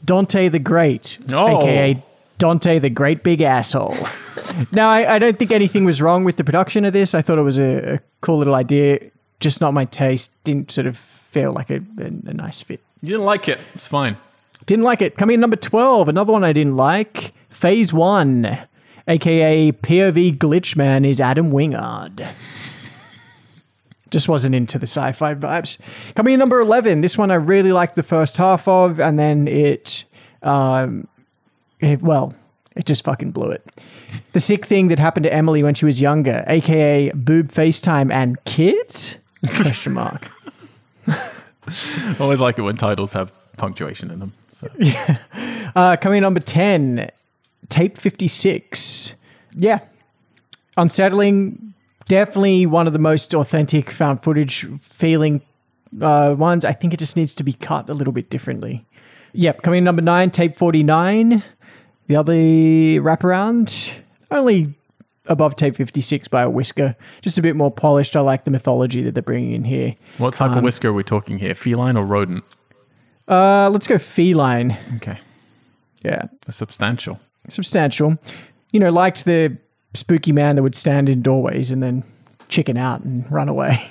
Dante the Great, Oh. aka Dante the Great Big Asshole. now, I, I don't think anything was wrong with the production of this. I thought it was a, a cool little idea, just not my taste. Didn't sort of feel like a, a, a nice fit. you didn't like it. It's fine. Didn't like it. Coming in number 12, another one I didn't like. Phase 1, aka POV Glitchman, is Adam Wingard. Just wasn't into the sci fi vibes. Coming in number 11, this one I really liked the first half of, and then it, um, it well, it just fucking blew it. The sick thing that happened to Emily when she was younger, aka boob FaceTime and kids? Question mark. I always like it when titles have punctuation in them. So. Uh, coming in number 10, Tape 56. Yeah. Unsettling. Definitely one of the most authentic found footage feeling uh, ones. I think it just needs to be cut a little bit differently. Yep. Coming in number 9, Tape 49. The other wraparound. Only above Tape 56 by a whisker. Just a bit more polished. I like the mythology that they're bringing in here. What type Um, of whisker are we talking here? Feline or rodent? Uh, let's go feline. Okay. Yeah. Substantial. substantial. You know, liked the spooky man that would stand in doorways and then chicken out and run away.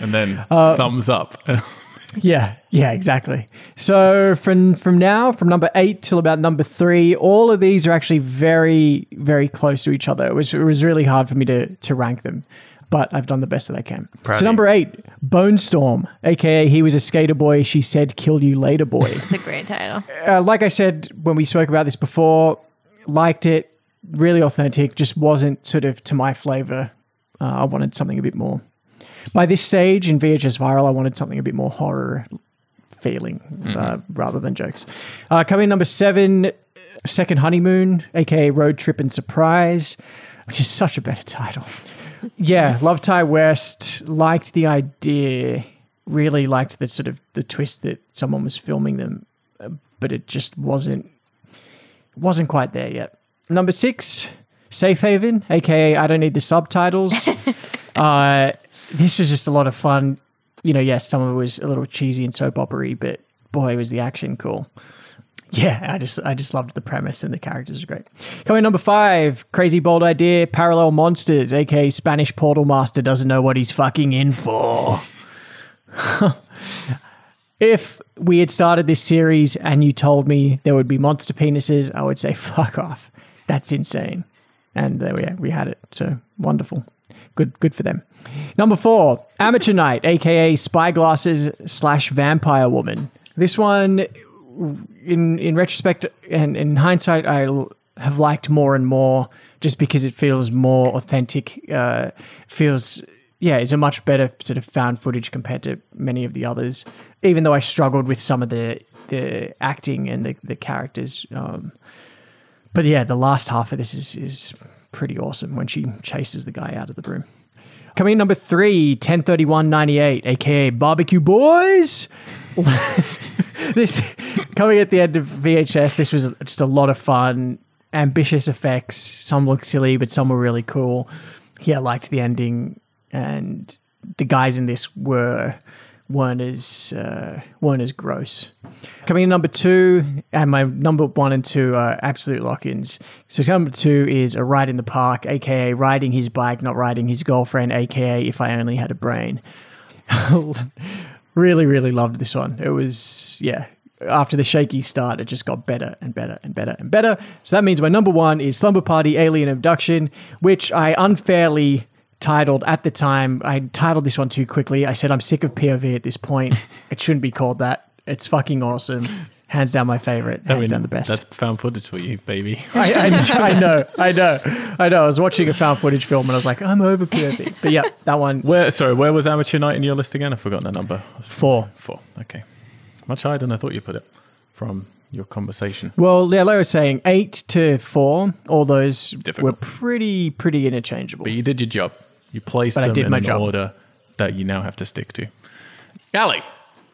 And then Uh, thumbs up. yeah, yeah, exactly. So from from now, from number eight till about number three, all of these are actually very, very close to each other. It was it was really hard for me to to rank them. But I've done the best that I can. Proud so number eight, Bonestorm, aka he was a skater boy. She said, "Kill you later, boy." It's a great title. uh, like I said when we spoke about this before, liked it, really authentic, just wasn't sort of to my flavor. Uh, I wanted something a bit more. By this stage in VHS Viral, I wanted something a bit more horror feeling uh, rather than jokes. Uh, coming number seven, Second Honeymoon, aka Road Trip and Surprise, which is such a better title. yeah, love Ti West, liked the idea, really liked the sort of the twist that someone was filming them uh, but it just wasn't wasn't quite there yet. Number six, Safe Haven, aka I don't need the subtitles. uh, this was just a lot of fun. You know, yes, some of it was a little cheesy and soap opery, but boy, was the action cool. Yeah, I just I just loved the premise and the characters are great. Coming number five, crazy bold idea, parallel monsters, aka Spanish portal master doesn't know what he's fucking in for. if we had started this series and you told me there would be monster penises, I would say fuck off. That's insane. And there we are, we had it. So wonderful. Good good for them. Number four, Amateur Night, aka Spyglasses slash Vampire Woman. This one, in in retrospect and in hindsight, I have liked more and more just because it feels more authentic. Uh, feels yeah, is a much better sort of found footage compared to many of the others. Even though I struggled with some of the the acting and the the characters. Um, but yeah, the last half of this is is pretty awesome when she chases the guy out of the room. Coming in number three, 103198, aka Barbecue Boys. this coming at the end of VHS, this was just a lot of fun, ambitious effects. Some look silly, but some were really cool. Yeah, I liked the ending, and the guys in this were weren't as uh, weren't as gross. Coming in number two, and my number one and two are absolute lock-ins. So number two is a ride in the park, aka riding his bike, not riding his girlfriend, aka if I only had a brain. really, really loved this one. It was yeah. After the shaky start, it just got better and better and better and better. So that means my number one is Slumber Party Alien Abduction, which I unfairly titled at the time. I titled this one too quickly. I said I'm sick of POV at this point. it shouldn't be called that. It's fucking awesome. Hands down my favorite. Hands I mean, down the best. That's found footage for you, baby. I, I, I know, I know, I know. I was watching a found footage film and I was like, I'm over POV. But yeah, that one Where? Sorry, where was Amateur Night in your list again? I've forgotten the number. four. Four. Okay. Much higher than I thought you put it from your conversation. Well, yeah, like I was saying, eight to four. All those Difficult. were pretty, pretty interchangeable. But you did your job. You placed But I them did in my an job. order that you now have to stick to. Ali,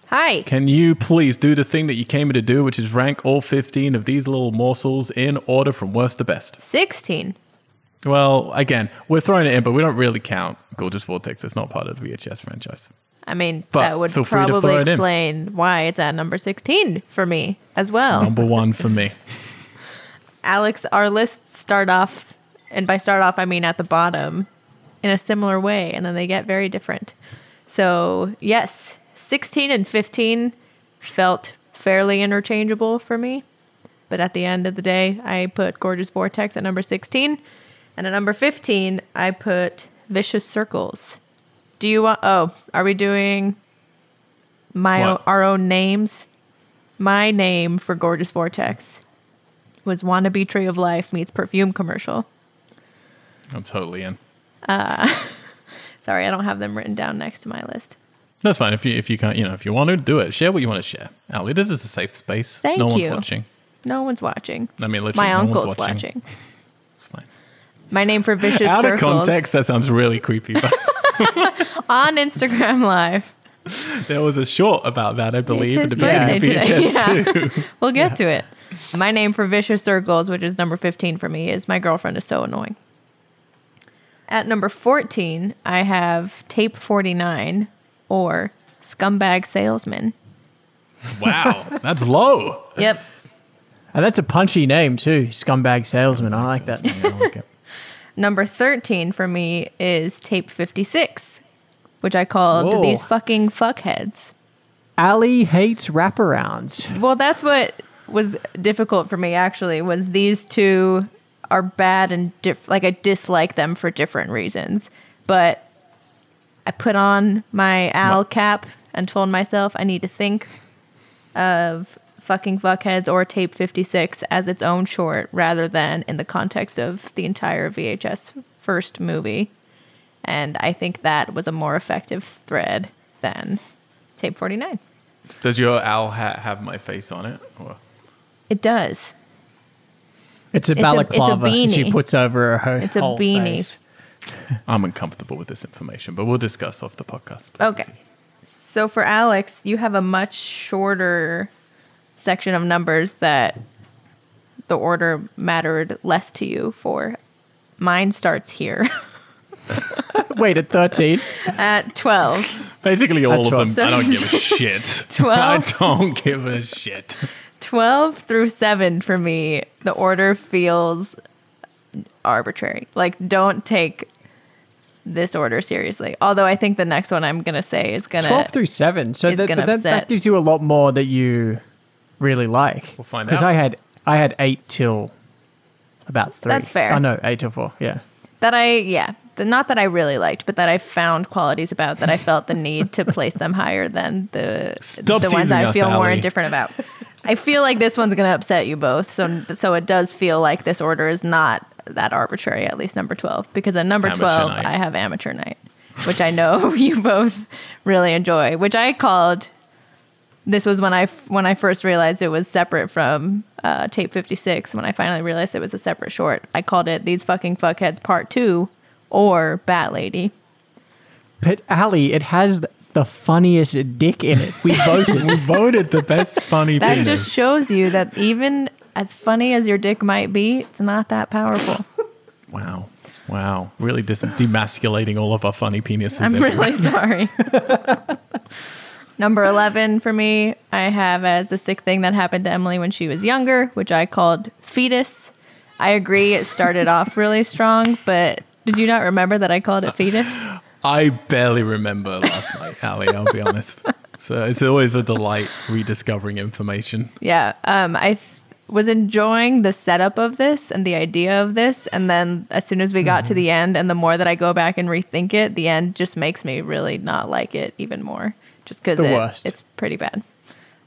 Hi. can you please do the thing that you came here to do, which is rank all 15 of these little morsels in order from worst to best? 16. Well, again, we're throwing it in, but we don't really count Gorgeous Vortex. It's not part of the VHS franchise. I mean, But that would feel free to probably in. explain why it's at number 16 for me as well. Number one for me. Alex, our lists start off, and by start off, I mean at the bottom in a similar way, and then they get very different. So, yes, 16 and 15 felt fairly interchangeable for me. But at the end of the day, I put Gorgeous Vortex at number 16. And at number 15, I put Vicious Circles. Do you want, oh, are we doing my What? our own names? My name for Gorgeous Vortex was Wannabe Tree of Life meets perfume commercial. I'm totally in. Uh, sorry, I don't have them written down next to my list. That's fine. If you if you can't, you know, if you want to do it, share what you want to share. Ali, this is a safe space. Thank no one's watching. No one's watching. I mean, literally, My no uncle's one's watching. watching. It's fine. My name for Vicious Out of context, that sounds really creepy. But on Instagram Live. there was a short about that, I believe, at the beginning of VHS today. too. We'll get to it. My name for Vicious Circles, which is number 15 for me, is My Girlfriend is So Annoying. At number 14, I have Tape 49 or Scumbag Salesman. Wow, that's low. Yep. and that's a punchy name too, Scumbag Salesman. I like that. Yeah, I like it. Number 13 for me is Tape 56, which I called Whoa. These Fucking Fuckheads. Ali hates wraparounds. Well, that's what was difficult for me actually was these two are bad and diff- like I dislike them for different reasons. But I put on my owl cap and told myself I need to think of fucking fuckheads or tape 56 as its own short rather than in the context of the entire VHS first movie. And I think that was a more effective thread than tape 49. Does your owl hat have my face on it? Or? It does. It's a It's a- balaclava it's a that she puts over her It's a whole beanie. face. I'm uncomfortable with this information, but we'll discuss off the podcast. please. Okay. So for Alex, you have a much shorter section of numbers that the order mattered less to you for. Mine starts here Wait, at 13? at 12. Basically, all of them. So- I don't give a shit. 12. I Twelve. don't give a shit. 12 through 7 for me, the order feels arbitrary. Like, don't take this order seriously. Although I think the next one I'm going to say is going to. 12 to. through 7. So that, gonna that, that gives you a lot more that you really like. We'll find Because. I had, I had 8 till about 3. That's fair. Oh, no, 8 till 4. Yeah. that I yeah, the, not that I really liked, but that I found qualities about that I felt the need to place them higher than the Stop the ones I us, feel more indifferent about. I feel like this one's going to upset you both, so so it does feel like this order is not that arbitrary. At least number twelve, because at number Amateur twelve night. I have amateur night, which I know you both really enjoy. Which I called. This was when I when I first realized it was separate from uh, tape fifty six. When I finally realized it was a separate short, I called it "These Fucking Fuckheads Part 2 or "Bat Lady." But Ali, it has the funniest dick in it. We voted. We voted the best funny That penis. just shows you that even as funny as your dick might be, it's not that powerful. Wow. Wow. Really just demasculating all of our funny penises. I'm everywhere. really sorry. Number 11 for me, I have as the sick thing that happened to Emily when she was younger, which I called fetus. I agree it started off really strong, but did you not remember that I called it fetus? I barely remember last night, Ali, I'll be honest. So it's always a delight rediscovering information. Yeah. Um, I th- was enjoying the setup of this and the idea of this. And then as soon as we got to the end, and the more that I go back and rethink it, the end just makes me really not like it even more. Just because the it, it's pretty bad.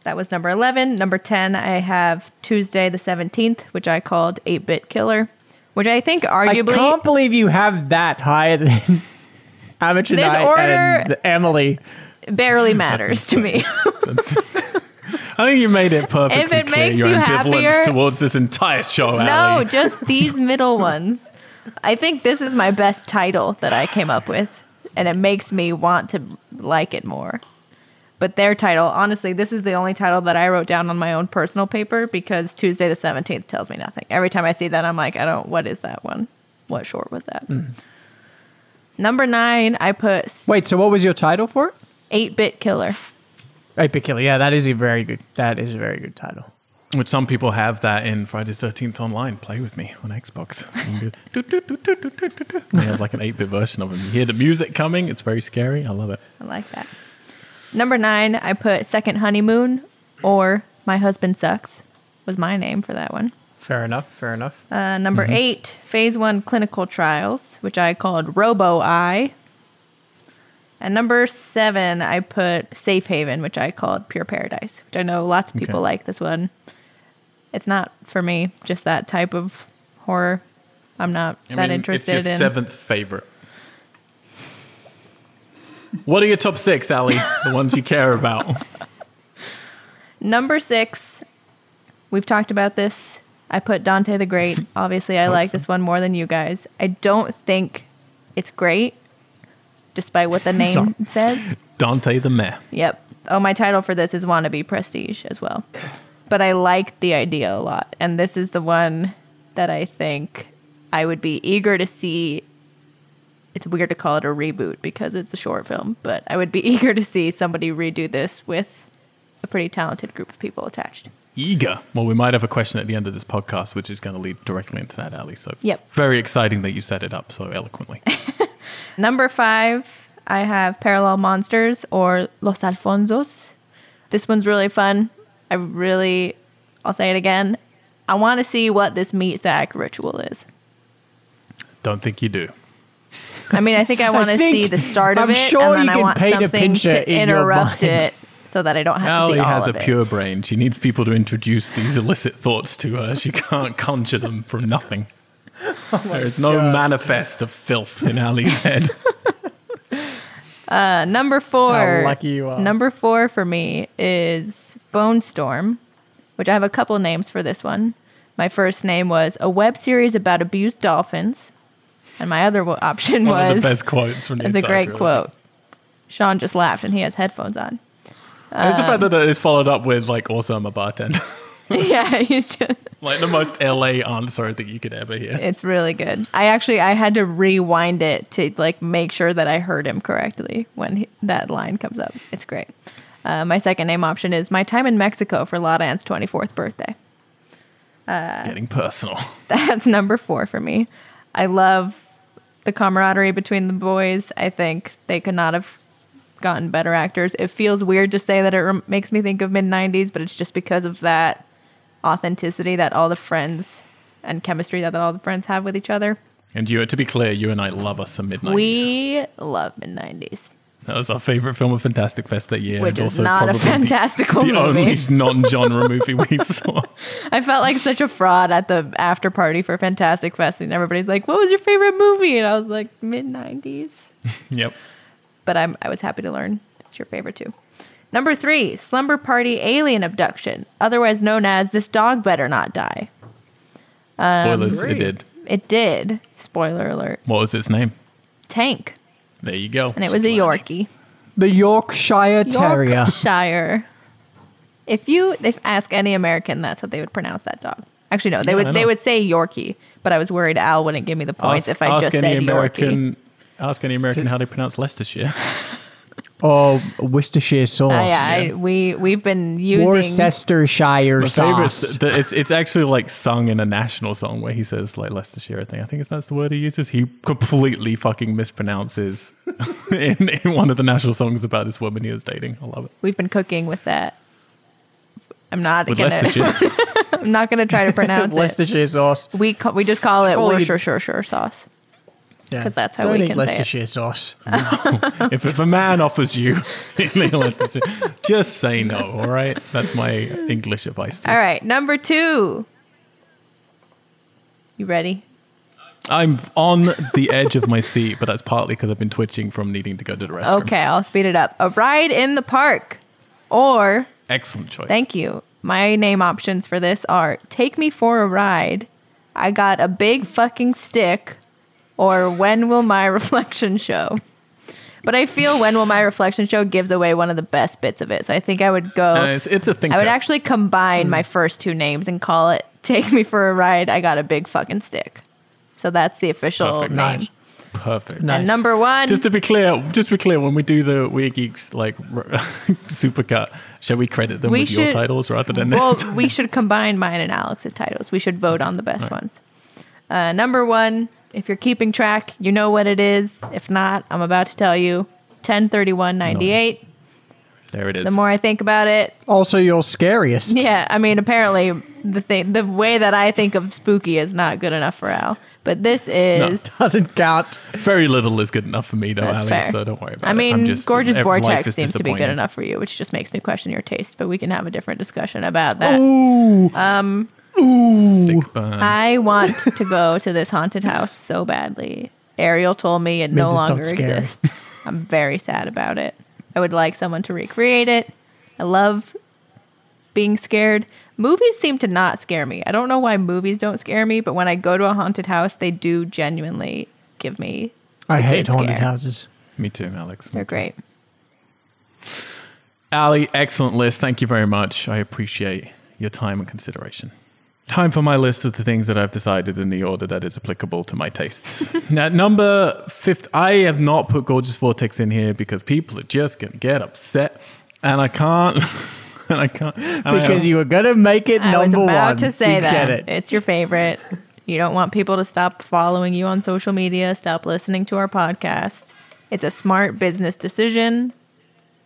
That was number 11. Number 10, I have Tuesday the 17th, which I called 8 Bit Killer, which I think arguably. I can't believe you have that higher than Amateur This Night order- and Emily. barely matters to me. I think you made it perfectly If it clear makes your you ambivalence happier- towards this entire show, no, Ali. just these middle ones. I think this is my best title that I came up with, and it makes me want to like it more. But their title, honestly, this is the only title that I wrote down on my own personal paper because Tuesday the 17th tells me nothing. Every time I see that, I'm like, I don't, what is that one? What short was that? Hmm. Number nine, I put Wait, so what was your title for it? 8 Bit Killer. Eight Bit Killer. Yeah, that is a very good. That is a very good title. Which some people have that in Friday the 13th online. Play with me on Xbox. They have like an 8 bit version of them. You hear the music coming, it's very scary. I love it. I like that. Number nine, I put Second Honeymoon or My Husband Sucks was my name for that one. Fair enough. Fair enough. Uh, number eight, phase one clinical trials, which I called Robo Eye. And number seven, I put Safe Haven, which I called Pure Paradise, which I know lots of people Okay. like this one. It's not for me, just that type of horror. I'm not I that mean, interested it's your in. seventh favorite. What are your top six, Ali? the ones you care about. Number six, we've talked about this. I put Dante the Great. Obviously, I like this one more than you guys. I don't think it's great, despite what the name So- says. Dante the Meh. Yep. Oh, my title for this is Wannabe Prestige as well. But I like the idea a lot. And this is the one that I think I would be eager to see. It's weird to call it a reboot because it's a short film, but I would be eager to see somebody redo this with a pretty talented group of people attached. Eager. Well, we might have a question at the end of this podcast, which is going to lead directly into that, Ali. So, Yep. very exciting that you set it up so eloquently. Number five, I have Parallel Monsters or Los Alfonsos. This one's really fun. I really, I'll say it again. I want to see what this meat sack ritual is. Don't think you do. I mean, I think I want to see the start of I'm it, sure and then I want something to interrupt mind. it so that I don't have to Ali see all has a it. pure brain. She needs people to introduce these illicit thoughts to her. She can't conjure them from nothing. there is no manifest of filth in Ali's head. Uh, number four. How lucky you are. Number four for me is Bonestorm, which I have a couple names for this one. My first name was a web series about abused dolphins, and my other wo- option One of was the best quotes from the it's a great quote. Sean just laughed, and he has headphones on. It's the fact that it is followed up with like also I'm a bartender. yeah, he's just. like the most LA answer think you could ever hear. It's really good. I actually I had to rewind it to like make sure that I heard him correctly when he, that line comes up. It's great. Uh, my second name option is my time in Mexico for Lotta Ann's 24th birthday. Getting personal. That's number four for me. I love the camaraderie between the boys. I think they could not have gotten better actors. It feels weird to say that it rem- makes me think of mid 90s, but it's just because of that authenticity that all the friends and chemistry that all the friends have with each other. And you, to be clear, you and I love us some mid 90s. We love mid 90s. That was our favorite film of Fantastic Fest that year. Which and is also not a probably the- the, movie. only non-genre movie we saw. I felt like such a fraud at the after party for Fantastic Fest, and everybody's like, "What was your favorite movie?" And I was like, "Mid '90s." yep. But I'm I was happy to learn it's your favorite too. Number three, Slumber Party Alien Abduction, otherwise known as This Dog Better Not Die. Spoilers, um, it did. It did. Spoiler alert. What was its name? Tank, There you go. and it was a Yorkie. The Yorkshire Terrier. Yorkshire. If you if ask any American, that's how they would pronounce that dog. Actually, no, they Yeah, would they would say Yorkie, but I was worried Al wouldn't give me the points if I just any said Yorkie. Ask any American how they pronounce Leicestershire. or Worcestershire sauce. Uh, yeah, I, we we've been using. Worcestershire My favorite, sauce. the, it's it's actually like sung in a national song where he says like Leicestershire. I think I think that's the word he uses. He completely fucking mispronounces in in one of the national songs about this woman he was dating. I love it. We've been cooking with that. I'm not With gonna. I'm not gonna try to pronounce it. Leicestershire sauce. We ca- we just call it Only- Worcestershire sauce. Yeah. 'Cause that's how Don't we eat can say it. Leicestershire sauce. if if a man offers you, just say no. All right, that's my English advice. To you. All right, number two. You ready? I'm on the edge of my seat, but that's partly because I've been twitching from needing to go to the restroom. Okay, I'll speed it up. A ride in the park, or excellent choice. Thank you. My name options for this are Take Me for a Ride, I Got a Big Fucking Stick, or When Will My Reflection Show? But I feel When Will My Reflection Show gives away one of the best bits of it. So I think I would go. Uh, it's, it's a thing. I would actually combine my first two names and call it Take Me for a Ride, I Got a Big Fucking Stick. So that's the official Perfect. name. Nice. perfect. Nice. And number one, Just to be clear, just to be clear, when we do the Weird Geeks like supercut, shall we credit them We with your titles rather than well, we should combine mine and Alex's titles. We should vote on the best ones. Uh, number one, if you're keeping track, you know what it is. If not, I'm about to tell you. 103198. there it is. The more I think about it, Also, your scariest. yeah, I mean, apparently the thing, the way that I think of spooky is not good enough for Al. But this is, Doesn't count. Very little is good enough for me, though, that's Ali. fair. So don't worry about I it. mean, I'm just, Gorgeous ev- Vortex seems to be good enough for you, which just makes me question your taste. But we can have a different discussion about that. Ooh. Sick burn. I want to go to this haunted house so badly. Ariel told me it no Means it's not longer exists. I'm very sad about it. I would like someone to recreate it. I love being scared. Movies seem to not scare me. I don't know why movies don't scare me, but when I go to a haunted house, they do genuinely give me. I hate good haunted scare. houses. me too, Alex. They're great. Ali, excellent list. Thank you very much. I appreciate your time and consideration. Time for my list of the things that I've decided in the order that is applicable to my tastes. now, number fifth, I have not put Gorgeous Vortex in here because people are just going to get upset, and I can't. and I can't. and I- Because you were going to make it I was number about one. to say We that. It. It's your favorite. You don't want people to stop following you on social media, stop listening to our podcast. It's a smart business decision.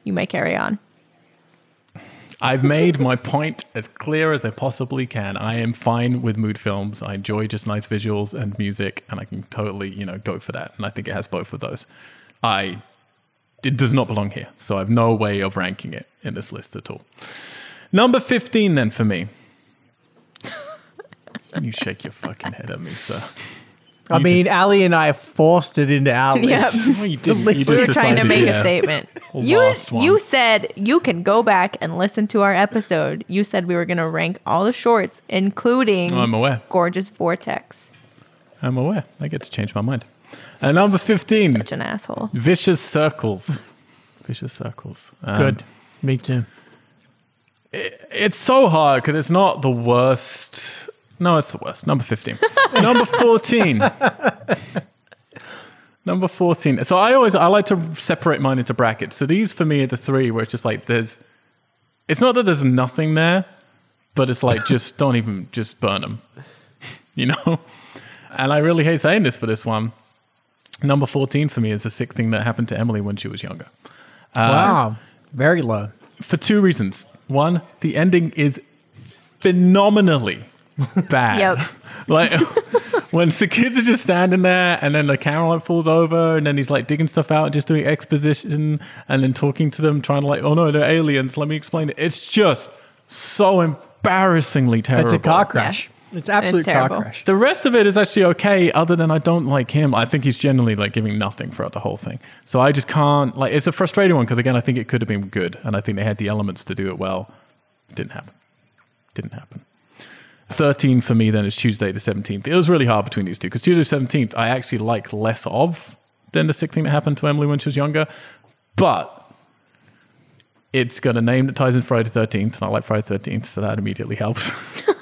You may carry on. I've made my point as clear as I possibly can. I am fine with mood films. I enjoy just nice visuals and music, and I can totally, you know, go for that. And I think it has both of those. I it does not belong here, so I have no way of ranking it in this list at all. Number fifteen, then for me. Can you shake your fucking head at me, sir? I You mean, Ali and I forced it into our Yep. list. Well, you didn't. You We just we were trying to decided, make a statement. You you said you can go back and listen to our episode. You said we were going to rank all the shorts, including I'm aware. Gorgeous Vortex. I'm aware. I get to change my mind. And number fifteen, Such an asshole. vicious circles. Vicious circles. Um, Good. Me too. It's so hard because it's not the worst. No, it's the worst. Number 15. Number 14. Number 14. So I always, I like to separate mine into brackets. So these for me are the three where it's just like there's, it's not that there's nothing there, but it's like just don't even, just burn them. You know? And I really hate saying this for this one. Number 14 for me is a sick thing that happened to Emily when she was younger uh, wow. Very low. for two reasons. One, the ending is phenomenally bad. Yep. Like when the kids are just standing there and then the camera like falls over and then he's like digging stuff out and just doing exposition and then talking to them, trying to like, oh no, they're aliens. Let me explain it. It's just so embarrassingly terrible. It's a car crash. It's absolute car terrible. crash. The rest of it is actually okay, other than I don't like him. I think he's generally like giving nothing throughout the whole thing. So I just can't like. It's a frustrating one because again, I think it could have been good, and I think they had the elements to do it well. Didn't happen. Didn't happen. Thirteen for me then is Tuesday the seventeenth. It was really hard between these two because Tuesday the seventeenth I actually like less of than the sick thing that happened to Emily when she was younger, but. It's got a name that ties in Friday the 13th, and I like Friday the 13th, so that immediately helps.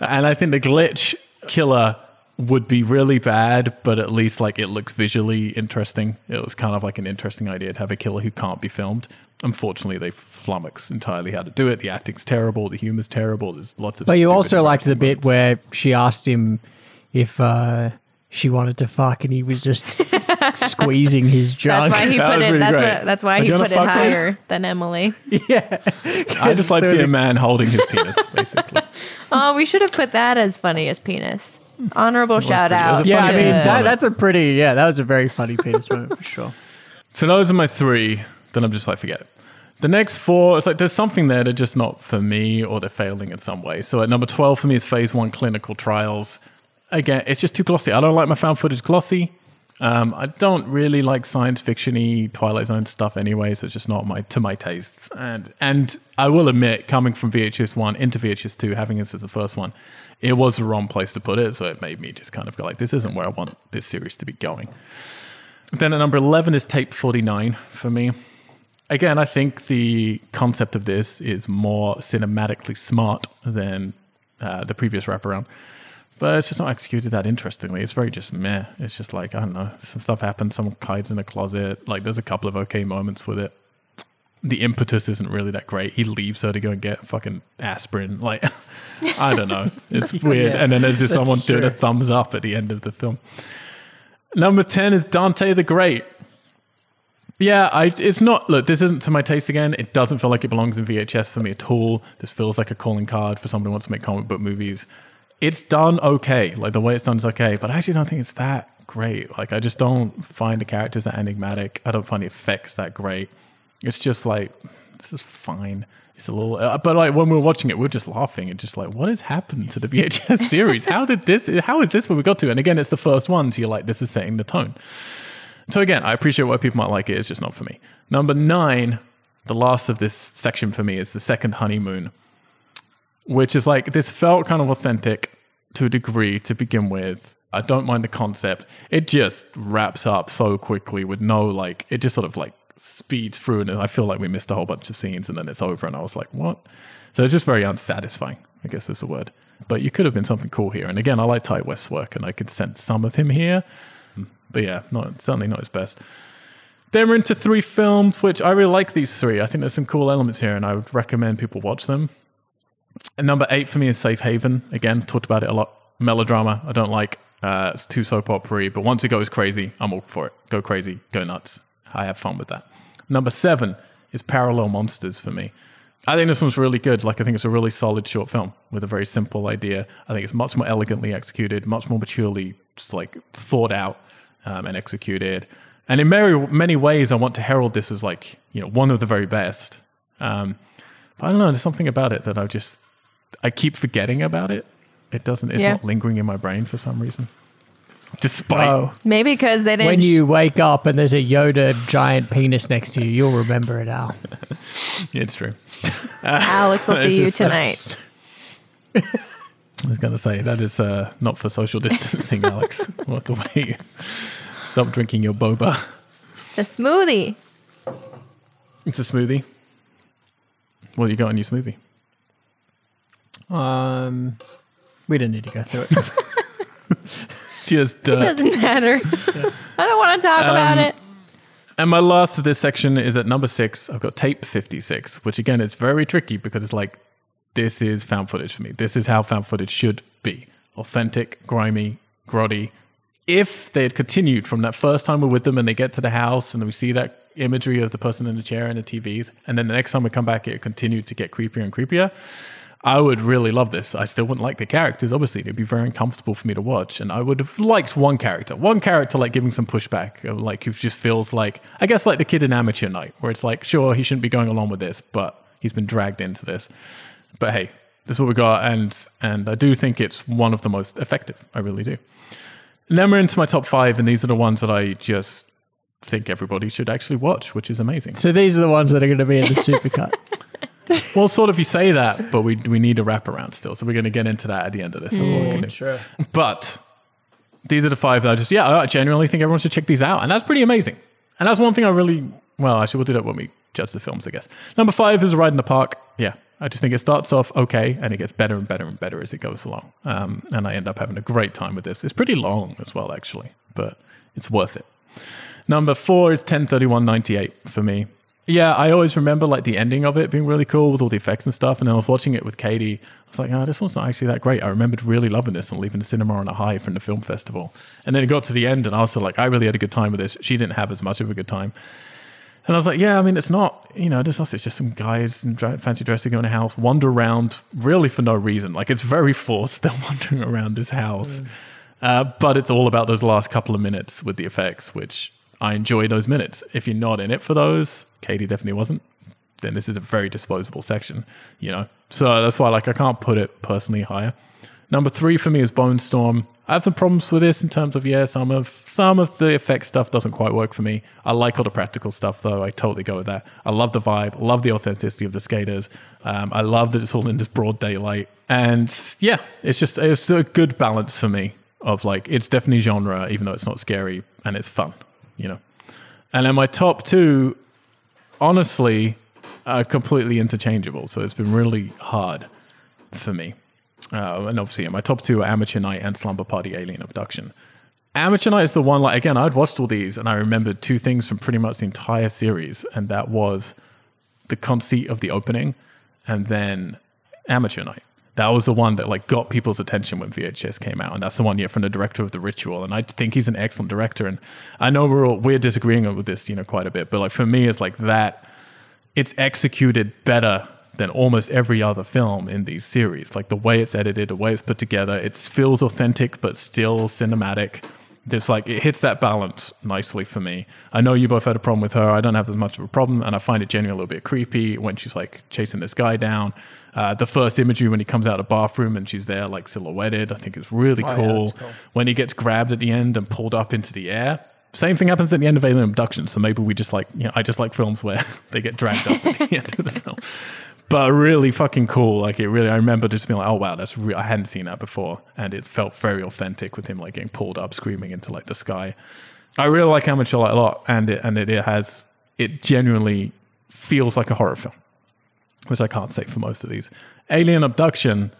And I think the glitch killer would be really bad, but at least like it looks visually interesting. It was kind of like an interesting idea to have a killer who can't be filmed. Unfortunately, they flummox entirely how to do it. The acting's terrible, the humor's terrible. There's lots of. But you also liked the embarrassing bit where she asked him if uh, she wanted to fuck, and he was just squeezing his junk. That's why he That put was it. pretty That's what. That's why Like, he put it fuck me? higher than Emily. yeah, I just like There was seeing a- a man holding his penis, basically. Oh, we should have put that as funny as penis. Honorable shout out. Yeah, I mean that, that's a pretty yeah, that was a very funny penis moment for sure. So those are my three. Then I'm just like, forget it. The next four, it's like there's something there. They're just not for me, or they're failing in some way. So at number twelve for me is Phase One clinical trials. Again, it's just too glossy. I don't like my found footage glossy. Um, I don't really like science fictiony Twilight Zone stuff anyway, so it's just not my to my tastes. And and I will admit, coming from VHS one into VHS two, having this as the first one, it was the wrong place to put it. So it made me just kind of go like, this isn't where I want this series to be going. Then at number 11 is Tape 49 for me. Again, I think the concept of this is more cinematically smart than uh, the previous wraparound. But it's just not executed that interestingly. It's very just meh. It's just like, I don't know, some stuff happens, someone hides in a closet. Like, there's a couple of okay moments with it. The impetus isn't really that great. He leaves her to go and get fucking aspirin. Like, I don't know. It's weird. Yeah, and then there's just someone doing a thumbs up at the end of the film. Number 10 is Dante the Great. Yeah, I, it's not. Look, this isn't to my taste again. It doesn't feel like it belongs in VHS for me at all. This feels like a calling card for someone who wants to make comic book movies. It's done okay. Like the way it's done is okay, but I actually don't think it's that great. Like I just don't find the characters that enigmatic. I don't find the effects that great. It's just like this is fine. It's a little, uh, but like when we were watching it, we are just laughing and just like, what has happened to the VHS series? How did this? How is this where we got to? And again, it's the first one, so you're like, this is setting the tone. So again, I appreciate why people might like it. It's just not for me. Number nine, the last of this section for me is the second honeymoon, which is like this felt kind of authentic to a degree to begin with. I don't mind the concept. It just wraps up so quickly with no like. It just sort of like speeds through, and I feel like we missed a whole bunch of scenes, and then it's over, and I was like, what? So it's just very unsatisfying. I guess is the word. But you could have been something cool here. And again, I like Ti West's work, and I could sense some of him here. But yeah, not certainly not his best. Then we're into three films, which I really like these three. I think there's some cool elements here, and I would recommend people watch them. And number eight for me is Safe Haven. Again, talked about it a lot. Melodrama, I don't like. Uh, it's too soap opera but once it goes crazy, I'm all for it. Go crazy, go nuts. I have fun with that. Number seven is Parallel Monsters for me. I think this one's really good. Like, I think it's a really solid short film with a very simple idea. I think it's much more elegantly executed, much more maturely, just like thought out um, and executed. And in many many ways, I want to herald this as like you know one of the very best. Um, but I don't know. There's something about it that I just I keep forgetting about it. It doesn't. It's Yeah. not lingering in my brain for some reason. Despite Oh, Maybe because they didn't. when you wake up and there's a Yoda giant penis next to you, you'll remember it, Al. it's true. Alex will see you just- tonight. I was going to say that is uh, not for social distancing, Alex. what the way? Stop drinking your boba. It's a smoothie. It's a smoothie. What do you got in your smoothie? Um, we don't need to go through it. Just dirt. Doesn't matter. I don't want to talk about Um, it. And my last of this section is at number six. I've got tape 56, which again is very tricky because it's like, this is found footage for me. This is how found footage should be authentic, grimy, grotty. If they had continued from that first time we're with them and they get to the house and we see that imagery of the person in the chair and the TVs, and then the next time we come back, it continued to get creepier and creepier. I would really love this. I still wouldn't like the characters. Obviously, It'd be very uncomfortable for me to watch. And I would have liked one character, one character like giving some pushback, like who just feels like, I guess, like the kid in Amateur Night, where it's like, sure, he shouldn't be going along with this, but he's been dragged into this. But hey, this is what we got, and and I do think it's one of the most effective. I really do. And then we're into my top five, and these are the ones that I just think everybody should actually watch, which is amazing. so these are the ones that are going to be in the supercut. Well, sort of you say that, but we we need a wraparound still, so we're going to get into that at the end of this. That's what we're gonna do. Sure. But these are the five that I just yeah, I genuinely think everyone should check these out, and that's pretty amazing. And that's one thing I really well, actually we'll do that when we judge the films, I guess. Number five is a ride in the park. Yeah, I just think it starts off okay and it gets better and better and better as it goes along. Um, and I end up having a great time with this. It's pretty long as well, actually, but it's worth it. Number four is 103198 for me. Yeah, I always remember like the ending of it being really cool with all the effects and stuff. And then I was watching it with Katie. I was like, oh, this one's not actually that great. I remembered really loving this and leaving the cinema on a high from the film festival. And then it got to the end, and I was like, I really had a good time with this. She didn't have as much of a good time. And I was like, yeah, I mean, it's not, you know, it's, it's just some guys in fancy dressing in a house, wander around really for no reason. Like, it's very forced. They're wandering around this house. Mm. Uh, but it's all about those last couple of minutes with the effects, which I enjoy those minutes. If you're not in it for those, Katie definitely wasn't, then this is a very disposable section, you know? So that's why, like, I can't put it personally higher. Number three for me is Bonestorm. I have some problems with this in terms of yeah, some of some of the effect stuff doesn't quite work for me. I like all the practical stuff though. I totally go with that. I love the vibe. love the authenticity of the skaters. Um, I love that it's all in this broad daylight. And yeah, it's just it's a good balance for me of like it's definitely genre, even though it's not scary and it's fun, you know. And then my top two, honestly, are completely interchangeable. So it's been really hard for me. Uh, and obviously, my top two are Amateur Night and Slumber Party Alien Abduction. Amateur Night is the one, like, again, I'd watched all these and I remembered two things from pretty much the entire series. And that was the conceit of the opening and then Amateur Night. That was the one that like got people's attention when VHS came out, and that's the one yeah from the director of the Ritual, and I think he's an excellent director. And I know we're all, we're disagreeing with this, you know, quite a bit, but like for me, it's like that. It's executed better than almost every other film in these series. Like the way it's edited, the way it's put together, it feels authentic but still cinematic. Just like it hits that balance nicely for me. I know you both had a problem with her. I don't have as much of a problem, and I find it genuinely a little bit creepy when she's like chasing this guy down. Uh, the first imagery when he comes out of the bathroom and she's there like silhouetted, I think it's really Oh, cool. that's cool. When he gets grabbed at the end and pulled up into the air. Same thing happens at the end of Alien Abduction. So maybe we just like, you know, I just like films where they get dragged up at the end of the film but really fucking cool. Like it really, I remember just being like, oh wow, that's real. I hadn't seen that before, and it felt very authentic with him like getting pulled up, screaming into like the sky. I really like Amateur Night a lot, and it and it, it has it genuinely feels like a horror film, which I can't say for most of these. Alien Abduction,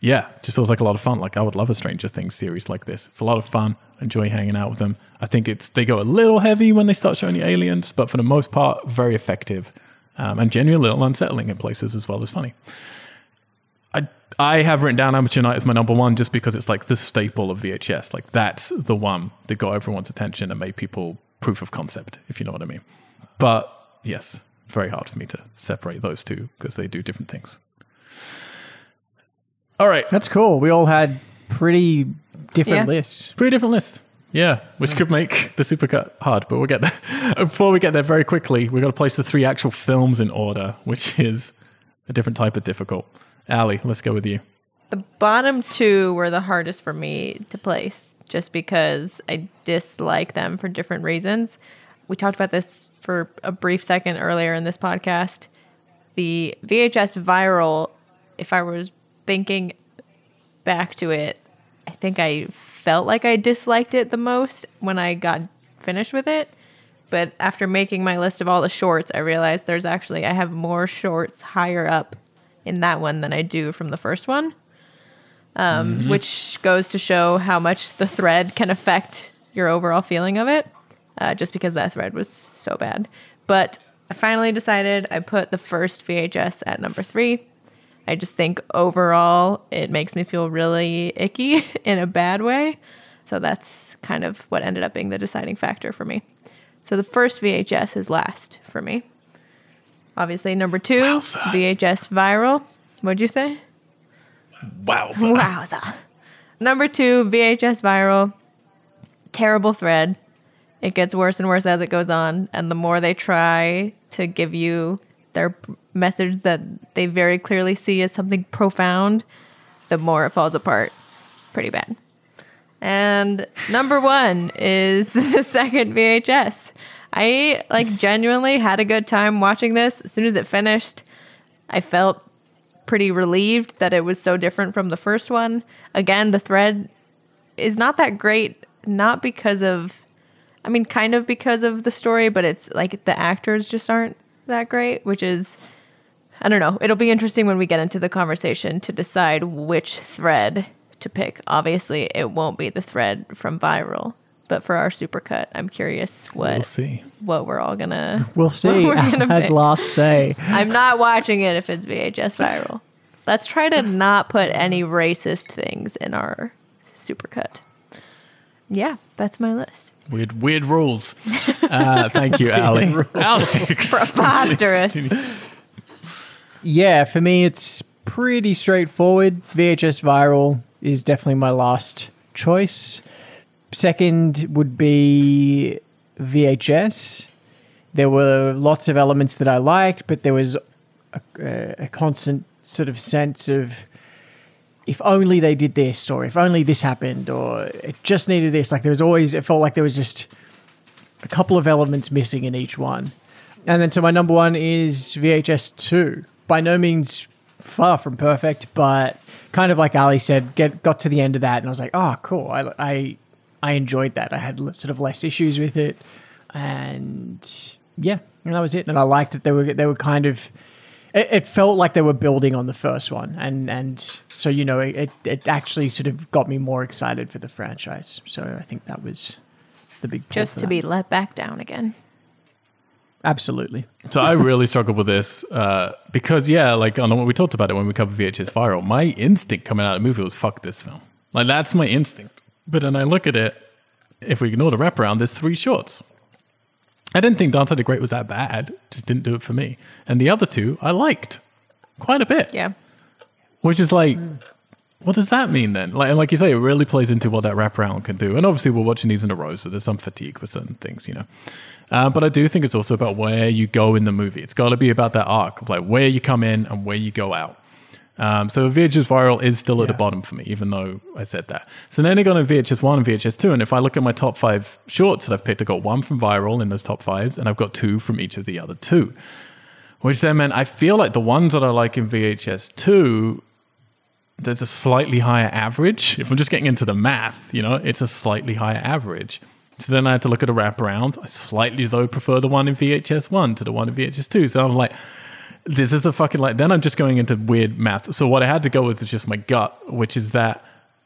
yeah, just feels like a lot of fun. Like I would love a Stranger Things series like this. It's a lot of fun. Enjoy hanging out with them. I think it's they go a little heavy when they start showing the aliens, but for the most part, very effective um, and genuinely a little unsettling in places as well as funny. I I have written down Amateur Night as my number one just because it's like the staple of VHS. Like that's the one that got everyone's attention and made people proof of concept, if you know what I mean. But yes, very hard for me to separate those two because they do different things. All right, That's cool. We all had pretty different Yeah. lists. Pretty different list. Yeah, which could make the supercut hard, but we'll get there. Uh, before we get there very quickly, we've got to place the three actual films in order, which is a different type of difficult. Ali, let's go with you. The bottom two were the hardest for me to place just because I dislike them for different reasons. We talked about this for a brief second earlier in this podcast. The VHS viral, if I was thinking back to it, I think I felt like I disliked it the most when I got finished with it. But after making my list of all the shorts, I realized there's actually I have more shorts higher up in that one than I do from the first one. Um, which goes to show how much the thread can affect your overall feeling of it, uh, just because that thread was so bad. But I finally decided I put the first VHS at number three. I just think overall it makes me feel really icky in a bad way. So that's kind of what ended up being the deciding factor for me. So the first VHS is last for me. Obviously, number two, Wowza. VHS viral. What'd you say? Wow. Wowza. Number two, VHS viral. Terrible thread. It gets worse and worse as it goes on. And the more they try to give you their message that they very clearly see as something profound, the more it falls apart. Pretty bad. And number one is the second VHS. I like genuinely had a good time watching this. As soon as it finished, I felt pretty relieved that it was so different from the first one. Again, the thread is not that great, not because of, I mean, kind of because of the story, but it's like the actors just aren't that great, which is I don't know. It'll be interesting when we get into the conversation to decide which thread to pick. Obviously, it won't be the thread from viral, but for our supercut, I'm curious what We'll see. what we're all gonna. We'll see. we're gonna As pick. last say. I'm not watching it if it's VHS viral. Let's try to not put any racist things in our supercut. Yeah, that's my list. Weird, weird rules. Uh, thank you, Ali. Alex. Preposterous. Yeah, for me, it's pretty straightforward. VHS Viral is definitely my last choice. Second would be VHS. There were lots of elements that I liked, but there was a, a, constant sort of sense of if only they did this, or if only this happened, or it just needed this. Like there was always, it felt like there was just a couple of elements missing in each one. And then so my number one is VHS 2. By no means far from perfect, but kind of like Ali said, get got to the end of that and I was like, oh, cool. I, I, I enjoyed that. I had l- sort of less issues with it. And yeah, and that was it. And I liked that they were, they were kind of, it, it felt like they were building on the first one. And, and so, you know, it, it actually sort of got me more excited for the franchise. So I think that was the big Just to that. be let back down again. Absolutely. So I really struggled with this uh, because, yeah, like on when we talked about it when we covered VHS Viral, my instinct coming out of the movie was fuck this film. Like that's my instinct. But then I look at it, if we ignore the wraparound, there's three shorts. I didn't think Dante the Great was that bad. Just didn't do it for me. And the other two I liked quite a bit. Yeah. Which is like, what does that mean then? Like, and like you say, it really plays into what that wraparound can do. And obviously, we're watching these in a row, so there's some fatigue with certain things, you know. Uh, but I do think it's also about where you go in the movie. It's got to be about that arc of like where you come in and where you go out. Um, so VHS Viral is still at the bottom for me, even though I said that. So then I got on VHS 1 and VHS 2. And if I look at my top five shorts that I've picked, I've got one from Viral in those top fives, and I've got two from each of the other two. Which then meant I feel like the ones that I like in VHS 2 there's a slightly higher average. If I'm just getting into the math, you know, it's a slightly higher average. So then I had to look at a wraparound. I slightly though prefer the one in VHS one to the one in VHS two. So I'm like, this is a fucking like. Then I'm just going into weird math. So what I had to go with is just my gut, which is that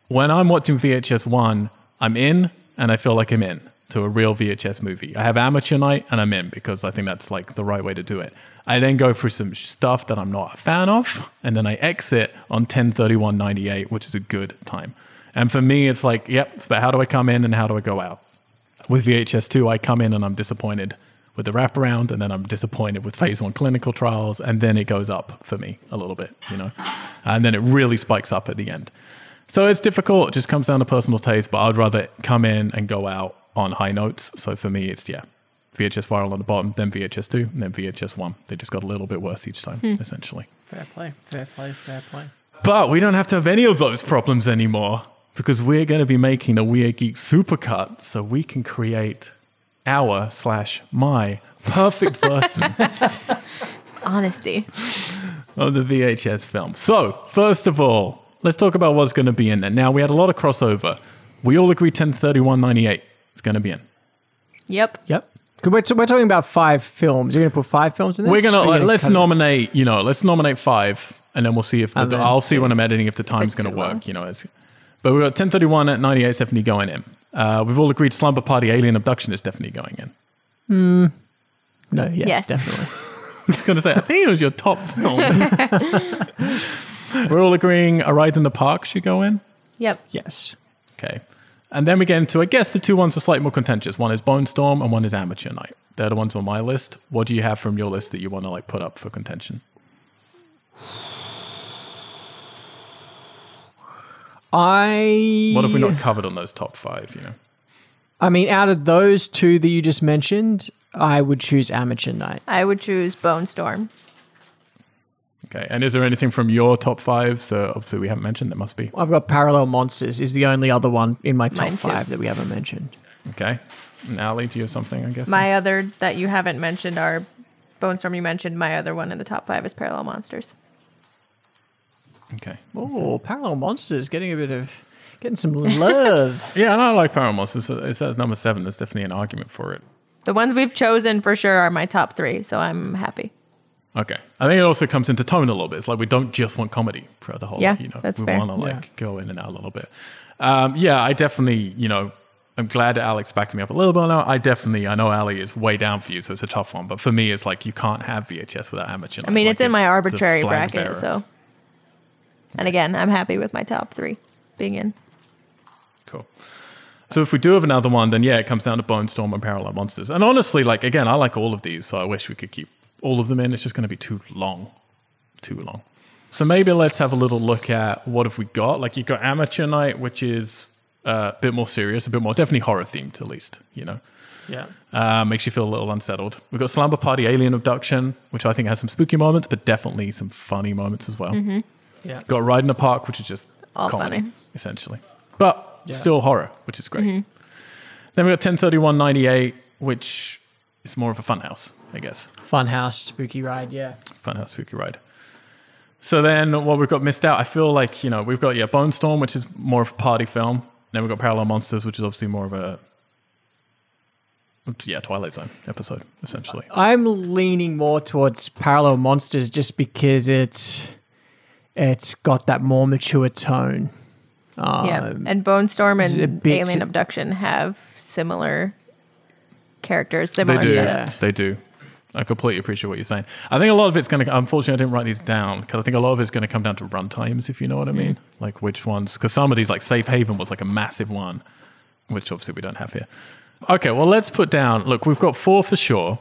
when I'm watching VHS one, I'm in and I feel like I'm in to a real VHS movie. I have amateur night and I'm in because I think that's like the right way to do it. I then go through some stuff that I'm not a fan of, and then I exit on 1031.98, which is a good time. And for me, it's like, yep, it's about how do I come in and how do I go out. With VHS 2, I come in and I'm disappointed with the wraparound, and then I'm disappointed with phase one clinical trials, and then it goes up for me a little bit, you know, and then it really spikes up at the end. So it's difficult. It just comes down to personal taste, but I'd rather come in and go out on high notes. So for me, it's, yeah, VHS viral on the bottom, then VHS 2, and then VHS 1. They just got a little bit worse each time, hmm. essentially. Fair play. Fair play. Fair play. But we don't have to have any of those problems anymore because we're going to be making a Weird Geek supercut so we can create our slash my perfect version Honesty. of the VHS film. So, first of all, let's talk about what's going to be in there. Now, we had a lot of crossover. We all agree 1031.98 is going to be in. Yep. Yep. We're, t- we're talking about five films. You're going to put five films in this? We're gonna, Or are you uh, like, let's cut it? nominate. You know, let's nominate five, and then we'll see if the, then I'll see when I'm editing if the time's gonna work. long. You know, it's, but we've got 1031 at 98 is definitely going in. Uh, we've all agreed Slumber Party Alien Abduction is definitely going in. No, yes, Yes. definitely. I was gonna say, I think it was your top film. We're all agreeing A Ride in the Park should go in. Yep. yes. Okay. And then we get into, I guess, the two ones are slightly more contentious. One is Bonestorm and one is Amateur Night. They're the ones on my list. What do you have from your list that you want to like put up for contention? I. What have we not covered on those top five? You know, I mean, out of those two that you just mentioned, I would choose Amateur Night. I would choose Bonestorm. okay. And is there anything from your top five? So obviously we haven't mentioned. There must be. I've got Parallel Monsters is the only other one in my top Mine too. five that we haven't mentioned. Okay. And Ali, do you have something? I guess. My other that you haven't mentioned are Bonestorm. You mentioned my other one in the top five is Parallel Monsters. Okay. Oh, Parallel Monsters getting a bit of getting some love. Yeah, and I like Parallel Monsters. it's at number seven. There's definitely an argument for it. The ones we've chosen for sure are my top three, so I'm happy. Okay. I think it also comes into tone a little bit. It's like we don't just want comedy throughout the whole. Yeah, you know, that's we fair. want to like Yeah. go in and out a little bit. Um, yeah, I definitely, you know, I'm glad that Alex backing me up a little bit now. I definitely, I know Ali is way down for you, so it's a tough one. But for me, it's like you can't have VHS without amateur. I mean, Like, it's in my arbitrary bracket, bearer. so. And again, I'm happy with my top three being in. Cool. So if we do have another one, then yeah, it comes down to Bonestorm and Parallel Monsters. And honestly, like again, I like all of these, so I wish we could keep all of them in. It's just going to be too long, too long. So maybe let's have a little look at what have we got. Like you've got Amateur Night, which is uh, a bit more serious, a bit more definitely horror themed, at least. You know, Yeah. uh, makes you feel a little unsettled. We've got Slumber Party Alien Abduction, which I think has some spooky moments, but definitely some funny moments as well. Yeah. Got Ride in the Park, which is just oh, All comedy, funny. essentially. But Yeah. still horror, which is great. Mm-hmm. Then we got 103198, which is more of a funhouse, I guess. Funhouse, spooky ride. Yeah. Funhouse spooky ride. So then what we've got missed out, I feel like, you know, we've got, yeah, Bonestorm, which is more of a party film. Then we've got Parallel Monsters, which is obviously more of a, yeah, Twilight Zone episode, essentially. I'm leaning more towards Parallel Monsters just because it's it's got that more mature tone. yeah. Um, And Bonestorm is it a and bit- Alien Abduction have similar characters, They do. setups. They do. I completely appreciate what you're saying. I think a lot of it's going to, unfortunately, I didn't write these down because I think a lot of it's going to come down to run times, if you know what I mean. Like which ones, because some of these, like Safe Haven was like a massive one, which obviously we don't have here. Okay, well, let's put down, look, we've got four for sure.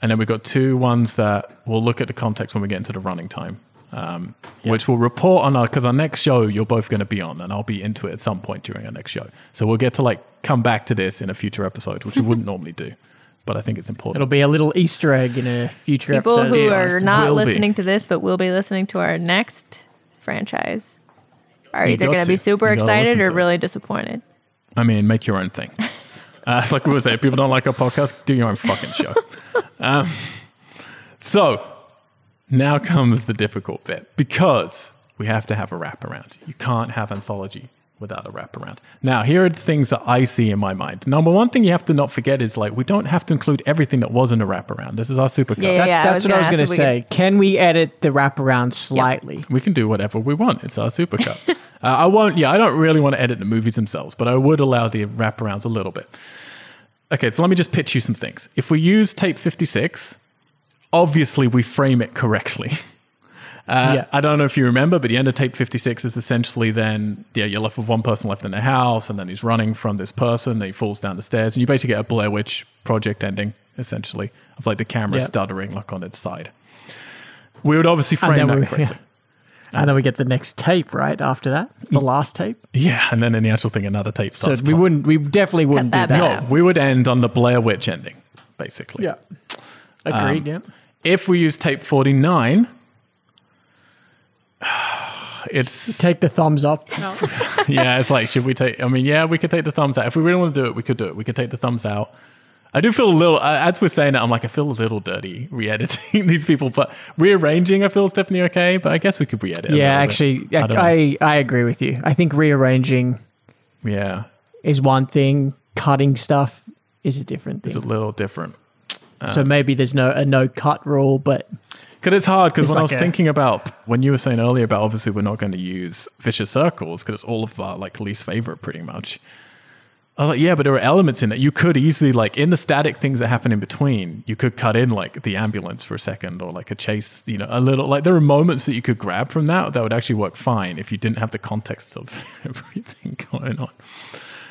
And then we've got two ones that we'll look at the context when we get into the running time, um, which we'll report on our, because our next show you're both going to be on, and I'll be into it at some point during our next show. So we'll get to like come back to this in a future episode, which we wouldn't normally do. But I think it's important. It'll be a little Easter egg in a future People episode. who are not will be. listening to this but will be listening to our next franchise are You either going to be super excited or to it. really disappointed. I mean, make your own thing. Uh, it's like we were saying, people don't like our podcast, do your own fucking show. um, so now comes the difficult bit because we have to have a wraparound. You can't have anthology without a wraparound. Now, here are the things that I see in my mind. Number one thing you have to not forget is like we don't have to include everything that wasn't a wraparound. This is our supercut. Yeah, That- yeah, that's was what I gonna was going to if we say. Can we edit the wraparound slightly? We can do whatever we want. It's our supercut. uh, I won't. Yeah, I don't really want to edit the movies themselves, but I would allow the wraparounds a little bit. Okay, so let me just pitch you some things. If we use tape fifty-six, obviously we frame it correctly. Uh, Yeah. I don't know if you remember, but the end of tape 56 is essentially then, yeah, you're left with one person left in the house, and then he's running from this person, and he falls down the stairs, and you basically get a Blair Witch project ending, essentially, of like the camera Yeah. stuttering like on its side. We would obviously frame that we- correctly. And then we get the next tape right after that, the last tape. Yeah, and then in the actual thing, another tape So starts. we playing. wouldn't, we definitely wouldn't do that that. No, we would end on the Blair Witch ending, basically. Yeah, agreed. yeah, If we use tape 49, it's take the thumbs up. yeah, it's like should we take? I mean, yeah, we could take the thumbs out if we really want to do it. We could do it. We could take the thumbs out. I do feel a little uh, as we're saying it. I'm like I feel a little dirty re-editing these people, but rearranging I feel is definitely okay. But I guess we could re-edit. Yeah, actually, I, I. I, I agree with you. I think rearranging yeah, is one thing, cutting stuff is a different thing. it's a little different. So uh, maybe there's no a no cut rule, but Because it's hard. Because It's when I was a- thinking about when you were saying earlier about obviously we're not going to use vicious circles because it's all of our like least favorite pretty much. I was like, yeah, but there are elements in it. You could easily like in the static things that happen in between. You could cut in like the ambulance for a second or like a chase. You know, a little like there are moments that you could grab from that that would actually work fine if you didn't have the context of everything going on.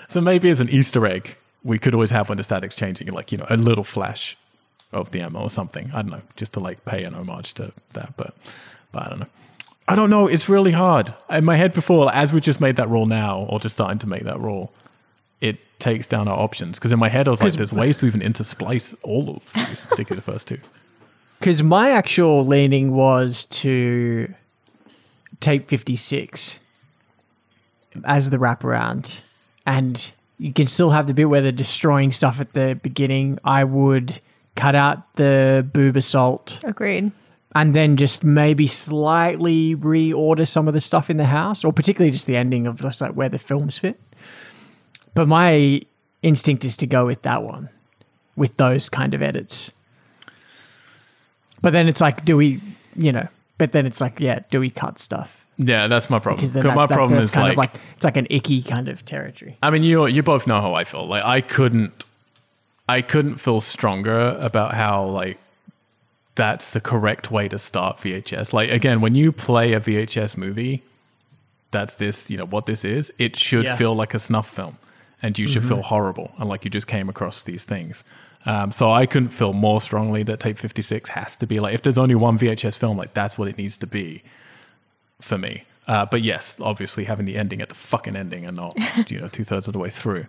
So maybe as an Easter egg, we could always have when the static's changing, like you know, a little flash of the ammo or something. I don't know, just to like pay an homage to that. But, but I don't know. I don't know. It's really hard in my head. Before, as we just made that rule now, or just starting to make that rule, it takes down our options. Because in my head, I was like, "There's ways to even intersplice all of these, particularly the first two." because my actual leaning was to tape 56 as the wraparound, and you can still have the bit where they're destroying stuff at the beginning. I would cut out the boob assault Agreed. and then just maybe slightly reorder some of the stuff in the house, or particularly just the ending of just like where the films fit. But my instinct is to go with that one, with those kind of edits. But then it's like, do we, you know? But then it's like, yeah, do we cut stuff? Yeah, that's my problem. Because then 'Cause that's, my that's, problem that's is kind like, of like it's like an icky kind of territory. I mean, you you both know how I feel. Like I couldn't, I couldn't feel stronger about how like that's the correct way to start VHS. Like again, when you play a VHS movie, that's this. You know what this is. It should Yeah. feel like a snuff film, and you should feel horrible and like you just came across these things. Um, so I couldn't feel more strongly that Tape Fifty Six has to be like if there's only one VHS film, like that's what it needs to be for me. Uh, but yes, obviously having the ending at the fucking ending and not you know two thirds of the way through.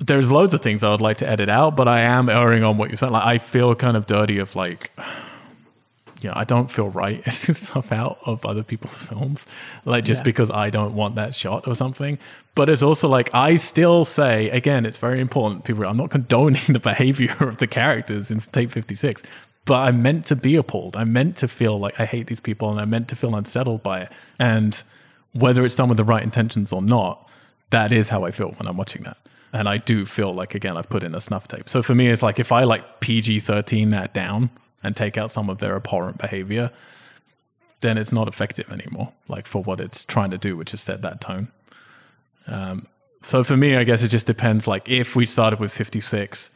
There's loads of things I would like to edit out, but I am erring on what you're saying. Like I feel kind of dirty of like, you know, I don't feel right editing stuff out of other people's films, like just Yeah. because I don't want that shot or something. But it's also like I still say again, it's very important. People, I'm not condoning the behavior of the characters in Tape 56, but I'm meant to be appalled. I'm meant to feel like I hate these people, and I'm meant to feel unsettled by it. And whether it's done with the right intentions or not, that is how I feel when I'm watching that. And I do feel like again I've put in a snuff tape. So for me, it's like if I like PG thirteen that down and take out some of their abhorrent behavior, then it's not effective anymore. Like for what it's trying to do, which is set that tone. Um, so for me, I guess it just depends. Like if we started with fifty six,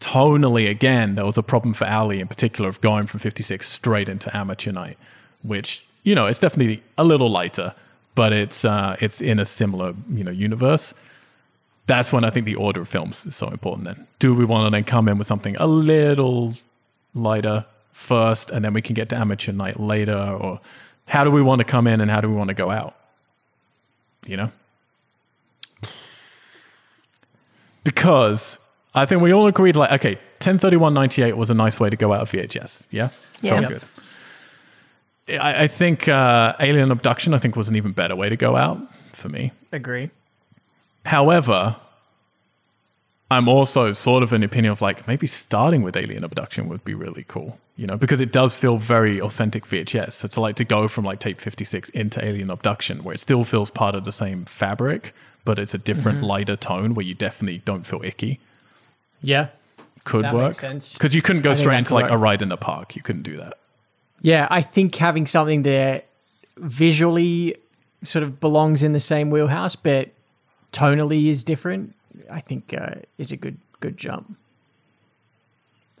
tonally again, there was a problem for Ali in particular of going from fifty six straight into Amateur Night, which you know it's definitely a little lighter, but it's uh, it's in a similar you know universe that's when I think the order of films is so important. Then, do we want to then come in with something a little lighter first, and then we can get to amateur night later, or how do we want to come in and how do we want to go out? You know, because I think we all agreed, like, okay, ten thirty one ninety eight was a nice way to go out of VHS. Yeah, Yeah. Felt good. I, I think uh, Alien Abduction, I think, was an even better way to go out for me. Agree. However, I'm also sort of an opinion of like maybe starting with Alien Abduction would be really cool, you know, because it does feel very authentic VHS. So to like to go from like tape 56 into Alien Abduction, where it still feels part of the same fabric, but it's a different Mm-hmm. lighter tone where you definitely don't feel icky. Yeah. Could That work because you couldn't go I straight into like work. a ride in the park. You couldn't do that. Yeah, I think having something there visually sort of belongs in the same wheelhouse, but tonally is different. I think uh, is a good good jump.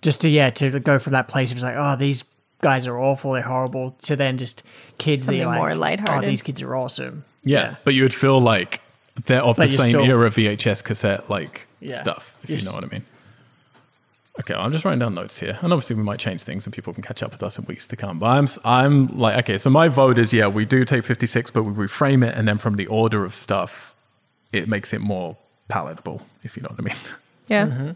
Just to yeah to go from that place of it's like oh these guys are awful they're horrible to then just kids that Something are like more oh lighthearted. these kids are awesome Yeah, but you would feel like they're of But the same still- era VHS cassette like Yeah. stuff, if You're you know what I mean. Okay, I'm just writing down notes here, and obviously we might change things, and people can catch up with us in weeks to come. But I'm, s- I'm like, okay, so my vote is yeah, we do take 56, but we reframe it, and then from the order of stuff, it makes it more palatable, if you know what I mean. Yeah. Mm-hmm.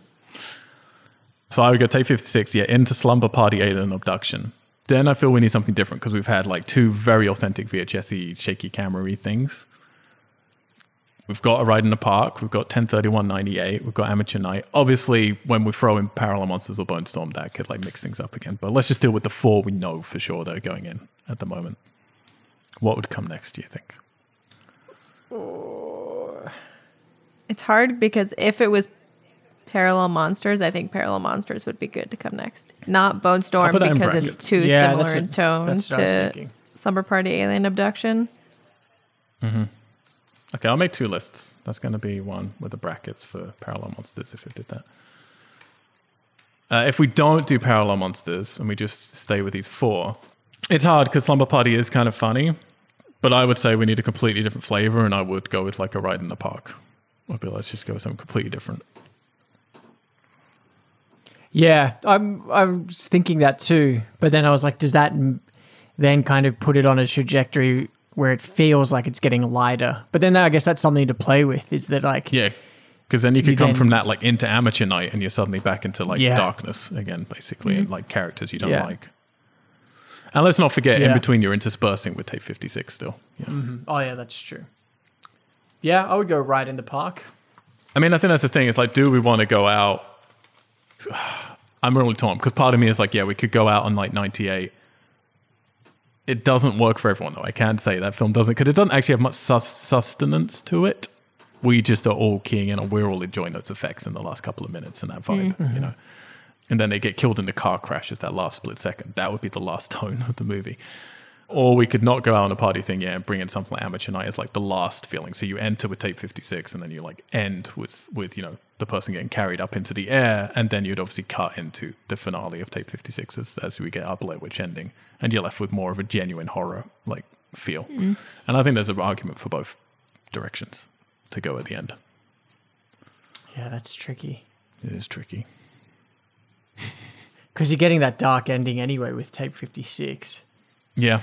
So I would go take 56, yeah, into Slumber Party Alien Abduction. Then I feel we need something different because we've had like two very authentic VHS shaky camera things. We've got a ride in the park. We've got 103198. We've got amateur night. Obviously, when we throw in Parallel Monsters or Bonestorm, that could like mix things up again. But let's just deal with the four we know for sure that are going in at the moment. What would come next? Do you think? It's hard because if it was Parallel Monsters, I think Parallel Monsters would be good to come next. Not Bonestorm put that in because it's too Yeah, similar in it. tone That's what I was to. Slumber Party Alien Abduction. Mm-hmm. Okay, I'll make two lists. That's going to be one with the brackets for Parallel Monsters if we did that. Uh, if we don't do Parallel Monsters and we just stay with these four, it's hard because Slumber Party is kind of funny, but I would say we need a completely different flavor, and I would go with like a ride in the park. I'd be like, let's just go with something completely different. Yeah, I'm I was thinking that too, but then I was like, does that then kind of put it on a trajectory where it feels like it's getting lighter? But then I guess that's something to play with. Is that like Yeah, because then you could You come then- from that like into amateur night, and you're suddenly back into like Yeah. darkness again, basically, mm-hmm. and like characters you don't Yeah. like. And let's not forget, in between, you're interspersing with Tape 56 still. Yeah. Mm-hmm. Oh yeah, that's true. Yeah, I would go right in the park. I mean, I think that's the thing. It's like, do we want to go out? I'm really torn because part of me is like, yeah, we could go out on like 98. It doesn't work for everyone, though. I can't say that film doesn't because it doesn't actually have much sus- sustenance to it. We just are all keying in on, we're all enjoying those effects in the last couple of minutes and that vibe, mm-hmm. you know. And then they get killed in the car crash as that last split second. That would be the last tone of the movie. Or we could not go out on a party thing, yeah, and bring in something like Amateur Night as like the last feeling. So you enter with tape 56 and then you like end with, with, you know, the person getting carried up into the air. And then you'd obviously cut into the finale of tape 56 as, as we get our Blair Witch ending. And you're left with more of a genuine horror like feel. Mm. And I think there's an argument for both directions to go at the end. Yeah, that's tricky. It is tricky. Because you're getting that dark ending anyway with tape 56. Yeah.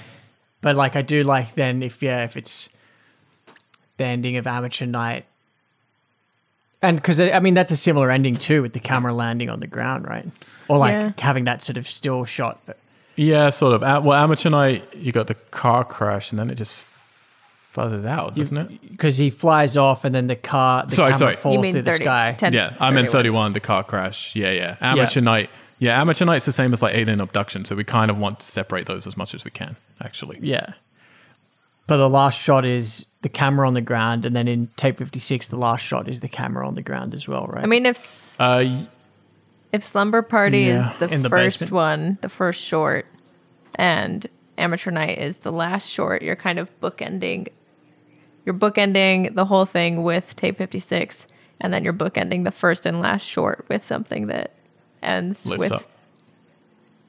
But like, I do like then if, yeah, if it's the ending of Amateur Night. And because, I mean, that's a similar ending too with the camera landing on the ground, right? Or like Yeah. having that sort of still shot. But Yeah, sort of. Well, Amateur Night, you got the car crash and then it just fuzzes out, doesn't it? Because he flies off and then the car, the Sorry, camera sorry. You falls mean through the sky. 10, Yeah, I'm in 31. 31, the car crash. Yeah, yeah. Amateur Night. Yeah, Amateur Night's the same as like Alien Abduction, so we kind of want to separate those as much as we can, actually. Yeah. But the last shot is the camera on the ground, and then in tape 56, the last shot is the camera on the ground as well, right? I mean, if Uh, if Slumber Party Yeah. is the, the first basement. one, the first short, and Amateur Night is the last short, you're kind of bookending. You're bookending the whole thing with tape 56, and then you're bookending the first and last short with something that ends lifts with up.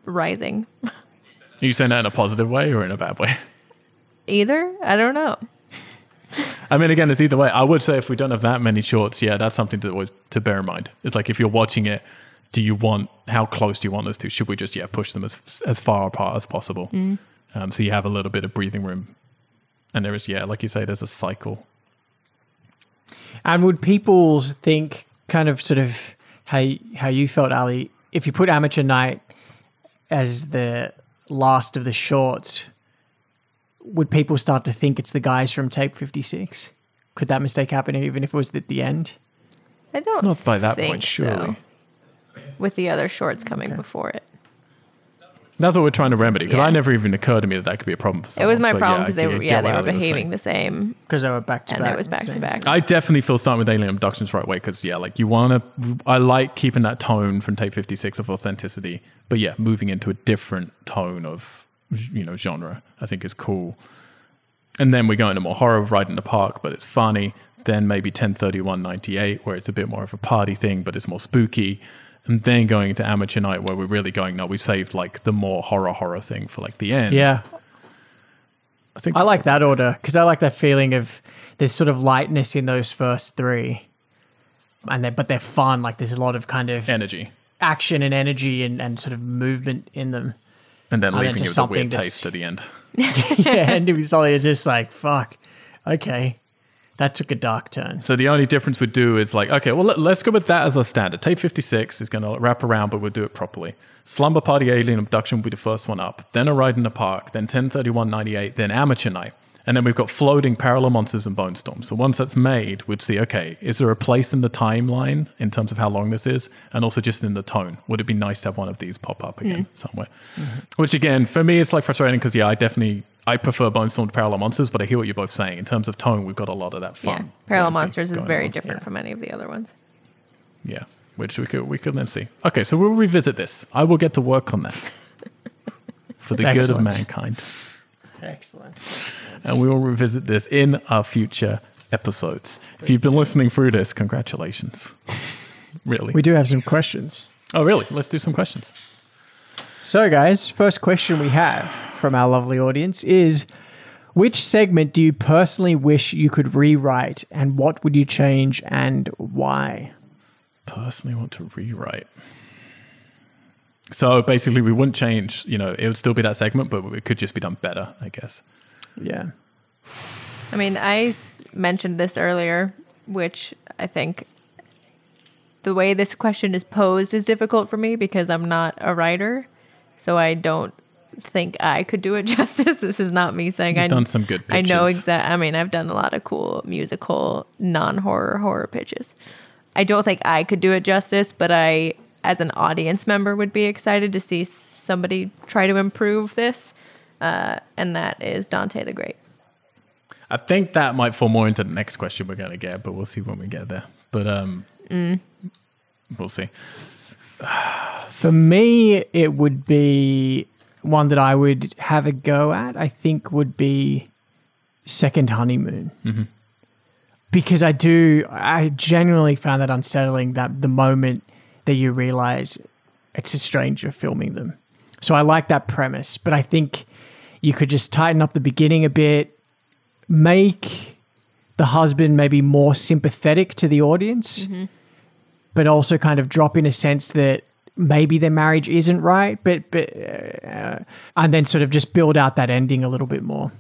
rising. Are you saying that in a positive way or in a bad way? Either? I don't know. I mean, again, it's either way. I would say if we don't have that many shorts, yeah, that's something to always- to bear in mind. It's like if you're watching it, do you want how close do you want those two? Should we just yeah push them as as far apart as possible, um, so you have a little bit of breathing room? And there is yeah, like you say, there's a cycle. And would people think kind of sort of how how you felt, Ali, if you put Amateur Night as the last of the shorts, would people start to think it's the guys from Tape Fifty Six? Could that mistake happen even if it was at the end? I don't Not by that think point, surely. so. With the other shorts coming before it. That's what we're trying to remedy because Yeah. I never even occurred to me that that could be a problem for someone. It was my But problem because I they get- were yeah they were Ali was saying. behaving the same Because they were back to and back. it was back to back. I definitely feel starting with Alien Abductions right away because yeah, like you want to. I like keeping that tone from Tape Fifty Six of authenticity, but yeah, moving into a different tone of you know genre, I think is cool. And then we go into more horror, right in the park, but it's funny. Then maybe ten thirty one ninety eight, where it's a bit more of a party thing, but it's more spooky. And then going to Amateur Night, where we're really going, no, we saved like the more horror horror thing for like the end. Yeah, I think I like that order because I like that feeling of there's sort of lightness in those first three, and they but they're fun. Like there's a lot of kind of energy, action and energy and, and sort of movement in them. and then And then leaving you with a something weird taste at the end. yeah, and it was only it's just like fuck. Okay, that took a dark turn. So the only difference we'd do is like, okay, well, let, us go with that as our standard. Tape 56 is going to wrap around, but we'll do it properly. Slumber Party Alien Abduction will be the first one up. Then A Ride in the Park. Then 103198. Then Amateur Night. And then we've got Floating, Parallel Monsters, and Bonestorm. So once that's made, we'd see, okay, is there a place in the timeline in terms of how long this is? And also just in the tone. Would it be nice to have one of these pop up again mm-hmm. somewhere? Which again, for me, it's like frustrating because, yeah, I definitely... I prefer Bonestorm to Parallel Monsters, but I hear what you're both saying. In terms of tone, we've got a lot of that fun. Yeah, Parallel Monsters is very on. different Yeah. from any of the other ones. Yeah, which we could we could then see. Okay, so we'll revisit this. I will get to work on that for the good of Excellent. mankind, Excellent. and we will revisit this in our future episodes. If you've been listening through this, congratulations. really? We do have some questions. oh, really? Let's do some questions. So, guys, first question we have from our lovely audience is Which segment do you personally wish you could rewrite, and what would you change and why? Personally, want to rewrite. So basically, we wouldn't change. You know, it would still be that segment, but it could just be done better, I guess. Yeah. I mean, I s- mentioned this earlier, which I think the way this question is posed is difficult for me because I'm not a writer. So I don't think I could do it justice. This is not me saying I You've done some good I know exactly. I mean, I've done a lot of cool musical, non-horror horror pitches. I don't think I could do it justice, but I, as an audience member, would be excited to see somebody try to improve this. Uh, and that is Dante the Great. I think that might fall more into the next question we're going to get, but we'll see when we get there. But um, we'll see. For me, it would be one that I would have a go at. I think would be Second Honeymoon. Mm-hmm. Because I do, I genuinely found that unsettling that the moment that you realize it's a stranger filming them. So I like that premise, but I think you could just tighten up the beginning a bit, make the husband maybe more sympathetic to the audience, mm-hmm. But also kind of drop in a sense that maybe their marriage isn't right, but but uh, and then sort of just build out that ending a little bit more,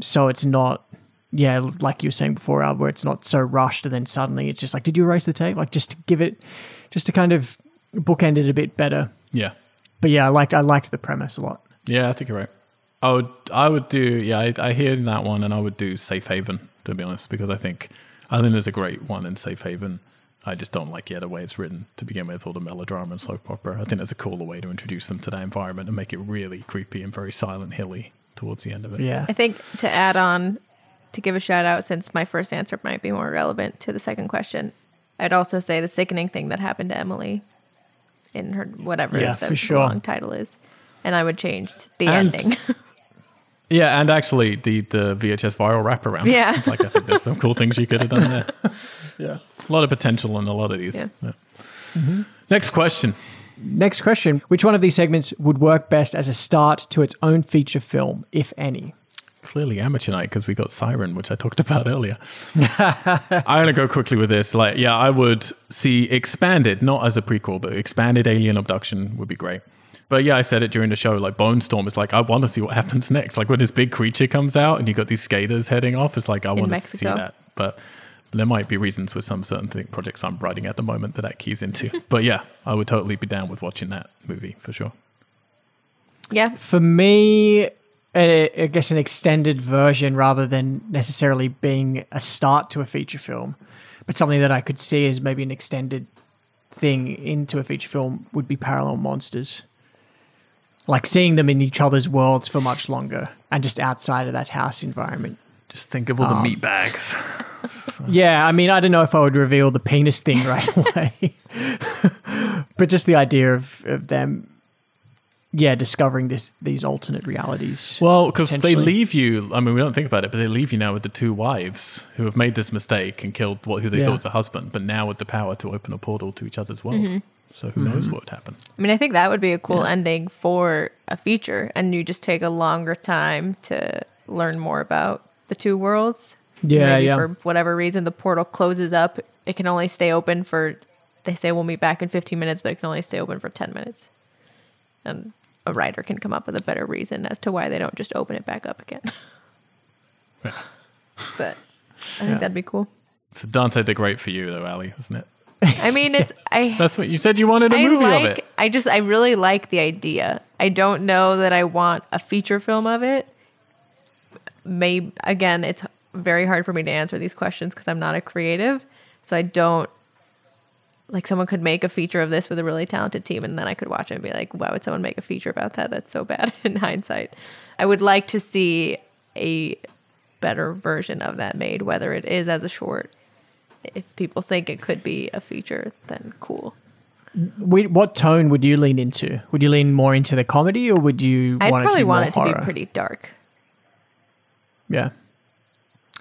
so it's not. Yeah, like you were saying before, Al, where it's not so rushed, and then suddenly it's just like, did you erase the tape? Like, just to give it, just to kind of bookend it a bit better. Yeah. But yeah, I liked I liked the premise a lot. Yeah, I think you're right. I would, I would do, yeah, I, I hear that one, and I would do Safe Haven to be honest, because I think, I think there's a great one in Safe Haven. I just don't like yeah the way it's written to begin with, all the melodrama and soap opera. I think there's a cooler way to introduce them to that environment and make it really creepy and very silent hilly towards the end of it. Yeah, I think to add on, to give a shout out, since my first answer might be more relevant to the second question, I'd also say the sickening thing that happened to Emily in her whatever Yeah, the for sure. long title is, and I would change the And- ending. Yeah, and actually the the VHS viral wraparound. Yeah. like I think there's some cool things you could have done there. yeah. A lot of potential in a lot of these. Yeah. Yeah. Next question. Next question: Which one of these segments would work best as a start to its own feature film, if any? Clearly amateur night because we got Siren, which I talked about earlier. I'm gonna go quickly with this. Like, yeah, I would see expanded, not as a prequel, but expanded alien abduction would be great. But yeah, I said it during the show. Like Bonestorm is like, I want to see what happens next. Like when this big creature comes out and you got these skaters heading off, it's like I want to see that. But there might be reasons with some certain thing, projects I'm writing at the moment that that keys into. but yeah, I would totally be down with watching that movie for sure. yeah, For me, a, I guess an extended version rather than necessarily being a start to a feature film, but something that I could see as maybe an extended thing into a feature film would be Parallel Monsters. Like seeing them in each other's worlds for much longer and just outside of that house environment. Just think of all the Um, meat bags. Yeah, I mean, I don't know if I would reveal the penis thing right away, but just the idea of, of them, yeah, discovering this these alternate realities. Well, because they leave you. I mean, we don't think about it, but they leave you now with the two wives who have made this mistake and killed what who they Yeah. thought was a husband, but now with the power to open a portal to each other's world. So who knows what would happen? I mean, I think that would be a cool ending for a feature, and you just take a longer time to learn more about the two worlds. Yeah, Maybe yeah. For whatever reason, the portal closes up. It can only stay open for. They say we'll meet back in 15 minutes, but it can only stay open for 10 minutes. And a writer can come up with a better reason as to why they don't just open it back up again. Yeah. but I think that'd be cool. So Dante did great for you, though, Ali, isn't it? I mean, it's I. That's what you said. You wanted a I movie like. of it. I just. I really like the idea. I don't know that I want a feature film of it. Maybe again, it's very hard for me to answer these questions because I'm not a creative. So I don't. Like someone could make a feature of this with a really talented team, and then I could watch it and be like, "Why would someone make a feature about that? That's so bad." In hindsight, I would like to see a better version of that made, whether it is as a short. If people think it could be a feature, then cool. We, what tone would you lean into? Would you lean more into the comedy, or would you I'd want it to probably want it to be pretty dark. Yeah,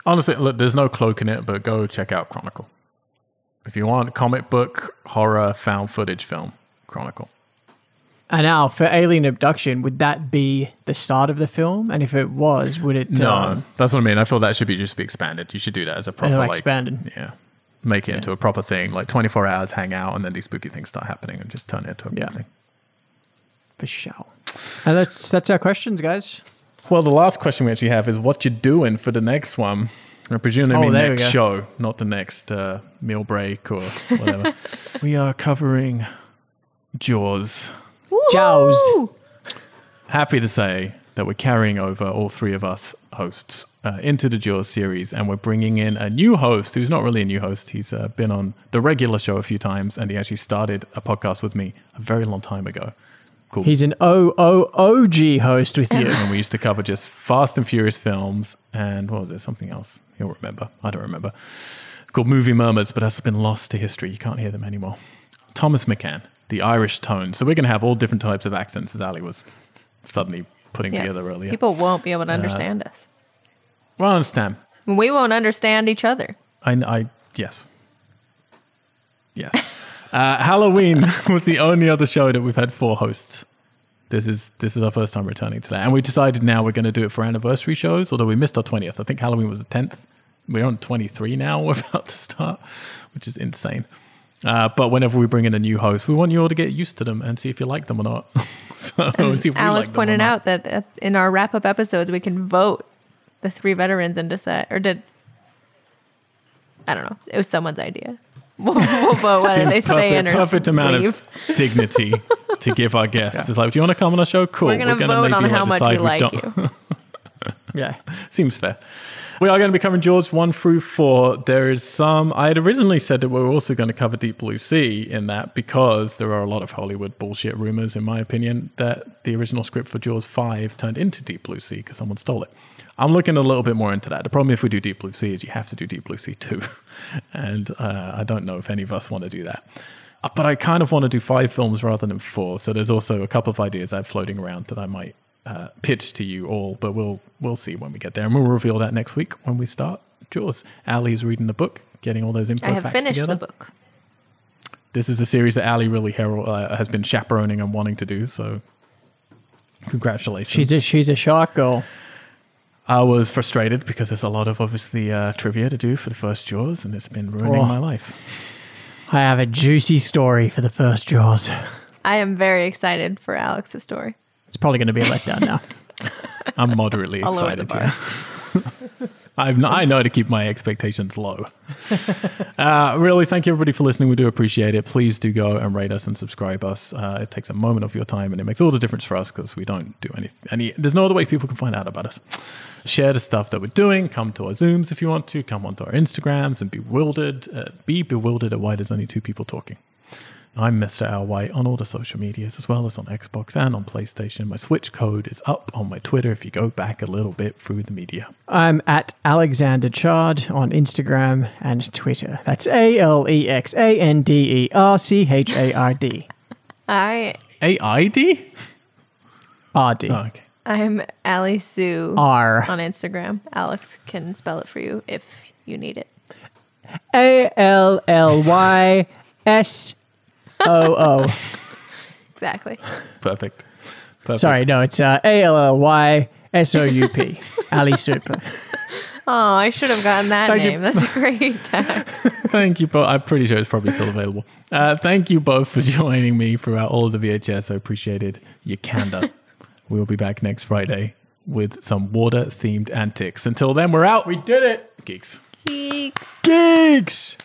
Honestly, look, there's no cloak in it, but go check out Chronicle. If you want comic book horror found footage film, Chronicle. and now for Alien Abduction, would that be the start of the film? And if it was, would it? No, um, that's what I mean. I feel that should be just be expanded. You should do that as a proper like expanded. Yeah, make it into a proper thing. Like 24 hours, hang out, and then these spooky things start happening, and just turn it into a Yeah. thing. for sure. And that's that's our questions, guys. Well, the last question we actually have is what you're doing for the next one. I presume they Oh, mean next show, not the next uh, meal break or whatever. we are covering Jaws. Jaws. Happy to say that we're carrying over all three of us hosts uh, into the Jaws series, and we're bringing in a new host who's not really a new host. He's uh, been on the regular show a few times, and he actually started a podcast with me a very long time ago. Cool. He's an O O O G host with you. and we used to cover just Fast and Furious films and what was it? Something else. He'll remember. I don't remember. Called Movie Murmurs, but that's been lost to history. You can't hear them anymore. Thomas McCann. the Irish tone. So we're going to have all different types of accents, as Ali was suddenly putting Yeah. together earlier. People won't be able to uh, understand us. well, I understand. We won't understand each other. I, I yes, yes. Uh, Halloween was the only other show that we've had four hosts. This is this is our first time returning to that, and we decided now we're going to do it for anniversary shows. Although we missed our twentieth, I think Halloween was the tenth. We're on twenty three now. We're about to start, which is insane. Uh, but whenever we bring in a new host, we want you all to get used to them and see if you like them or not. so see if we Alex like pointed out that in our wrap up episodes, we can vote the three veterans into set, or did I don't know? It was someone's idea. We'll, we'll vote whether Seems they stay in or perfect amount leave. of dignity to give our guests. It's like, do you want to come on our show? Cool. We're gonna gonna vote on maybe, how much we decide like don't- you. Yeah. Seems fair. We are going to be covering Jaws 1 through 4. There is some. I had originally said that we were also going to cover Deep Blue Sea in that because there are a lot of Hollywood bullshit rumors, in my opinion, that the original script for Jaws 5 turned into Deep Blue Sea because someone stole it. I'm looking a little bit more into that. The problem if we do Deep Blue Sea is you have to do Deep Blue Sea 2. and uh, I don't know if any of us want to do that. Uh, But I kind of want to do five films rather than four. So there's also a couple of ideas I have floating around that I might uh, pitch to you all, but we'll we'll see when we get there, and we'll reveal that next week when we start. Jaws. Ali's reading the book, getting all those info I have facts finished together. the book. This is a series that Ali really herald, uh, has been chaperoning and wanting to do. So, congratulations. She's a she's a shark girl. I was frustrated because there's a lot of obviously uh, trivia to do for the first Jaws, and it's been ruining Oh. my life. I have a juicy story for the first Jaws. I am very excited for Alex's story. It's probably going to be a letdown now. I'm moderately I'll excited. Yeah. I'm, I know to keep my expectations low. uh, really, thank you everybody for listening. We do appreciate it. Please do go and rate us and subscribe us. Uh, it takes a moment of your time and it makes all the difference for us because we don't do any, any. There's no other way people can find out about us. Share the stuff that we're doing. Come to our Zooms if you want to. Come onto our Instagrams and bewildered. Uh, be bewildered at why there's only two people talking. I'm Mr. Al White on all the social medias, as well as on Xbox and on PlayStation. My Switch code is up on my Twitter if you go back a little bit through the media. I'm at Alexander Chard on Instagram and Twitter. That's A L E X A N D E R C H A R D. I AID? R D. Oh, okay. I'm Ali Sue R. on Instagram. Alex can spell it for you if you need it. A L L Y S O O. Exactly. Perfect. Perfect. Sorry, no, it's uh, A L L Y S O U P. Ali Super. Oh, I should have gotten that Thank you. name. That's a great tag. Thank you both. I'm pretty sure it's probably still available. Uh, thank you both for joining me throughout all of the VHS. I appreciated your candor. we'll be back next Friday with some water themed antics. Until then, we're out. We did it. Geeks. Geeks. Geeks!